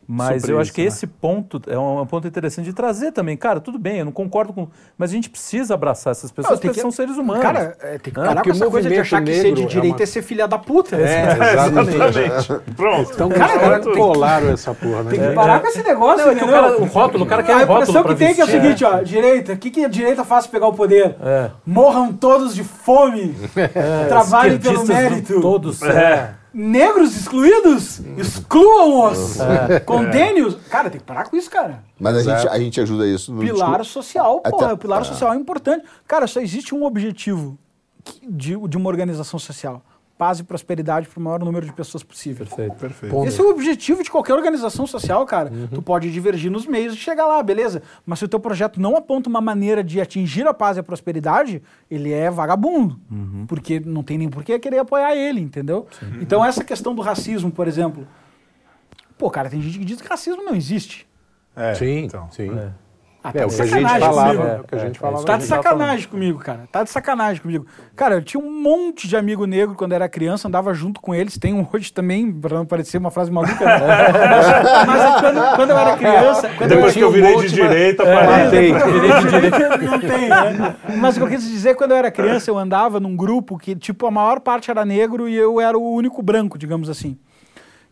mas eu acho que né? esse ponto é um, é um ponto interessante de trazer também. Cara, tudo bem, eu não concordo com. Mas a gente precisa abraçar essas pessoas, tem porque que- são seres humanos. Cara, é, tem que Ah, parar porque com essa coisa de achar que ser de é direita uma- é ser filha da puta. É, (laughs) exatamente. Pronto. Então, Cara, cara, tem que- colaram essa porra, né? Tem que parar com esse negócio, Não, é que o, cara, o rótulo, o cara quer a um rótulo impressão que tem que é o seguinte, ó, direita, o que, que a direita faz pra pegar o poder? É. Morram todos de fome, trabalhem pelo mérito. Todos. É. Negros excluídos, excluam-os. Condene-os. Cara, tem que parar com isso, cara. Mas a gente, a gente ajuda isso no Pilar discurso. social, porra, Até- o pilar é. social é importante. Cara, só existe um objetivo de, de uma organização social. Paz e prosperidade para o maior número de pessoas possível. Perfeito. Perfeito. Ponto. Esse é o objetivo de qualquer organização social, cara. Uhum. Tu pode divergir nos meios de chegar lá, beleza? Mas se o teu projeto não aponta uma maneira de atingir a paz e a prosperidade, ele é vagabundo. Uhum. Porque não tem nem por que querer apoiar ele, entendeu? Então essa questão do racismo, por exemplo. Pô, cara, tem gente que diz que racismo não existe. É, Sim, então. sim. Ah, É, o de que a gente sacanagem falava, comigo. é, o que a gente falava. Tá de sacanagem comigo, cara. Tá de sacanagem comigo. Cara, eu tinha um monte de amigo negro quando era criança, andava junto com eles. Tem um hoje também, pra não parecer uma frase maluca. né? (laughs) Mas é quando, quando eu era criança. Quando Depois que eu tinha um virei monte, de mas- direita, É, parei. (laughs) tem. Não tem, né? Mas o que eu quis dizer, quando eu era criança, eu andava num grupo que, tipo, a maior parte era negro e eu era o único branco, digamos assim.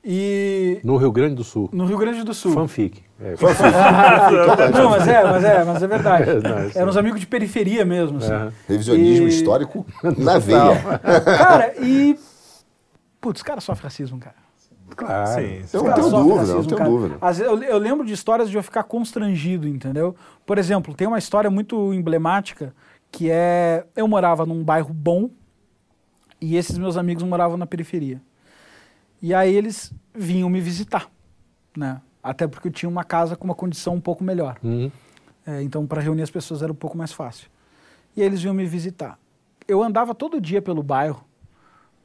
E No Rio Grande do Sul. no Rio Grande do Sul. Fanfic. É, (laughs) Não, mas é, mas é, mas é verdade. (laughs) Não, isso Eram os amigos de periferia mesmo, assim. é. Revisionismo E- histórico (laughs) na veia. Cara, e. Putz, os caras sofrem racismo, cara. Claro. Sim. Eu não caras tenho dúvida, não tenho cara. dúvida. Às vezes, eu, eu lembro de histórias de eu ficar constrangido, entendeu? Por exemplo, tem uma história muito emblemática que é. Eu morava num bairro bom e esses meus amigos moravam na periferia. E aí eles vinham me visitar, né? Até porque eu tinha uma casa com uma condição um pouco melhor. Uhum. É, então, para reunir as pessoas era um pouco mais fácil. E eles vinham me visitar. Eu andava todo dia pelo bairro,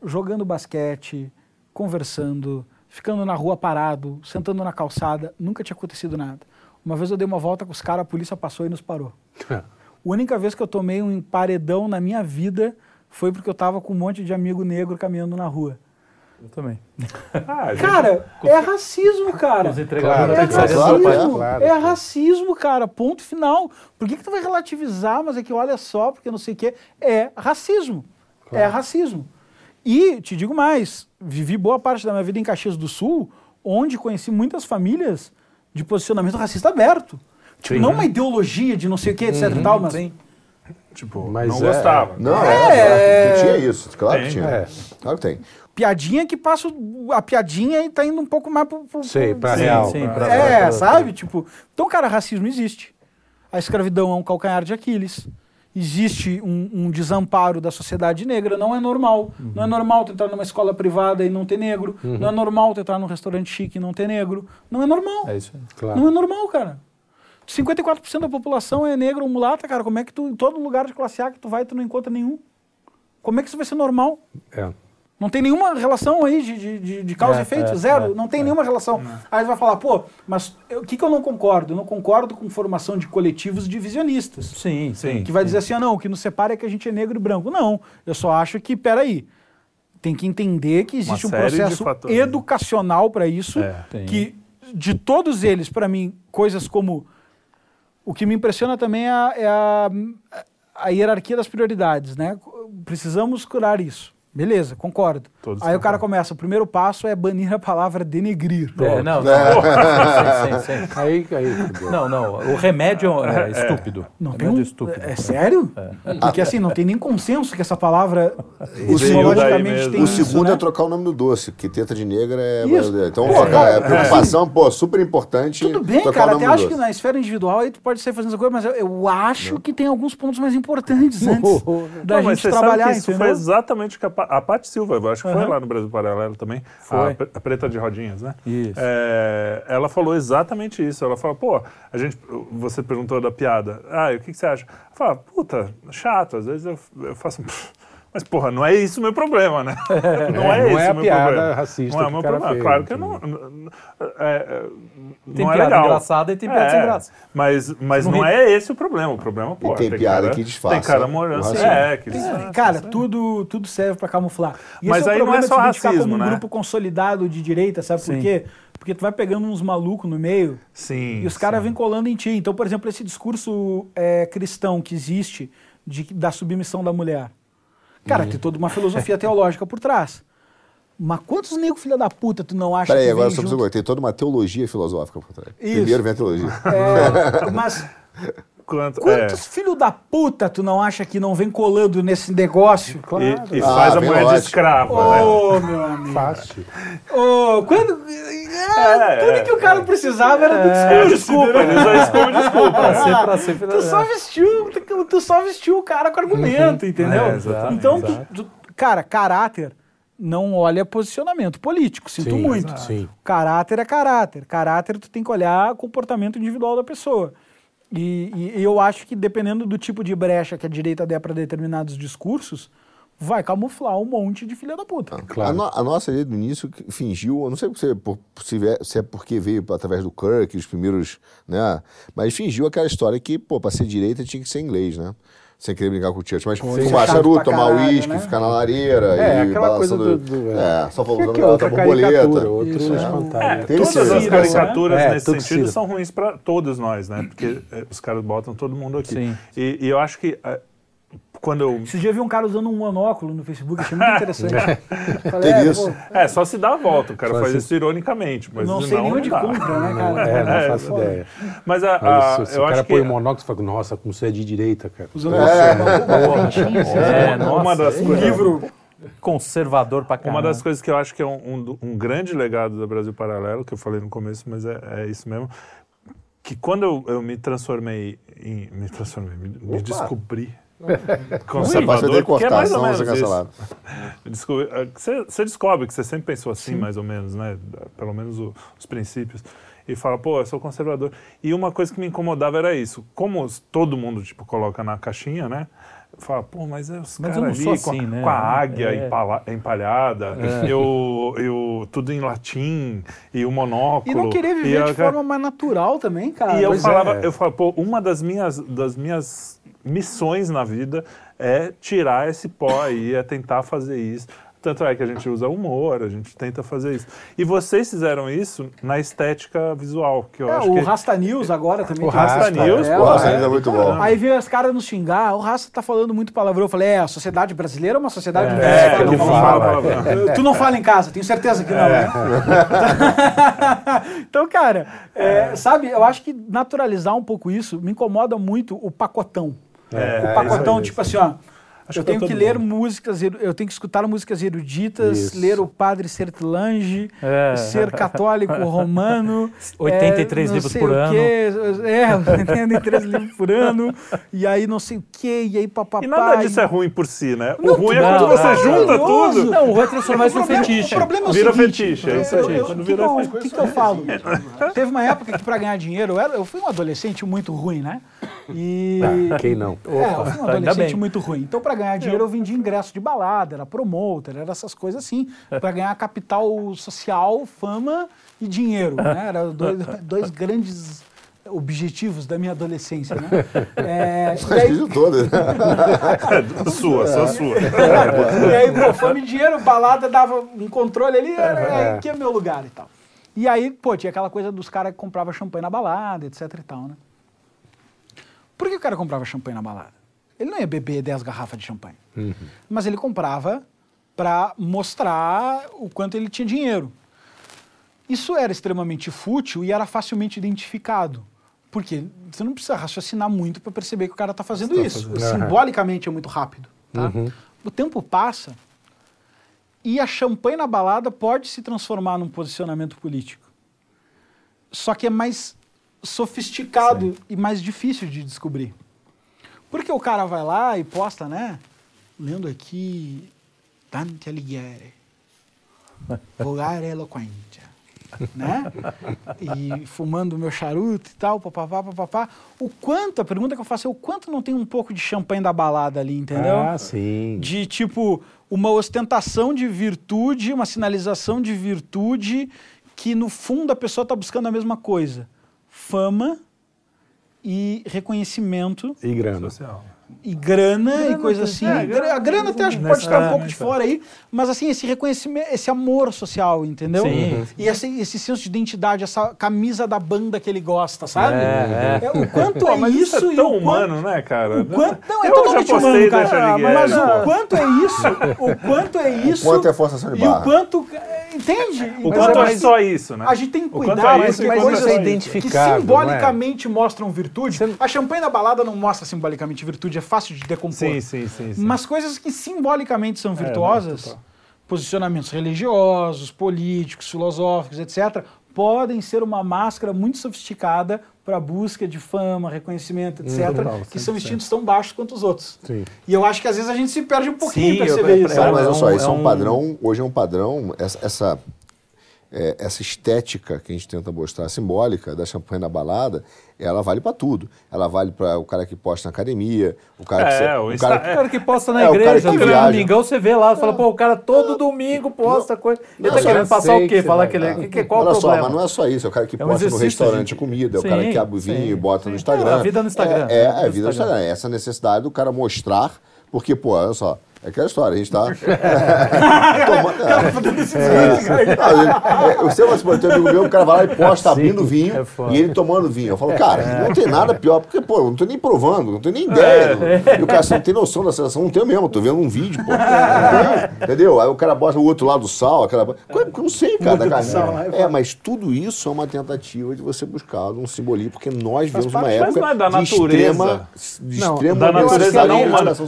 jogando basquete, conversando, ficando na rua parado, sentando na calçada. Nunca tinha acontecido nada. Uma vez eu dei uma volta com os caras, a polícia passou e nos parou. (laughs) A única vez que eu tomei um paredão na minha vida foi porque eu estava com um monte de amigo negro caminhando na rua. Eu também. (laughs) Ah, a gente- Cara, é racismo, cara. Os entregadores Claro, É claro, pizzaria racismo, claro, claro, é claro. racismo, cara, ponto final. Por que, que tu vai relativizar, mas é que olha só, porque não sei o quê? É racismo. É racismo. E, te digo mais, vivi boa parte da minha vida em Caxias do Sul, onde conheci muitas famílias de posicionamento racista aberto. Tipo, Sim. não uma ideologia de não sei o quê, etc e tal, mas... tipo, Mas não é- gostava. Não, É. é. que Tinha isso, claro que Tem. tinha. É. Claro que tem. Piadinha que passa a piadinha e tá indo um pouco mais pro... pro- Sei, pra Sim, real. sim, pra- É, pra- sabe? Tipo, então, cara, racismo existe. A escravidão é um calcanhar de Aquiles. Existe um, um desamparo da sociedade negra. Não é normal. Não é normal tu entrar numa escola privada e não ter negro. Não é normal tu entrar num restaurante chique e não ter negro. Não é normal. É isso aí. Claro. Não é normal, cara. 54% da população é negra ou mulata, cara. Como é que tu, em todo lugar de classe A que tu vai, tu não encontra nenhum? Como é que isso vai ser normal? É. Não tem nenhuma relação aí de, de, de- de causa É, e efeito, é, zero. é, não tem nenhuma relação. Aí você vai falar, pô, mas o que, que eu não concordo? Eu não concordo com formação de coletivos divisionistas. Sim, sim. Que vai dizer assim, ah, não, o que nos separa é que a gente é negro e branco. Não, eu só acho que, peraí, tem que entender que existe um série de processo fatores. educacional para isso, É. Que de todos eles, para mim, coisas como... O que me impressiona também é a, é a, a hierarquia das prioridades, né? Precisamos curar isso. Beleza, concordo. Todos Aí o cara começa, o primeiro passo é banir a palavra denegrir. É, (laughs) não, não. sim, sim, sim. Aí, aí. Não, não. O remédio é estúpido. Não tem remédio um, é estúpido. É sério? Porque assim, não tem nem consenso que essa palavra etimologicamente tem O isso, segundo né? é trocar o nome do doce, que teta de negra é. Isso. Então, Pô, cara, é preocupação, pô, super importante. Tudo bem, trocar cara. o nome Até do acho que doce. na esfera individual aí tu pode sair fazendo essa coisa, mas eu, eu acho que tem alguns pontos mais importantes (laughs) antes da Não, mas gente você trabalhar, sabe que isso foi exatamente o que a Paty Silva, eu acho que foi lá no Brasil Paralelo também, Foi. A preta de rodinhas, né? Isso. É, ela falou exatamente isso. Ela falou, pô, a gente, você perguntou da piada. Ah, e o que, que você acha? Ela fala, puta, chato, às vezes eu, eu faço. (laughs) "Pff, Mas, porra, não é isso o meu problema, né? (laughs) Não é, não esse é a o meu piada problema. racista Não é que o meu o problema. fez, claro que eu não. não- é, é, Tem não é piada legal. engraçada e tem piada sem graça. Mas, mas Não não é esse o problema. O problema, pô, tem piada cara, que disfarça Tem cara o morando. racismo. É, que Tem- disfarça. cara, tudo, tudo serve para camuflar. E Mas esse é o aí não problema é só de se racismo, como um né? grupo consolidado de direita, sabe por Sim. quê? Porque tu vai pegando uns malucos no meio Sim. e os caras vêm colando em ti. Então, por exemplo, esse discurso é, cristão que existe de, da submissão da mulher. Cara, Uhum. tem toda uma filosofia teológica por trás. Mas quantos negros filha da puta tu não acha Peraí, que agora junto? preciso Tem toda uma teologia filosófica por trás. Isso. Primeiro vem a teologia. É, mas (laughs) Quanto, quantos filho da puta tu não acha que não vem colando nesse negócio? é, e, e Ah, faz a bem mulher de ótimo. escrava, né? Ô, meu amigo. Fácil. Ô, quando. Ah, É, tudo é, que o cara precisava era tu É, desculpa. desculpa, ele isso como desculpa. Pra ser, Ah, pra ser Tu só vestiu, tu, tu só vestiu o cara com argumento, entendeu? É, exatamente, então, tu- tu- cara, caráter não olha posicionamento político, sinto Sim, muito. Sim. Caráter é caráter. Caráter tu tem que olhar comportamento individual da pessoa. E, e- eu acho que dependendo do tipo de brecha que a direita der para determinados discursos, vai camuflar um monte de filha da puta. Claro. A, no- a nossa ali do início que fingiu, eu não sei se é, por- se se é porque veio através do Kirk, os primeiros, né? Mas fingiu aquela história que, pô, pra ser direita tinha que ser inglês, né? Sem querer brincar com o Church. Mas Coisa fumar charuto, tomar caralho, uísque, né? ficar na lareira É, e aquela coisa balançando... do- do- é, só Que falando é da outra borboleta. outro Isso, é. espantalho. É, todas que as né? caricaturas É, nesse sentido são ruins para todos nós, né? Porque é, os caras botam todo mundo aqui. Sim. E, e eu acho que é, quando eu. Esse dia eu vi um cara usando um monóculo no Facebook, achei muito interessante. (laughs) Falei, Teve é, isso? pô, É, só se dá a volta, o cara Só faz se- isso ironicamente. Mas não sei nem não onde dá. compra, né, cara? É, não É, faço foda. ideia. Mas, a, Mas a- se, se eu o cara acho põe que o monóculo, você fala, nossa, como você é de direita, cara. Usando É. uma É, né? uma nossa, das coisas. livro. Conservador pra caramba. Uma das coisas que eu acho que é um, um- um grande legado do Brasil Paralelo, que eu falei no começo, mas é, é isso mesmo, que quando eu, eu me transformei em... Me transformei, me, me descobri (laughs) conservador, que é mais ou menos você é isso. eh, Você, você descobre que você sempre pensou assim, mais ou menos, né? Pelo menos o- os princípios. E fala, pô, eu sou conservador. E uma coisa que me incomodava era isso. Como todo mundo, tipo, coloca na caixinha, né? Fala, pô, mas é os eu caras não ali sou com, a- assim, né? com a águia É. empala- empalhada, eu, eu, tudo em latim, e o monóculo. E não querer viver de forma mais natural também, cara. e eu Pois é. falava, eu falava, pô, uma das minhas, das minhas missões na vida é tirar esse pó aí, é tentar fazer isso. Tanto é que a gente usa humor, a gente tenta fazer isso. E vocês fizeram isso na estética visual, que eu É, acho o que... Rasta News agora também. O essa Rasta News, pô, O Rasta? News é muito bom. Aí veio os caras nos xingar, o Rasta tá falando muito palavrão. Eu falei, é, a sociedade brasileira é uma sociedade É, fala que fala. Tu não fala em casa, tenho certeza que não, né? (laughs) então, cara, é, sabe, eu acho que naturalizar um pouco isso me incomoda muito o pacotão. É, o pacotão, isso aí. tipo assim, ó. Acho eu que tenho que ler mundo. músicas, eu tenho que escutar músicas eruditas, Isso. ler o Padre Sertilange, É. ser católico romano. (laughs) 83 é, não livros sei por o ano. quê, É, 83 (laughs) livros por ano. E aí não sei o quê, e aí papapá. E nada disso é ruim por si, né? O Não, ruim é não, quando você não, junta maravilhoso. tudo. Não, o vai transformar isso O problema- fetiche. O problema é o Vira seguinte, fetiche, é isso eu- aí. eu- Quando O que, que vira eu- fetiche. o que que eu falo? Teve uma época que para ganhar dinheiro, eu, era- eu fui um adolescente muito ruim, né? E... Quem não? É, eu fui um adolescente muito ruim. Então, para ganhar dinheiro, eu vendia ingresso de balada, era promoter, era essas coisas assim. Para ganhar capital social, fama e dinheiro. Né? Eram (laughs) dois, dois grandes objetivos da minha adolescência. Né? (laughs) É, todas. (laughs) Sua, só sua. e aí, pô, fome e dinheiro, balada dava um controle ali, era, é, aqui é meu lugar e tal. E aí, pô, tinha aquela coisa dos caras que compravam champanhe na balada, etc e tal, né? Por que o cara comprava champanhe na balada? Ele não ia beber 10 garrafas de champanhe. Mas ele comprava para mostrar o quanto ele tinha dinheiro. Isso era extremamente fútil e era facilmente identificado. Porque você não precisa raciocinar muito para perceber que o cara está fazendo isso. Simbolicamente é muito rápido. tá? O tempo passa e a champanhe na balada pode se transformar num posicionamento político. Só que é mais sofisticado e mais difícil de descobrir. Porque o cara vai lá e posta, né? Lendo aqui Dante Alighieri. Volare eloquente. Né? E fumando meu charuto e tal, papapá, papapá. O quanto, a pergunta que eu faço é o quanto não tem um pouco de champanhe da balada ali, entendeu? Ah, sim. de tipo uma ostentação de virtude, uma sinalização de virtude que no fundo a pessoa está buscando a mesma coisa: fama e reconhecimento E grana. Social. e grana, e coisa assim. é, Gra- a grana até acho que pode estar um pouco de fora aí, mas assim, esse reconhecimento, esse amor social, entendeu? Sim. E esse, esse senso de identidade, essa camisa da banda que ele gosta, sabe? É, É, o quanto Pô, é mas isso, isso é e tão o quanto- humano, né, cara? o quanto, não, é Eu totalmente humano, cara. Mas o quanto é isso? O quanto é isso? quanto é forçação de E o quanto. Entende? O Então, quanto a é gente só isso, né? A gente tem que cuidar, é isso e quanto coisas é que simbolicamente mostram virtude. A champanhe da balada não mostra simbolicamente virtude, é fácil de decompor. Sim, sim, sim. sim. Mas coisas que simbolicamente são não, virtuosas, posicionamentos religiosos, políticos, filosóficos, etc., podem ser uma máscara muito sofisticada para a busca de fama, reconhecimento, etc., total, que são 100%. instintos tão baixos quanto os outros. Sim. E eu acho que às vezes a gente se perde um pouquinho eu- perceber eu- isso. Não, mas é olha só, um- isso é é um um- padrão, hoje é um padrão, essa, essa, é, essa estética que a gente tenta mostrar, simbólica, da champanhe na balada, ela vale para tudo. Ela vale para o cara que posta na academia, o cara que... É, o o cara, O cara que posta na É, o cara igreja, que no domingão, você vê lá, fala, pô, o cara todo domingo posta coisa. Ele tá Não, querendo passar o que quê? você Falar que ele. dar. Que, que, qual Olha o só, problema? mas não é só isso, é o cara que É um posta no restaurante de- comida, é o Sim, cara que abre o vinho sim, e bota sim. no Instagram. É, a vida no Instagram. É, é, A vida a no vida no Instagram. Instagram. É essa necessidade do cara mostrar, porque, pô, olha só, É aquela história, a gente tá. (laughs) Tomando- É. Não, eu- eu- tem um amigo meu, o cara vai lá e posta abrindo vinho é e ele tomando vinho. Eu falo, cara, não tem nada pior, porque, pô, eu não tô nem provando, não tenho nem ideia. E o cara, você não tem noção da sensação, não tenho mesmo, tô vendo um vídeo, pô. Não Entendeu? Aí o cara bota o outro lado do sal, aquela. Eu não sei, cara, da carne. É, mas tudo isso é uma tentativa de você buscar um simbolismo, porque nós vivemos uma Mas época não é da de natureza. extrema. De Não, extrema Da natureza não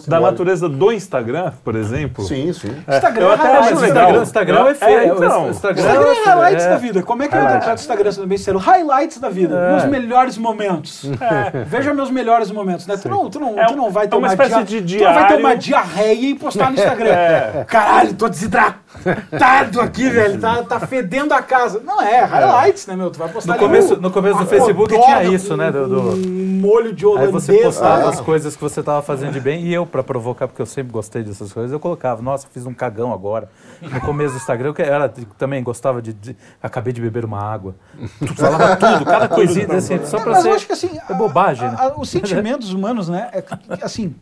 da natureza do Instagram, por exemplo. Sim, sim. Instagram eu é até highlights acho. O Instagram é feio. É, então. O Instagram, Instagram é highlights é. da vida. Como é que eu vou tratar do Instagram sendo bem sério? Highlights da vida. Meus melhores momentos. (laughs) Veja meus melhores momentos, né? Tu não, tu não, É tu não vai é ter uma uma, espécie dia- de Tu não vai ter uma diário. diarreia e postar no Instagram. (laughs) Caralho, tô desidratado aqui, (laughs) velho. Tá, tá fedendo a casa. Não é, highlights, né, meu? Tu vai postar No ali começo, no começo do Facebook tinha isso, né? do- do- Um molho de Aí holandês. você postava Ah. as coisas que você estava fazendo de bem e eu, pra provocar, porque eu sempre gostei dessas coisas, eu colocava, nossa, fiz um cagão agora. No começo do Instagram, eu que- era, também gostava de, de- Acabei de beber uma água. Falava tudo, cada coisinha assim, só pra Mas ser. eu acho que assim. é bobagem, a- né? a- os (laughs) sentimentos humanos, né? É, que, assim,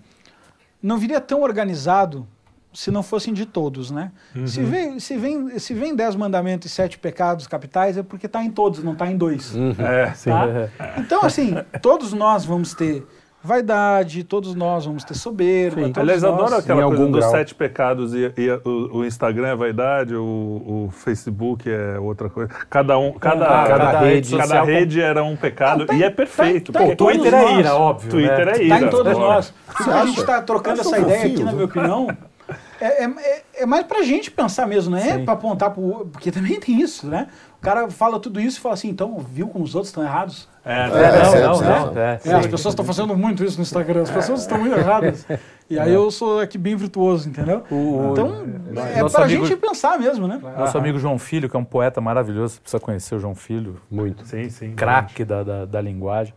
não viria tão organizado se não fossem de todos, né? Se, vem, se, vem, se vem dez mandamentos e sete pecados capitais, é porque está em todos, não está em dois. É, Sim, tá? é. Então, assim, todos nós vamos ter vaidade, todos nós vamos ter soberba. Aliás, eu nós... adoro aquela Em coisa dos grau. sete pecados e, e o, o Instagram é vaidade, o, o Facebook é outra coisa. Cada um, cada, Ah, cada, cada rede, rede cada social rede era um pecado Não, tá e é em- perfeito. tá tá em Twitter é ira, óbvio. Twitter né? é ira. Está em todos nós. Tudo que a gente está trocando essa ideia aqui, na né? minha opinião, é, é, é- é mais pra gente pensar mesmo, não é pra apontar pro outro, porque também (laughs) tem isso, né? O cara fala tudo isso e fala assim, então, viu como os outros estão errados? É, É, É, não, certo, não, não. É, É, as sim. pessoas estão fazendo muito isso no Instagram, as pessoas estão muito erradas. (laughs) E aí eu sou aqui bem virtuoso, entendeu? Então, é nosso pra amigo- gente pensar mesmo, né? Nosso amigo João Filho, que é um poeta maravilhoso, você precisa conhecer o João Filho, Muito. Sim, sim. craque da, da, da linguagem,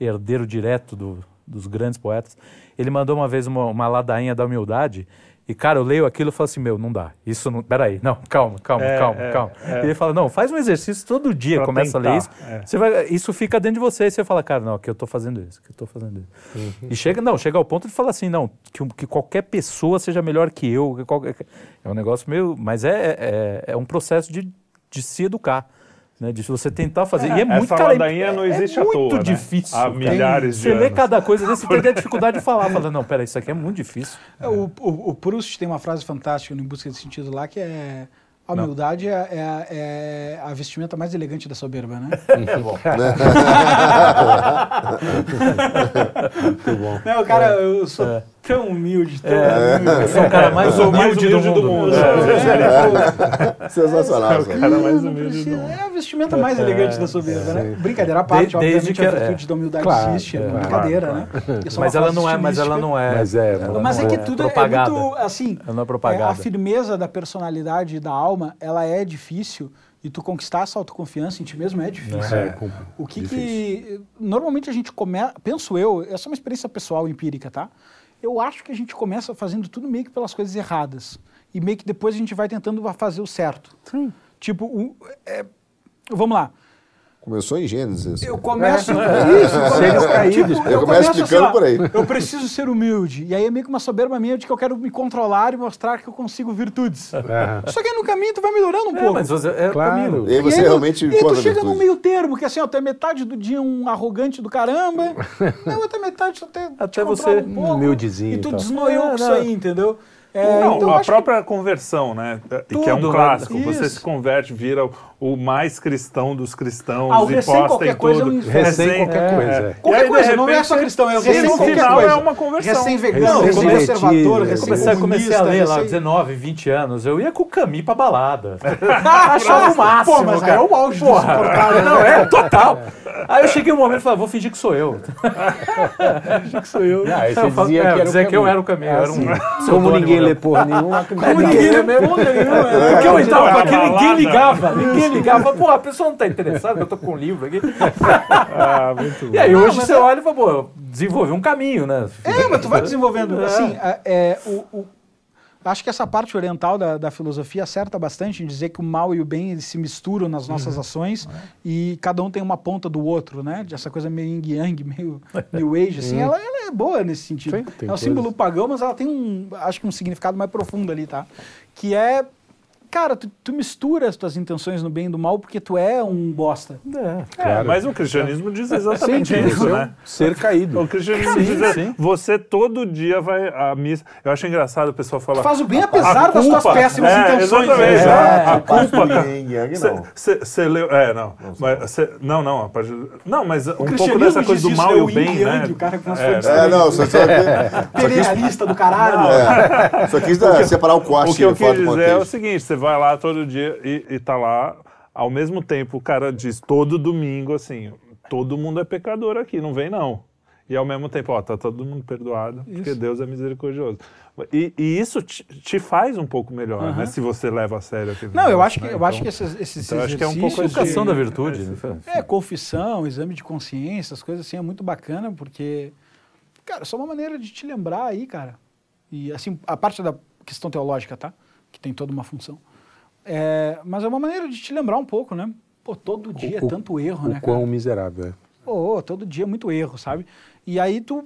herdeiro direto do- dos grandes poetas. Ele mandou uma vez uma, uma ladainha da humildade. E, cara, eu leio aquilo e falo assim, meu, não dá. Isso não. Peraí, não, calma, calma, É, calma, é, calma. é. E ele fala, não, faz um exercício todo dia, Pra começa a ler tentar, isso. é. Você vai, isso fica dentro de você e você fala, cara, não, que eu tô fazendo isso, que eu tô fazendo isso. E chega, não, chega ao ponto de falar assim, não, que, que qualquer pessoa seja melhor que eu. Que qualquer, é um negócio meio. Mas é, é, é um processo de, de se educar. Né, de você tentar fazer. e é muito, Essa cara, ladainha é, não é existe à muito toa, né? difícil. Há milhares de Você lê anos. cada coisa, você tem a (laughs) dificuldade de falar. Fala, não, peraí, isso aqui é muito difícil. É, O, o, o Proust tem uma frase fantástica no Em Busca de Sentido lá, que é a humildade é, é a- é a vestimenta mais elegante da soberba, né? (laughs) É bom. (laughs) Muito bom. Não, cara, eu sou tão humilde, tão É. humilde. Eu sou o cara mais humilde, do do mundo. mundo. É. Sensacional. É o cara mais humilde do mundo. É a vestimenta mais elegante da soberba, né? Brincadeira à De- parte, desde obviamente que- a virtude é. da humildade Claro, existe, é é, brincadeira, claro, né? Mas ela não é, mas ela não é. Mas é, ela Mas não é que tudo é- é, muito, assim, é é, a firmeza da personalidade e da alma, ela é difícil e tu conquistar essa autoconfiança em ti mesmo é difícil. É, com- O que que... Normalmente a gente começa... Penso eu, essa é uma experiência pessoal, empírica, tá? Eu acho que a gente começa fazendo tudo meio que pelas coisas erradas. E meio que depois a gente vai tentando fazer o certo. Tipo, o- é, vamos lá. Começou em Gênesis. isso. Eu começo. Isso, eu Seres começo, caídos. tipo, Eu começo explicando ó, por aí. Eu preciso ser humilde. E aí é meio que uma soberba minha de que eu quero me controlar e mostrar que eu consigo virtudes. Aham. Só que aí no caminho tu vai melhorando um É, pouco. mas você, é Claro. caminho. E aí você aí, realmente e aí tu chega virtude. meio termo, que assim, ó, tu é metade do dia um arrogante do caramba, (laughs) na outra metade tu até, Até te você controla um pouco, humildezinho E e tu tal. desnoiou É, com isso aí, entendeu? É, Não, então eu a acho que- própria conversão, né? que é um Tudo, clássico. né? Você Isso. se converte, vira o, mais cristão dos cristãos Ah, o e posta em coisa é um tudo. inferno. Recém qualquer coisa, é. Qualquer aí, coisa, não é repente, só cristão, é o recém no qualquer final coisa. é uma conversão. Recém vegano, Recém recém conservador, recém Comecei, comecei a ler lá, recém- 19, 20 anos. Eu ia com o Caminho pra balada. (laughs) Achava o máximo. Pô, mas cara. é o auge Porra, (laughs) Não, é, total. Aí eu cheguei um momento e falei, vou fingir que sou eu. (laughs) que sou eu. Ah, aí você falo- dizia é, que era o dizer que eu era o caminho. Ah, eu era um Como ninguém lê porra nenhuma, Como ninguém lê porra nenhuma. Porque eu entrava na aqui, ninguém ligava. Ninguém ligava. Pô, a pessoa não tá interessada, eu tô com um livro aqui. (laughs) Ah, muito bom. E aí Não, hoje você é- olha e fala, pô, eu desenvolvi um caminho, né? É, mas tu vai desenvolvendo. Assim, a- é, o, o- Acho que essa parte oriental da, da filosofia acerta bastante em dizer que o mal e o bem eles se misturam nas nossas Uhum. ações e cada um tem uma ponta do outro, né? Essa coisa meio yin yang, meio (laughs) new age, assim, ela, ela é boa nesse sentido. Sim, é um símbolo coisas. pagão, mas ela tem um, acho que um significado mais profundo ali, tá? Que é, cara, tu, tu mistura as tuas intenções no bem e no mal porque tu é um bosta. É, É, claro. mas o cristianismo diz exatamente Sim, isso, é né? Ser caído. O cristianismo Sim, diz, é, sim. você todo dia vai à missa. Eu acho engraçado o pessoal falar. Tu faz o bem "A apesar das tuas culpa-" péssimas é, intenções. Exatamente. né? A, a culpa. não. Você leu. É, não. Mas cê- não, não. A não, mas um pouco cristianismo dessa coisa do isso, mal e o O bem, né? o cara as É, É, não, só, (laughs) só, que- do caralho. é, só quis dar- separar o corte O que eu quis do dizer é o seguinte: você vai lá todo dia e, e tá lá, ao mesmo tempo o cara diz todo domingo assim: todo mundo é pecador aqui, não vem não. E ao mesmo tempo, ó, tá todo mundo perdoado, porque Deus é misericordioso. E, e isso te, te faz um pouco melhor, né? Se você leva a sério aquilo. Não, eu acho que, né? eu Então, acho que esses, esses então eu acho que é um pouco exercícios a Educação de- da virtude. né? É, confissão, exame de consciência, as coisas assim, é muito bacana, porque, cara, só uma maneira de te lembrar aí, cara. E, assim, a parte da questão teológica, tá? Que tem toda uma função. É, mas é uma maneira de te lembrar um pouco, né? Pô, todo dia é O- tanto erro, O né, quão cara? miserável é. Pô, todo dia é muito erro, sabe? E aí tu.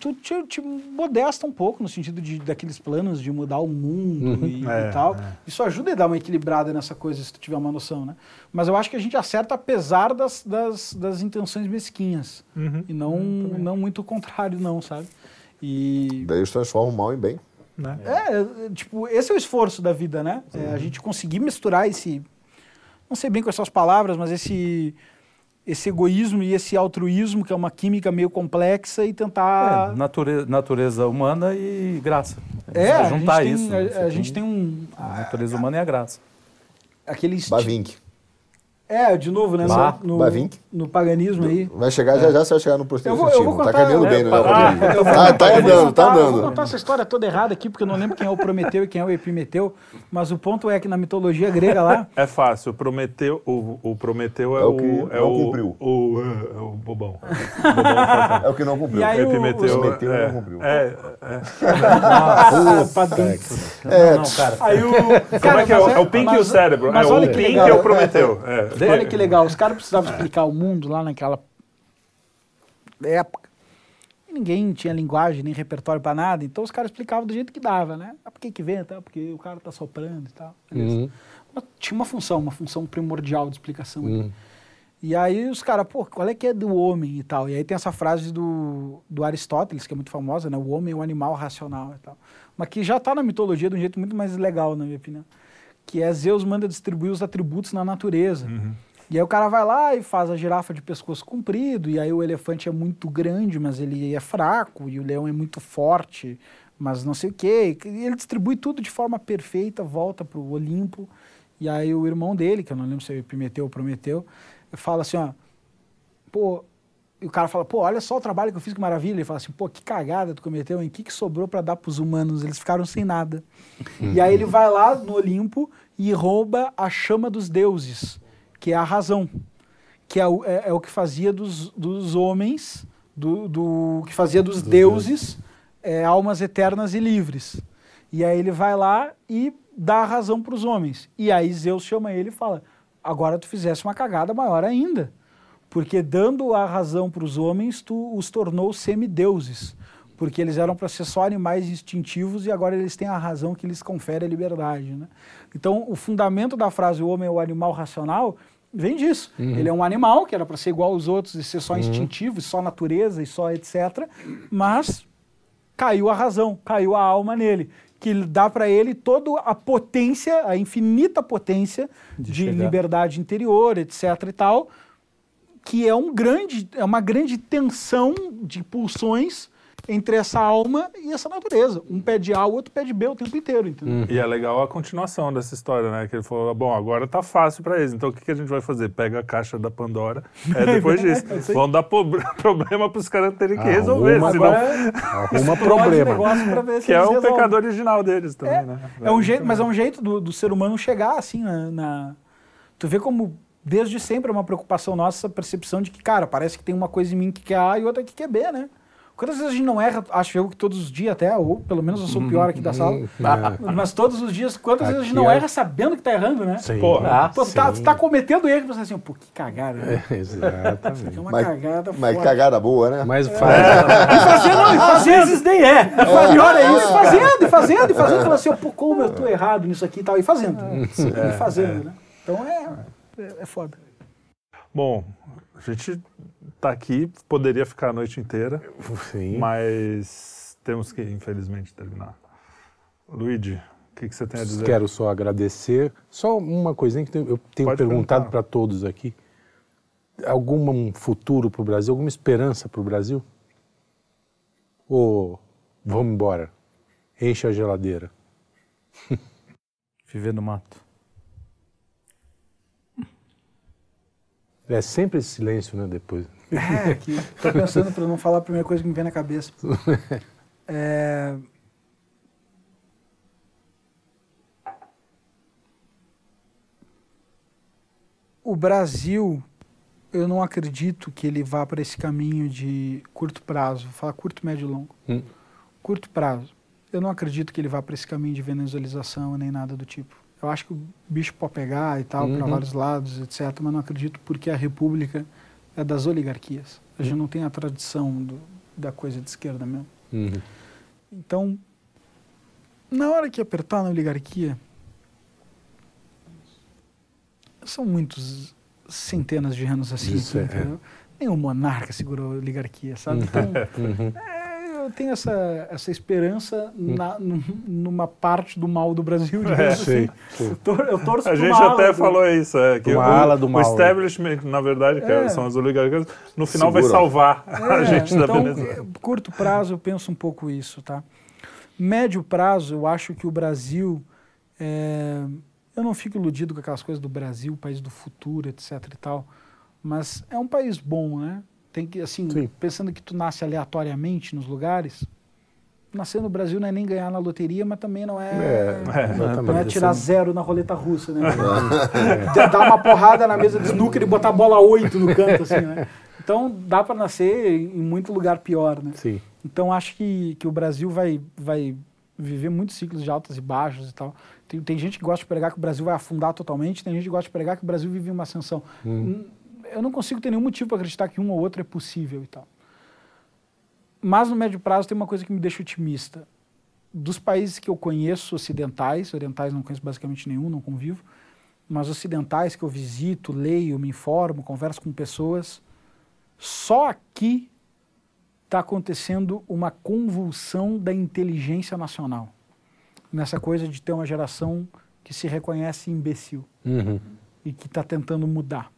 Tu te, te modesta um pouco no sentido de daqueles planos de mudar o mundo e, e É, tal. é. Isso ajuda a dar uma equilibrada nessa coisa, se tu tiver uma noção, né? Mas eu acho que a gente acerta apesar das, das, das intenções mesquinhas. Uhum. E não, não muito o contrário, não, sabe? E. Daí eles transformam o mal em bem. Né? É, é, tipo, esse é o esforço da vida, né? É a gente conseguir misturar esse. Não sei bem com essas palavras, mas esse. Esse egoísmo e esse altruísmo, que é uma química meio complexa, e tentar. É, nature- natureza humana e graça. É, Você a gente juntar tem, isso. a- você a, gente tem um. A natureza humana e a graça. Aquele esti- Bavink. É, de novo, né? Bah, no, Bavink. no paganismo aí. Vai chegar, já já você vai chegar no Eu vou- eu vou Tá contar- caminhando é, bem, né? ah, eu vou- Tá, tá andando, tá contar- Eu vou andando. contar essa história toda errada aqui, porque eu não lembro quem é o Prometeu e quem é o Epimeteu, mas o ponto é que na mitologia grega lá. (laughs) É fácil. Prometeu, o, o Prometeu é, É o o. que é não o, cumpriu. O, é, o bobão. (laughs) O bobão fantasma. É o que não cumpriu. E aí o- Epimeteu. Prometeu e é, não cumpriu. é, pra dentro. É, Não, cara. Aí o. Como é que é? O- mas É o Pink e o cérebro. É, o que Pink é o Prometeu. É. Olha que legal, os caras precisavam explicar o mundo lá naquela época. E ninguém tinha linguagem nem repertório para nada, então os caras explicavam do jeito que dava, né? Ah, por que que vem, tá? Porque o cara tá soprando e tal. Uhum. Mas tinha uma função, uma função primordial de explicação. ali. Uhum. E aí os caras, pô, qual é que é do homem e tal? E aí tem essa frase do, do Aristóteles, que é muito famosa, né? O homem é o animal racional e tal. Mas que já está na mitologia de um jeito muito mais legal, na minha opinião. Que é Zeus manda distribuir os atributos na natureza. E aí o cara vai lá e faz a girafa de pescoço comprido, e aí o elefante é muito grande, mas ele é fraco, e o leão é muito forte, mas não sei o quê. E ele distribui tudo de forma perfeita, volta para o Olimpo, e aí o irmão dele, que eu não lembro se é Epimeteu ou Prometeu, fala assim, ó, pô, e o cara fala, pô, olha só o trabalho que eu fiz, que maravilha. Ele fala assim, pô, que cagada tu cometeu, hein? O que, que sobrou para dar pros humanos? Eles ficaram sem nada. E aí ele vai lá no Olimpo e rouba a chama dos deuses, que é a razão, que é o, é, é o que fazia dos, dos homens, do, do que fazia dos, deuses, é, almas eternas e livres. E aí ele vai lá e dá a razão para os homens. E aí Zeus chama ele e fala: agora tu fizesse uma cagada maior ainda. Porque dando a razão para os homens, tu os tornou semideuses. Porque eles eram para ser só animais instintivos e agora eles têm a razão que lhes confere a liberdade. Né? Então, o fundamento da frase o homem é o animal racional vem disso. Ele é um animal que era para ser igual aos outros e ser só instintivo, e só natureza e só etc. Mas caiu a razão, caiu a alma nele, que dá para ele toda a potência, a infinita potência de, chegar. liberdade interior, etc e tal, que é um grande, é uma grande tensão de pulsões entre essa alma e essa natureza. Um pede A, o outro pede B o tempo inteiro, entendeu? E é legal a continuação dessa história, né? Que ele falou, bom, agora tá fácil pra eles, então o que, que a gente vai fazer? Pega a caixa da Pandora, (laughs) é depois disso. Vão dar po- (laughs) problema pros caras terem que resolver, Arruma senão... Arruma problema. Que é o resolvem. pecado original deles também, É, né? é um jeito, mas é um jeito do, do ser humano chegar assim na, na- Tu vê como desde sempre é uma preocupação nossa essa percepção de que, cara, parece que tem uma coisa em mim que quer A e outra que quer B, né? Quantas vezes a gente não erra, acho eu que todos os dias até, ou pelo menos eu sou o pior aqui da sala, mas todos os dias, quantas vezes a gente Aqui não é- erra sabendo que tá errando, né? Sim. Pô, Ah, Pô, tu tá, sim. tu tá cometendo erro e você assim, pô, que cagada. Né? É, exatamente. É uma Mas- cagada Mas foda. cagada boa, né? Mas faz. E fazendo, não, e às vezes nem é. O pior é isso. Fazendo, e fazendo, e fazendo. Falando assim, pô, como eu tô errado nisso aqui e tal. E fazendo. E fazendo, né? Então é, é, é foda. Bom, a gente tá aqui, poderia ficar a noite inteira, Sim. mas temos que, infelizmente, terminar. Luigi, o que, que você tem a dizer? Quero só agradecer. Só uma coisinha que eu tenho Pode perguntado para todos aqui. Algum futuro para o Brasil? Alguma esperança para o Brasil? Ou vamos embora? Enche a geladeira. Viver no mato. É sempre esse silêncio, né? Depois. É, que tô pensando pra não falar a primeira coisa que me vem na cabeça. (laughs) É... O Brasil, eu não acredito que ele vá para esse caminho de curto prazo. Vou falar curto, médio e longo. Hum. Curto prazo. Eu não acredito que ele vá para esse caminho de venezuelização nem nada do tipo. Eu acho que o bicho pode pegar e tal, para Uhum. vários lados, etc. Mas não acredito porque a república é das oligarquias. A gente não tem a tradição do- da coisa de esquerda mesmo. Uhum. Então, na hora que apertar na oligarquia, são muitos centenas de anos assim, Isso, é. entendeu? Nenhum monarca segurou a oligarquia, sabe? Então, (laughs) Uhum. é, eu tenho essa, essa esperança na, num- numa parte do mal do Brasil, (laughs) digamos assim. Sei. Eu, tor eu torço A gente até do- falou isso, é, que Uma o, ala do o mal. establishment, na verdade, que É. são as oligarquias, no final vai Segura. salvar a É, gente da então, Venezuela. é, curto prazo, eu penso um pouco isso, tá? Médio prazo, eu acho que o Brasil. é, eu não fico iludido com aquelas coisas do Brasil, país do futuro, etc e tal. Mas é um país bom, né? Tem que, assim, Sim. pensando que tu nasce aleatoriamente nos lugares, nascer no Brasil não é nem ganhar na loteria, mas também não é. É, exatamente. Não é tirar zero na roleta russa, né? (laughs) Dar uma porrada na mesa de snooker e botar a bola 8 no canto, assim, né? Então dá para nascer em muito lugar pior, né? Sim. Então acho que, que o Brasil vai, vai viver muitos ciclos de altas e baixas e tal. Tem, tem gente que gosta de pregar que o Brasil vai afundar totalmente, tem gente que gosta de pregar que o Brasil vive uma ascensão. Hum, Eu não consigo ter nenhum motivo para acreditar que um ou outro é possível e tal. Mas no médio prazo tem uma coisa que me deixa otimista. Dos países que eu conheço ocidentais, orientais não conheço basicamente nenhum, não convivo, mas ocidentais que eu visito, leio, me informo, converso com pessoas, só aqui está acontecendo uma convulsão da inteligência nacional. Nessa coisa de ter uma geração que se reconhece imbecil Uhum. e que está tentando mudar.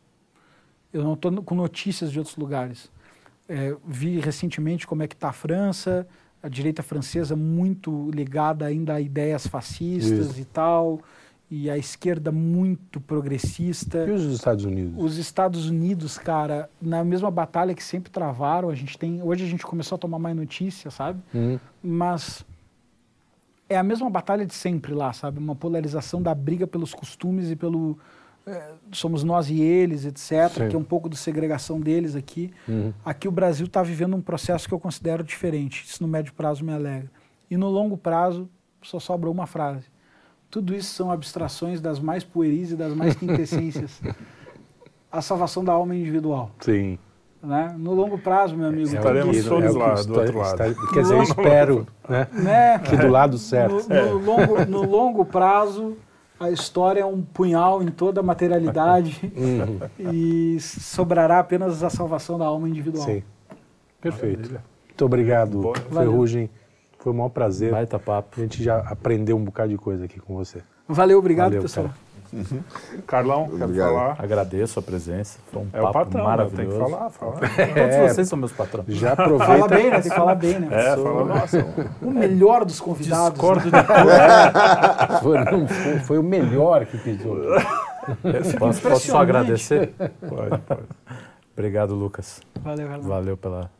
Eu não estou com notícias de outros lugares. É, vi recentemente como é que está a França, a direita francesa muito ligada ainda a ideias fascistas Isso. e tal, e a esquerda muito progressista. E os Estados Unidos? Os Estados Unidos, cara, na mesma batalha que sempre travaram, a gente tem, hoje a gente começou a tomar mais notícia, sabe? Uhum. Mas é a mesma batalha de sempre lá, sabe? Uma polarização da briga pelos costumes e pelo somos nós e eles, etc. Sim. Que é um pouco de segregação deles aqui. Uhum. Aqui o Brasil está vivendo um processo que eu considero diferente. Isso no médio prazo me alegra. E no longo prazo só sobra uma frase. Tudo isso são abstrações das mais pueris e das mais quintessências. (laughs) a salvação da alma individual. Sim. Né? No longo prazo, meu amigo, Estaremos tudo todos é lá, do outro lado. está- quer dizer, eu espero né, (laughs) né? que do lado certo. No, no longo, no longo prazo, a história é um punhal em toda a materialidade (laughs) Uhum. e sobrará apenas a salvação da alma individual. Sim. Perfeito. Muito obrigado, Boa. Ferrugem. Foi um maior prazer. Baita papo. A gente já aprendeu um bocado de coisa aqui com você. Valeu, obrigado, Valeu, pessoal. cara. (laughs) Carlão, Obrigado. falar? Agradeço a presença. Foi um É o papo patrão, né? tem maravilhoso. que falar, falar. Todos (laughs) vocês são meus patrões. Já Fala aproveita. bem, né? Tem que falar bem, né? É, Sou fala, nossa, O melhor dos convidados. Discordo né? de tudo. (laughs) Foi, não, foi, foi o melhor que pisou. Posso, posso só agradecer? pode, pode. Obrigado, Lucas. Valeu, Renato. Valeu pela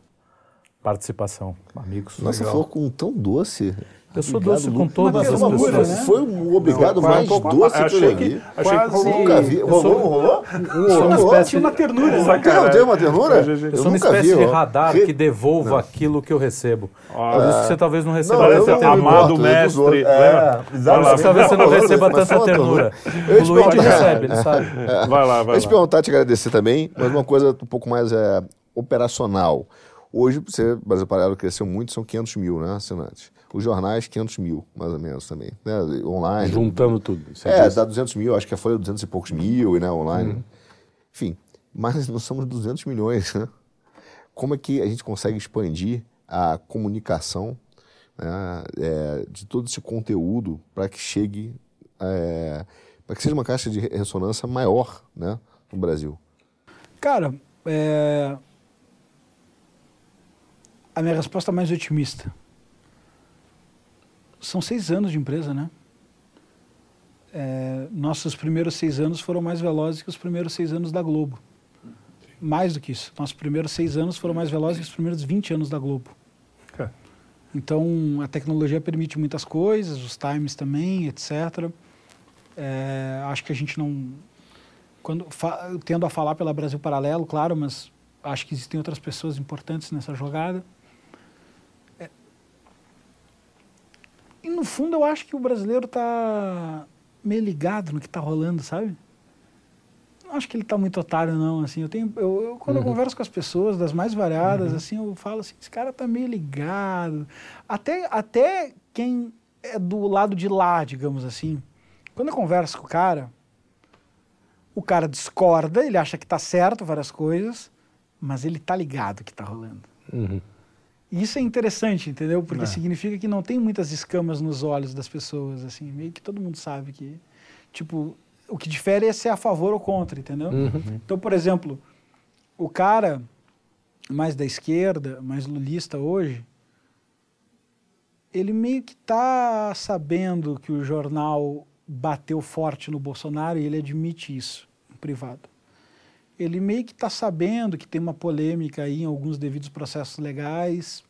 participação, amigos. Nossa, Legal. falou com um tão doce. Eu sou Obrigado, doce com todas Mas as foi uma- pessoas. né? Foi o obrigado Não, mais um pouco- doce que eu achei já que- vi. achei que Quase- rolou. Nunca vi. Rolou, sou- não rolou? Eu sou uma rolou? espécie, Tinha uma ternura. né? Sacanagem. Tem, uma ternura? Eu eu sou uma nunca espécie vi, de radar que devolva aquilo que eu recebo. Olha. Por isso que você talvez não receba Não, eu tanta não ternura. amado importo, mestre, lembra? É, exatamente. Talvez você não receba tanta uma ternura. Eu O Luigi recebe, ele sabe. Vai lá, vai Eu te lá. perguntar, te agradecer também, mas uma coisa um pouco mais é, operacional. Hoje, você, Brasil Paralelo cresceu muito, são 500 mil né, assinantes. Os jornais, 500 mil, mais ou menos também. Né, online. Juntando tudo. É, diz. dá 200 mil, acho que a Folha 200 e poucos mil, né, online. Enfim, mas (laughs) nós somos 200 milhões, né? Como é que a gente consegue expandir a comunicação né, é, de todo esse conteúdo para que chegue, é, para que seja uma caixa de ressonância maior, né, no Brasil? Cara, é... a minha resposta mais otimista. São seis anos de empresa, né? É, nossos primeiros seis anos foram mais velozes que os primeiros seis anos da Globo. Mais do que isso. Nossos primeiros seis anos foram mais velozes que os primeiros 20 anos da Globo. É. Então, a tecnologia permite muitas coisas, os times também, etc. É, acho que a gente não. Quando fa- tendo a falar pela Brasil Paralelo, claro, mas acho que existem outras pessoas importantes nessa jogada. E no fundo, eu acho que o brasileiro está meio ligado no que está rolando, sabe? Não acho que ele está muito otário, não. Assim, eu tenho, eu, eu- quando eu converso com as pessoas das mais variadas, assim, eu falo assim, esse cara está meio ligado. Até, até quem é do lado de lá, digamos assim. Quando eu converso com o cara, o cara discorda, ele acha que está certo várias coisas, mas ele tá ligado que está rolando. Uhum. Isso é interessante, entendeu? Porque É. significa que não tem muitas escamas nos olhos das pessoas, assim, meio que todo mundo sabe que, tipo, o que difere é ser a favor ou contra, entendeu? Uhum. Então, por exemplo, o cara mais da esquerda, mais lulista hoje, ele meio que tá sabendo que o jornal bateu forte no Bolsonaro e ele admite isso em privado. Ele meio que está sabendo que tem uma polêmica aí em alguns devidos processos legais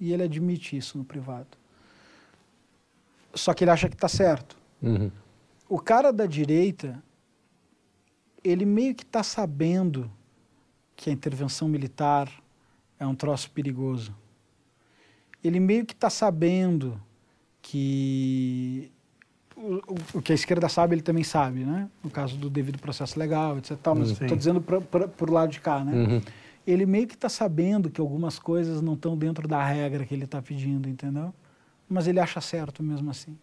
e ele admite isso no privado. Só que ele acha que está certo. Uhum. O cara da direita, ele meio que está sabendo que a intervenção militar é um troço perigoso. Ele meio que está sabendo que o, o- que a esquerda sabe, ele também sabe, né? No caso do devido processo legal, etc. Tal, mas estou dizendo para o lado de cá, né? Uhum. Ele meio que está sabendo que algumas coisas não estão dentro da regra que ele está pedindo, entendeu? Mas ele acha certo mesmo assim.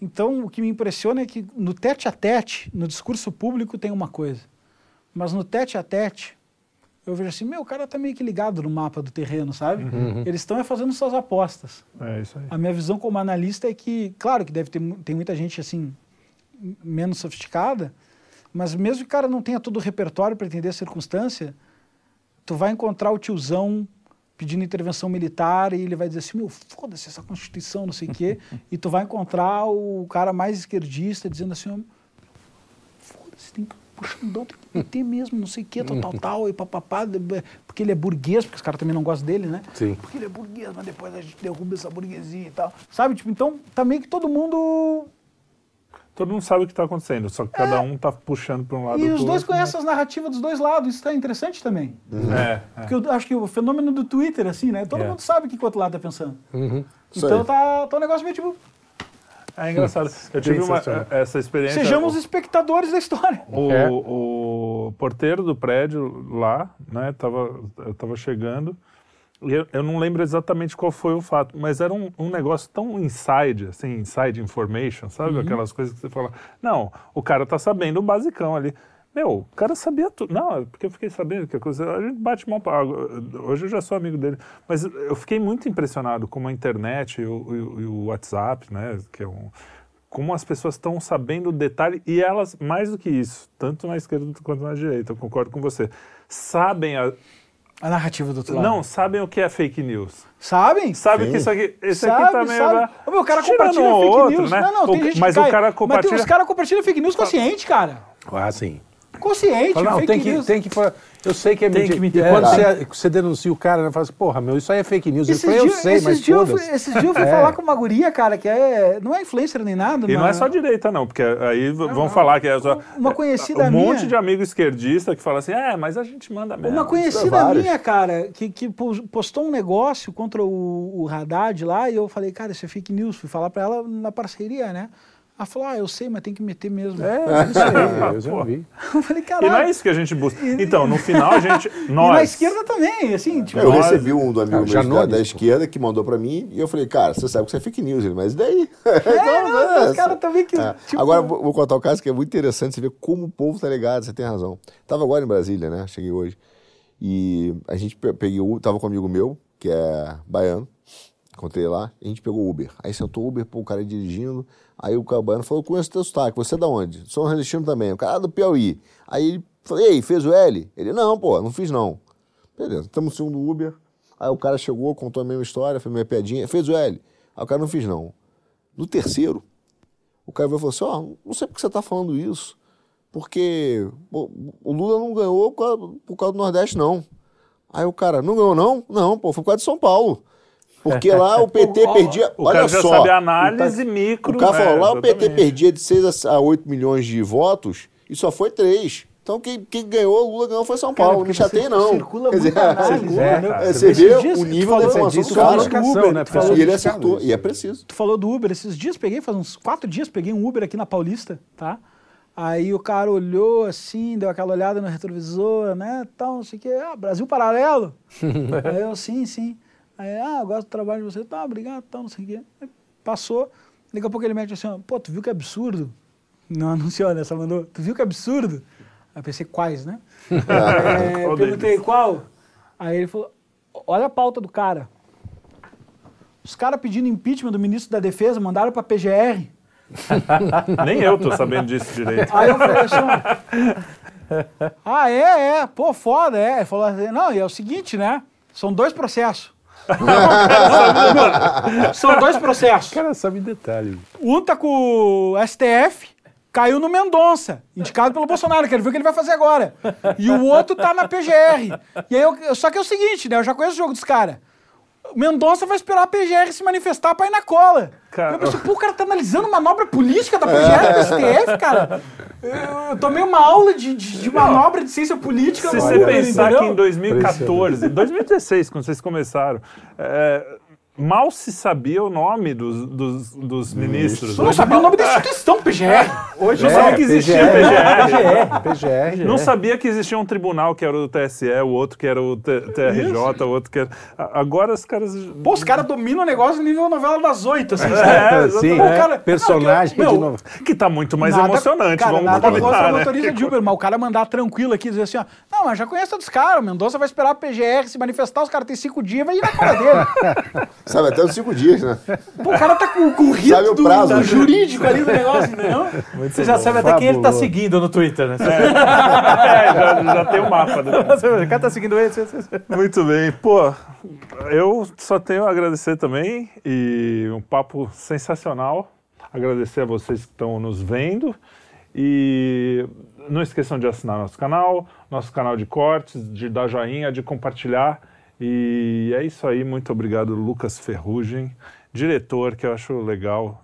Então, o que me impressiona é que no tete a tete, no discurso público, tem uma coisa. Mas no tete a tete, eu vejo assim, meu, o cara tá meio que ligado no mapa do terreno, sabe? Uhum. Eles estão é fazendo suas apostas. É isso aí. A minha visão como analista é que, claro que deve ter tem muita gente assim, menos sofisticada, mas mesmo que o cara não tenha todo o repertório para entender a circunstância, tu vai encontrar o tiozão pedindo intervenção militar e ele vai dizer assim, meu, foda-se essa Constituição, não sei o quê, (laughs) e tu vai encontrar o cara mais esquerdista dizendo assim, foda-se, tem que puxandão, tem que meter mesmo, não sei o quê, tal, tal, tal, e papapá, porque ele é burguês, porque os caras também não gostam dele, né? Sim. Porque ele é burguês, mas depois a gente derruba essa burguesia e tal. Sabe? Tipo, então, tá meio que todo mundo. Todo mundo sabe o que está acontecendo, só que cada um tá puxando para um lado É. e os dois outro, conhecem as narrativas dos dois lados. Isso tá interessante também. né? É, é. Porque eu acho que o fenômeno do Twitter, assim, né? Todo É. mundo sabe o que o outro lado tá pensando. Uhum. Então tá, tá um negócio meio tipo. É engraçado. Eu tive uma, Sensacional. essa experiência. Sejamos espectadores da história. O, É. o porteiro do prédio lá, né, tava, eu tava chegando, e eu, eu não lembro exatamente qual foi o fato, mas era um, um negócio tão inside, assim, inside information, sabe? Aquelas coisas que você fala, não, o cara tá sabendo o basicão ali. Meu, o cara sabia tudo. Não, é porque eu fiquei sabendo que a coisa. A gente bate mal pra água. Hoje eu já sou amigo dele. Mas eu fiquei muito impressionado com a internet e o, e o- o WhatsApp, né? Que é um, como as pessoas estão sabendo o detalhe e elas, mais do que isso, tanto na esquerda quanto na direita, eu concordo com você, sabem a, A narrativa do outro lado. não, sabem o que é fake news. Sabem? Sabe Sim. que isso aqui, esse sabe, aqui tá meio... sabe. Ô, meu, o cara Tirando compartilha um fake ou outro, news. né? Não, não, O tem gente mas que o cara Mas tem- compartilha... os caras compartilham fake news consciente, cara. Ah, sim. Consciente, Fala, não, fake tem que, news. tem que Eu sei que é Tem mentira. que. E quando É. você, você denuncia o cara, né, fala assim, porra, meu, isso aí é fake news. Ele Esses eu dias- sei, esses mas dias eu fui-. Esses dias eu fui É. falar com uma guria, cara, que é. Não é influencer nem nada. E não é mas- só direita, não, porque aí v- vão falar que é só. Uma conhecida Um monte minha- de amigo esquerdista que fala assim: é, mas a gente manda mesmo. Uma conhecida vários. minha, cara, que, que pos- postou um negócio contra o, o Haddad lá e eu falei, cara, isso é fake news. Fui falar pra ela na parceria, né? Ela falou, ah, eu sei, mas tem que meter mesmo. É, isso aí, (laughs) eu já vi. Eu falei, E não caralho. é isso que a gente busca. Então, no final, a gente. (laughs) E Nós. na esquerda também, assim, tipo. Eu Nós- recebi um do amigo Ah, meu da, esquerda que mandou pra mim e eu falei, cara, você sabe que isso é fake news, ele, mas e daí? (laughs) É, Então, não, é, os caras também que. É. tipo, Agora, vou, vou contar o caso que é muito interessante, você vê como o povo tá ligado, você tem razão. Tava agora em Brasília, né? Cheguei hoje. E a gente pe- peguei o tava com um amigo meu, que é baiano, encontrei lá, a gente pegou Uber. Aí sentou Uber, pô, o cara dirigindo, aí o cara baiano falou, conheço teu sotaque, você é da onde? Sou um nordestino também, o cara é do Piauí. Aí ele falou, ei, fez o L? Ele, não, pô, não fiz não. Beleza, estamos no segundo Uber, aí o cara chegou, contou a mesma história, fez minha piadinha, fez o L. Aí o cara não fiz não. No terceiro, o cara veio e falou assim: Ó, não sei por que você está falando isso. Porque pô, o Lula não ganhou por causa, por causa do Nordeste, não. Aí o cara, não ganhou, não? Não, pô, foi por causa de São Paulo. Porque lá o PT perdia. O olha cara já só, sabe a análise o, micro. o cara falou, é, lá o PT perdia de 6 a 8 milhões de votos e só foi 3. Então quem, quem ganhou, o Lula ganhou foi São Cara, Paulo. Não me chateia, cir- não. circula Quer dizer, muita análise, você- é, você Esses vê dias o nível falou da disso, informação tu do falou cara. do Uber, né? tu falou E ele do- acertou, e é preciso. Tu falou do Uber, esses dias peguei, faz uns quatro dias, peguei um Uber aqui na Paulista, tá? Aí o cara olhou assim, deu aquela olhada no retrovisor, né, tal, não sei o quê, ah, Brasil Paralelo. (laughs) Aí eu, sim, sim. Aí, ah, eu gosto do trabalho de você, tá, obrigado, tal, não sei o quê. Aí passou, daqui a pouco ele mete assim, ó, pô, tu viu que absurdo? Não (laughs) anunciou, né, só mandou, tu viu que absurdo? Aí eu pensei, quais, né? (laughs) É, Qual perguntei deles? qual? Aí ele falou, olha a pauta do cara. Os caras pedindo impeachment do ministro da Defesa mandaram pra PGR. (laughs) Nem eu tô sabendo disso direito. Aí eu falei assim, ah, é, é, pô, foda, é. Ele falou assim, não, e é o seguinte, né? São dois processos. São dois processos. O cara sabe detalhe. Um tá com o STF, caiu no Mendonça, indicado pelo Bolsonaro, quero ver o que ele vai fazer agora. E o outro tá na PGR. E aí eu, só que é o seguinte, né? Eu já conheço o jogo dos caras. Mendonça vai esperar a PGR se manifestar pra ir na cola. Cara- Eu pensei, pô, o cara tá analisando manobra política da PGR (laughs) do STF, cara. Eu, tomei uma aula de, de, de manobra de ciência política. Se você pensar entendeu? que em 2014, 2016, quando vocês começaram, é, mal se sabia o nome dos, dos, dos ministros. Eu não sabia o nome da (laughs) instituição PGR. Hoje não sabia que existia o PGR. PGR. Não sabia que existia um tribunal que era o TSE, o outro que era o TRJ, o outro que era. Agora os caras. Pô, os caras dominam o negócio nível novela das oito, assim, É? Sim, O né? cara- personagem Não, que eu- de novo. Que tá muito mais Nada- emocionante, cara, vamos nada combinar, o né? motorista de Uber, mas o cara mandar tranquilo aqui, dizer assim, ó, não, mas já conheço todos os caras, o Mendonça vai esperar a PGR se manifestar, os caras têm cinco dias, vai ir na cara dele. (laughs) Sabe, até os cinco dias, né? Pô, o cara tá com, com o rito Sabe o do- prazo, da né? jurídico ali do negócio, entendeu? Você já sabe até quem ele tá seguindo no Twitter, né? (laughs) É, já, já tem o mapa. Do... (laughs) o cara tá seguindo ele. Muito bem. Pô, eu só tenho a agradecer também e um papo sensacional. Agradecer a vocês que estão nos vendo e não esqueçam de assinar nosso canal, nosso canal de cortes, de dar joinha, de compartilhar. E é isso aí. Muito obrigado, Lucas Ferrugem. Diretor, que eu acho legal.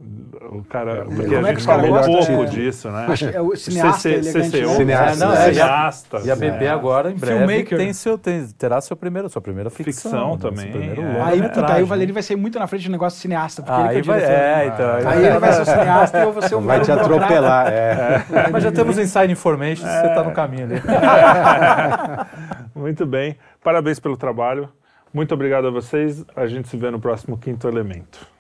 O cara, porque Como a é que gente caras falou gostam pouco de- disso, né? É o (laughs) cineasta CC, elegante, CCU, né? Cineasta, É, não, é, e a- E a? BB agora, em breve, Filmmaker. tem seu, tem, terá seu primeiro, sua primeira ficção. Ficção né? Também, primeiro é. Aí, puta, aí o? Valério vai ser muito na frente do negócio de cineasta, porque ele Aí que é vai, diretor. é, então. Aí ele vai ser o cineasta e eu vou ser o Vai te atropelar. É. (laughs) Mas já temos inside information, você tá no caminho ali. (laughs) Muito bem. Parabéns pelo trabalho. Muito obrigado a vocês. A gente se vê no próximo Quinto Elemento.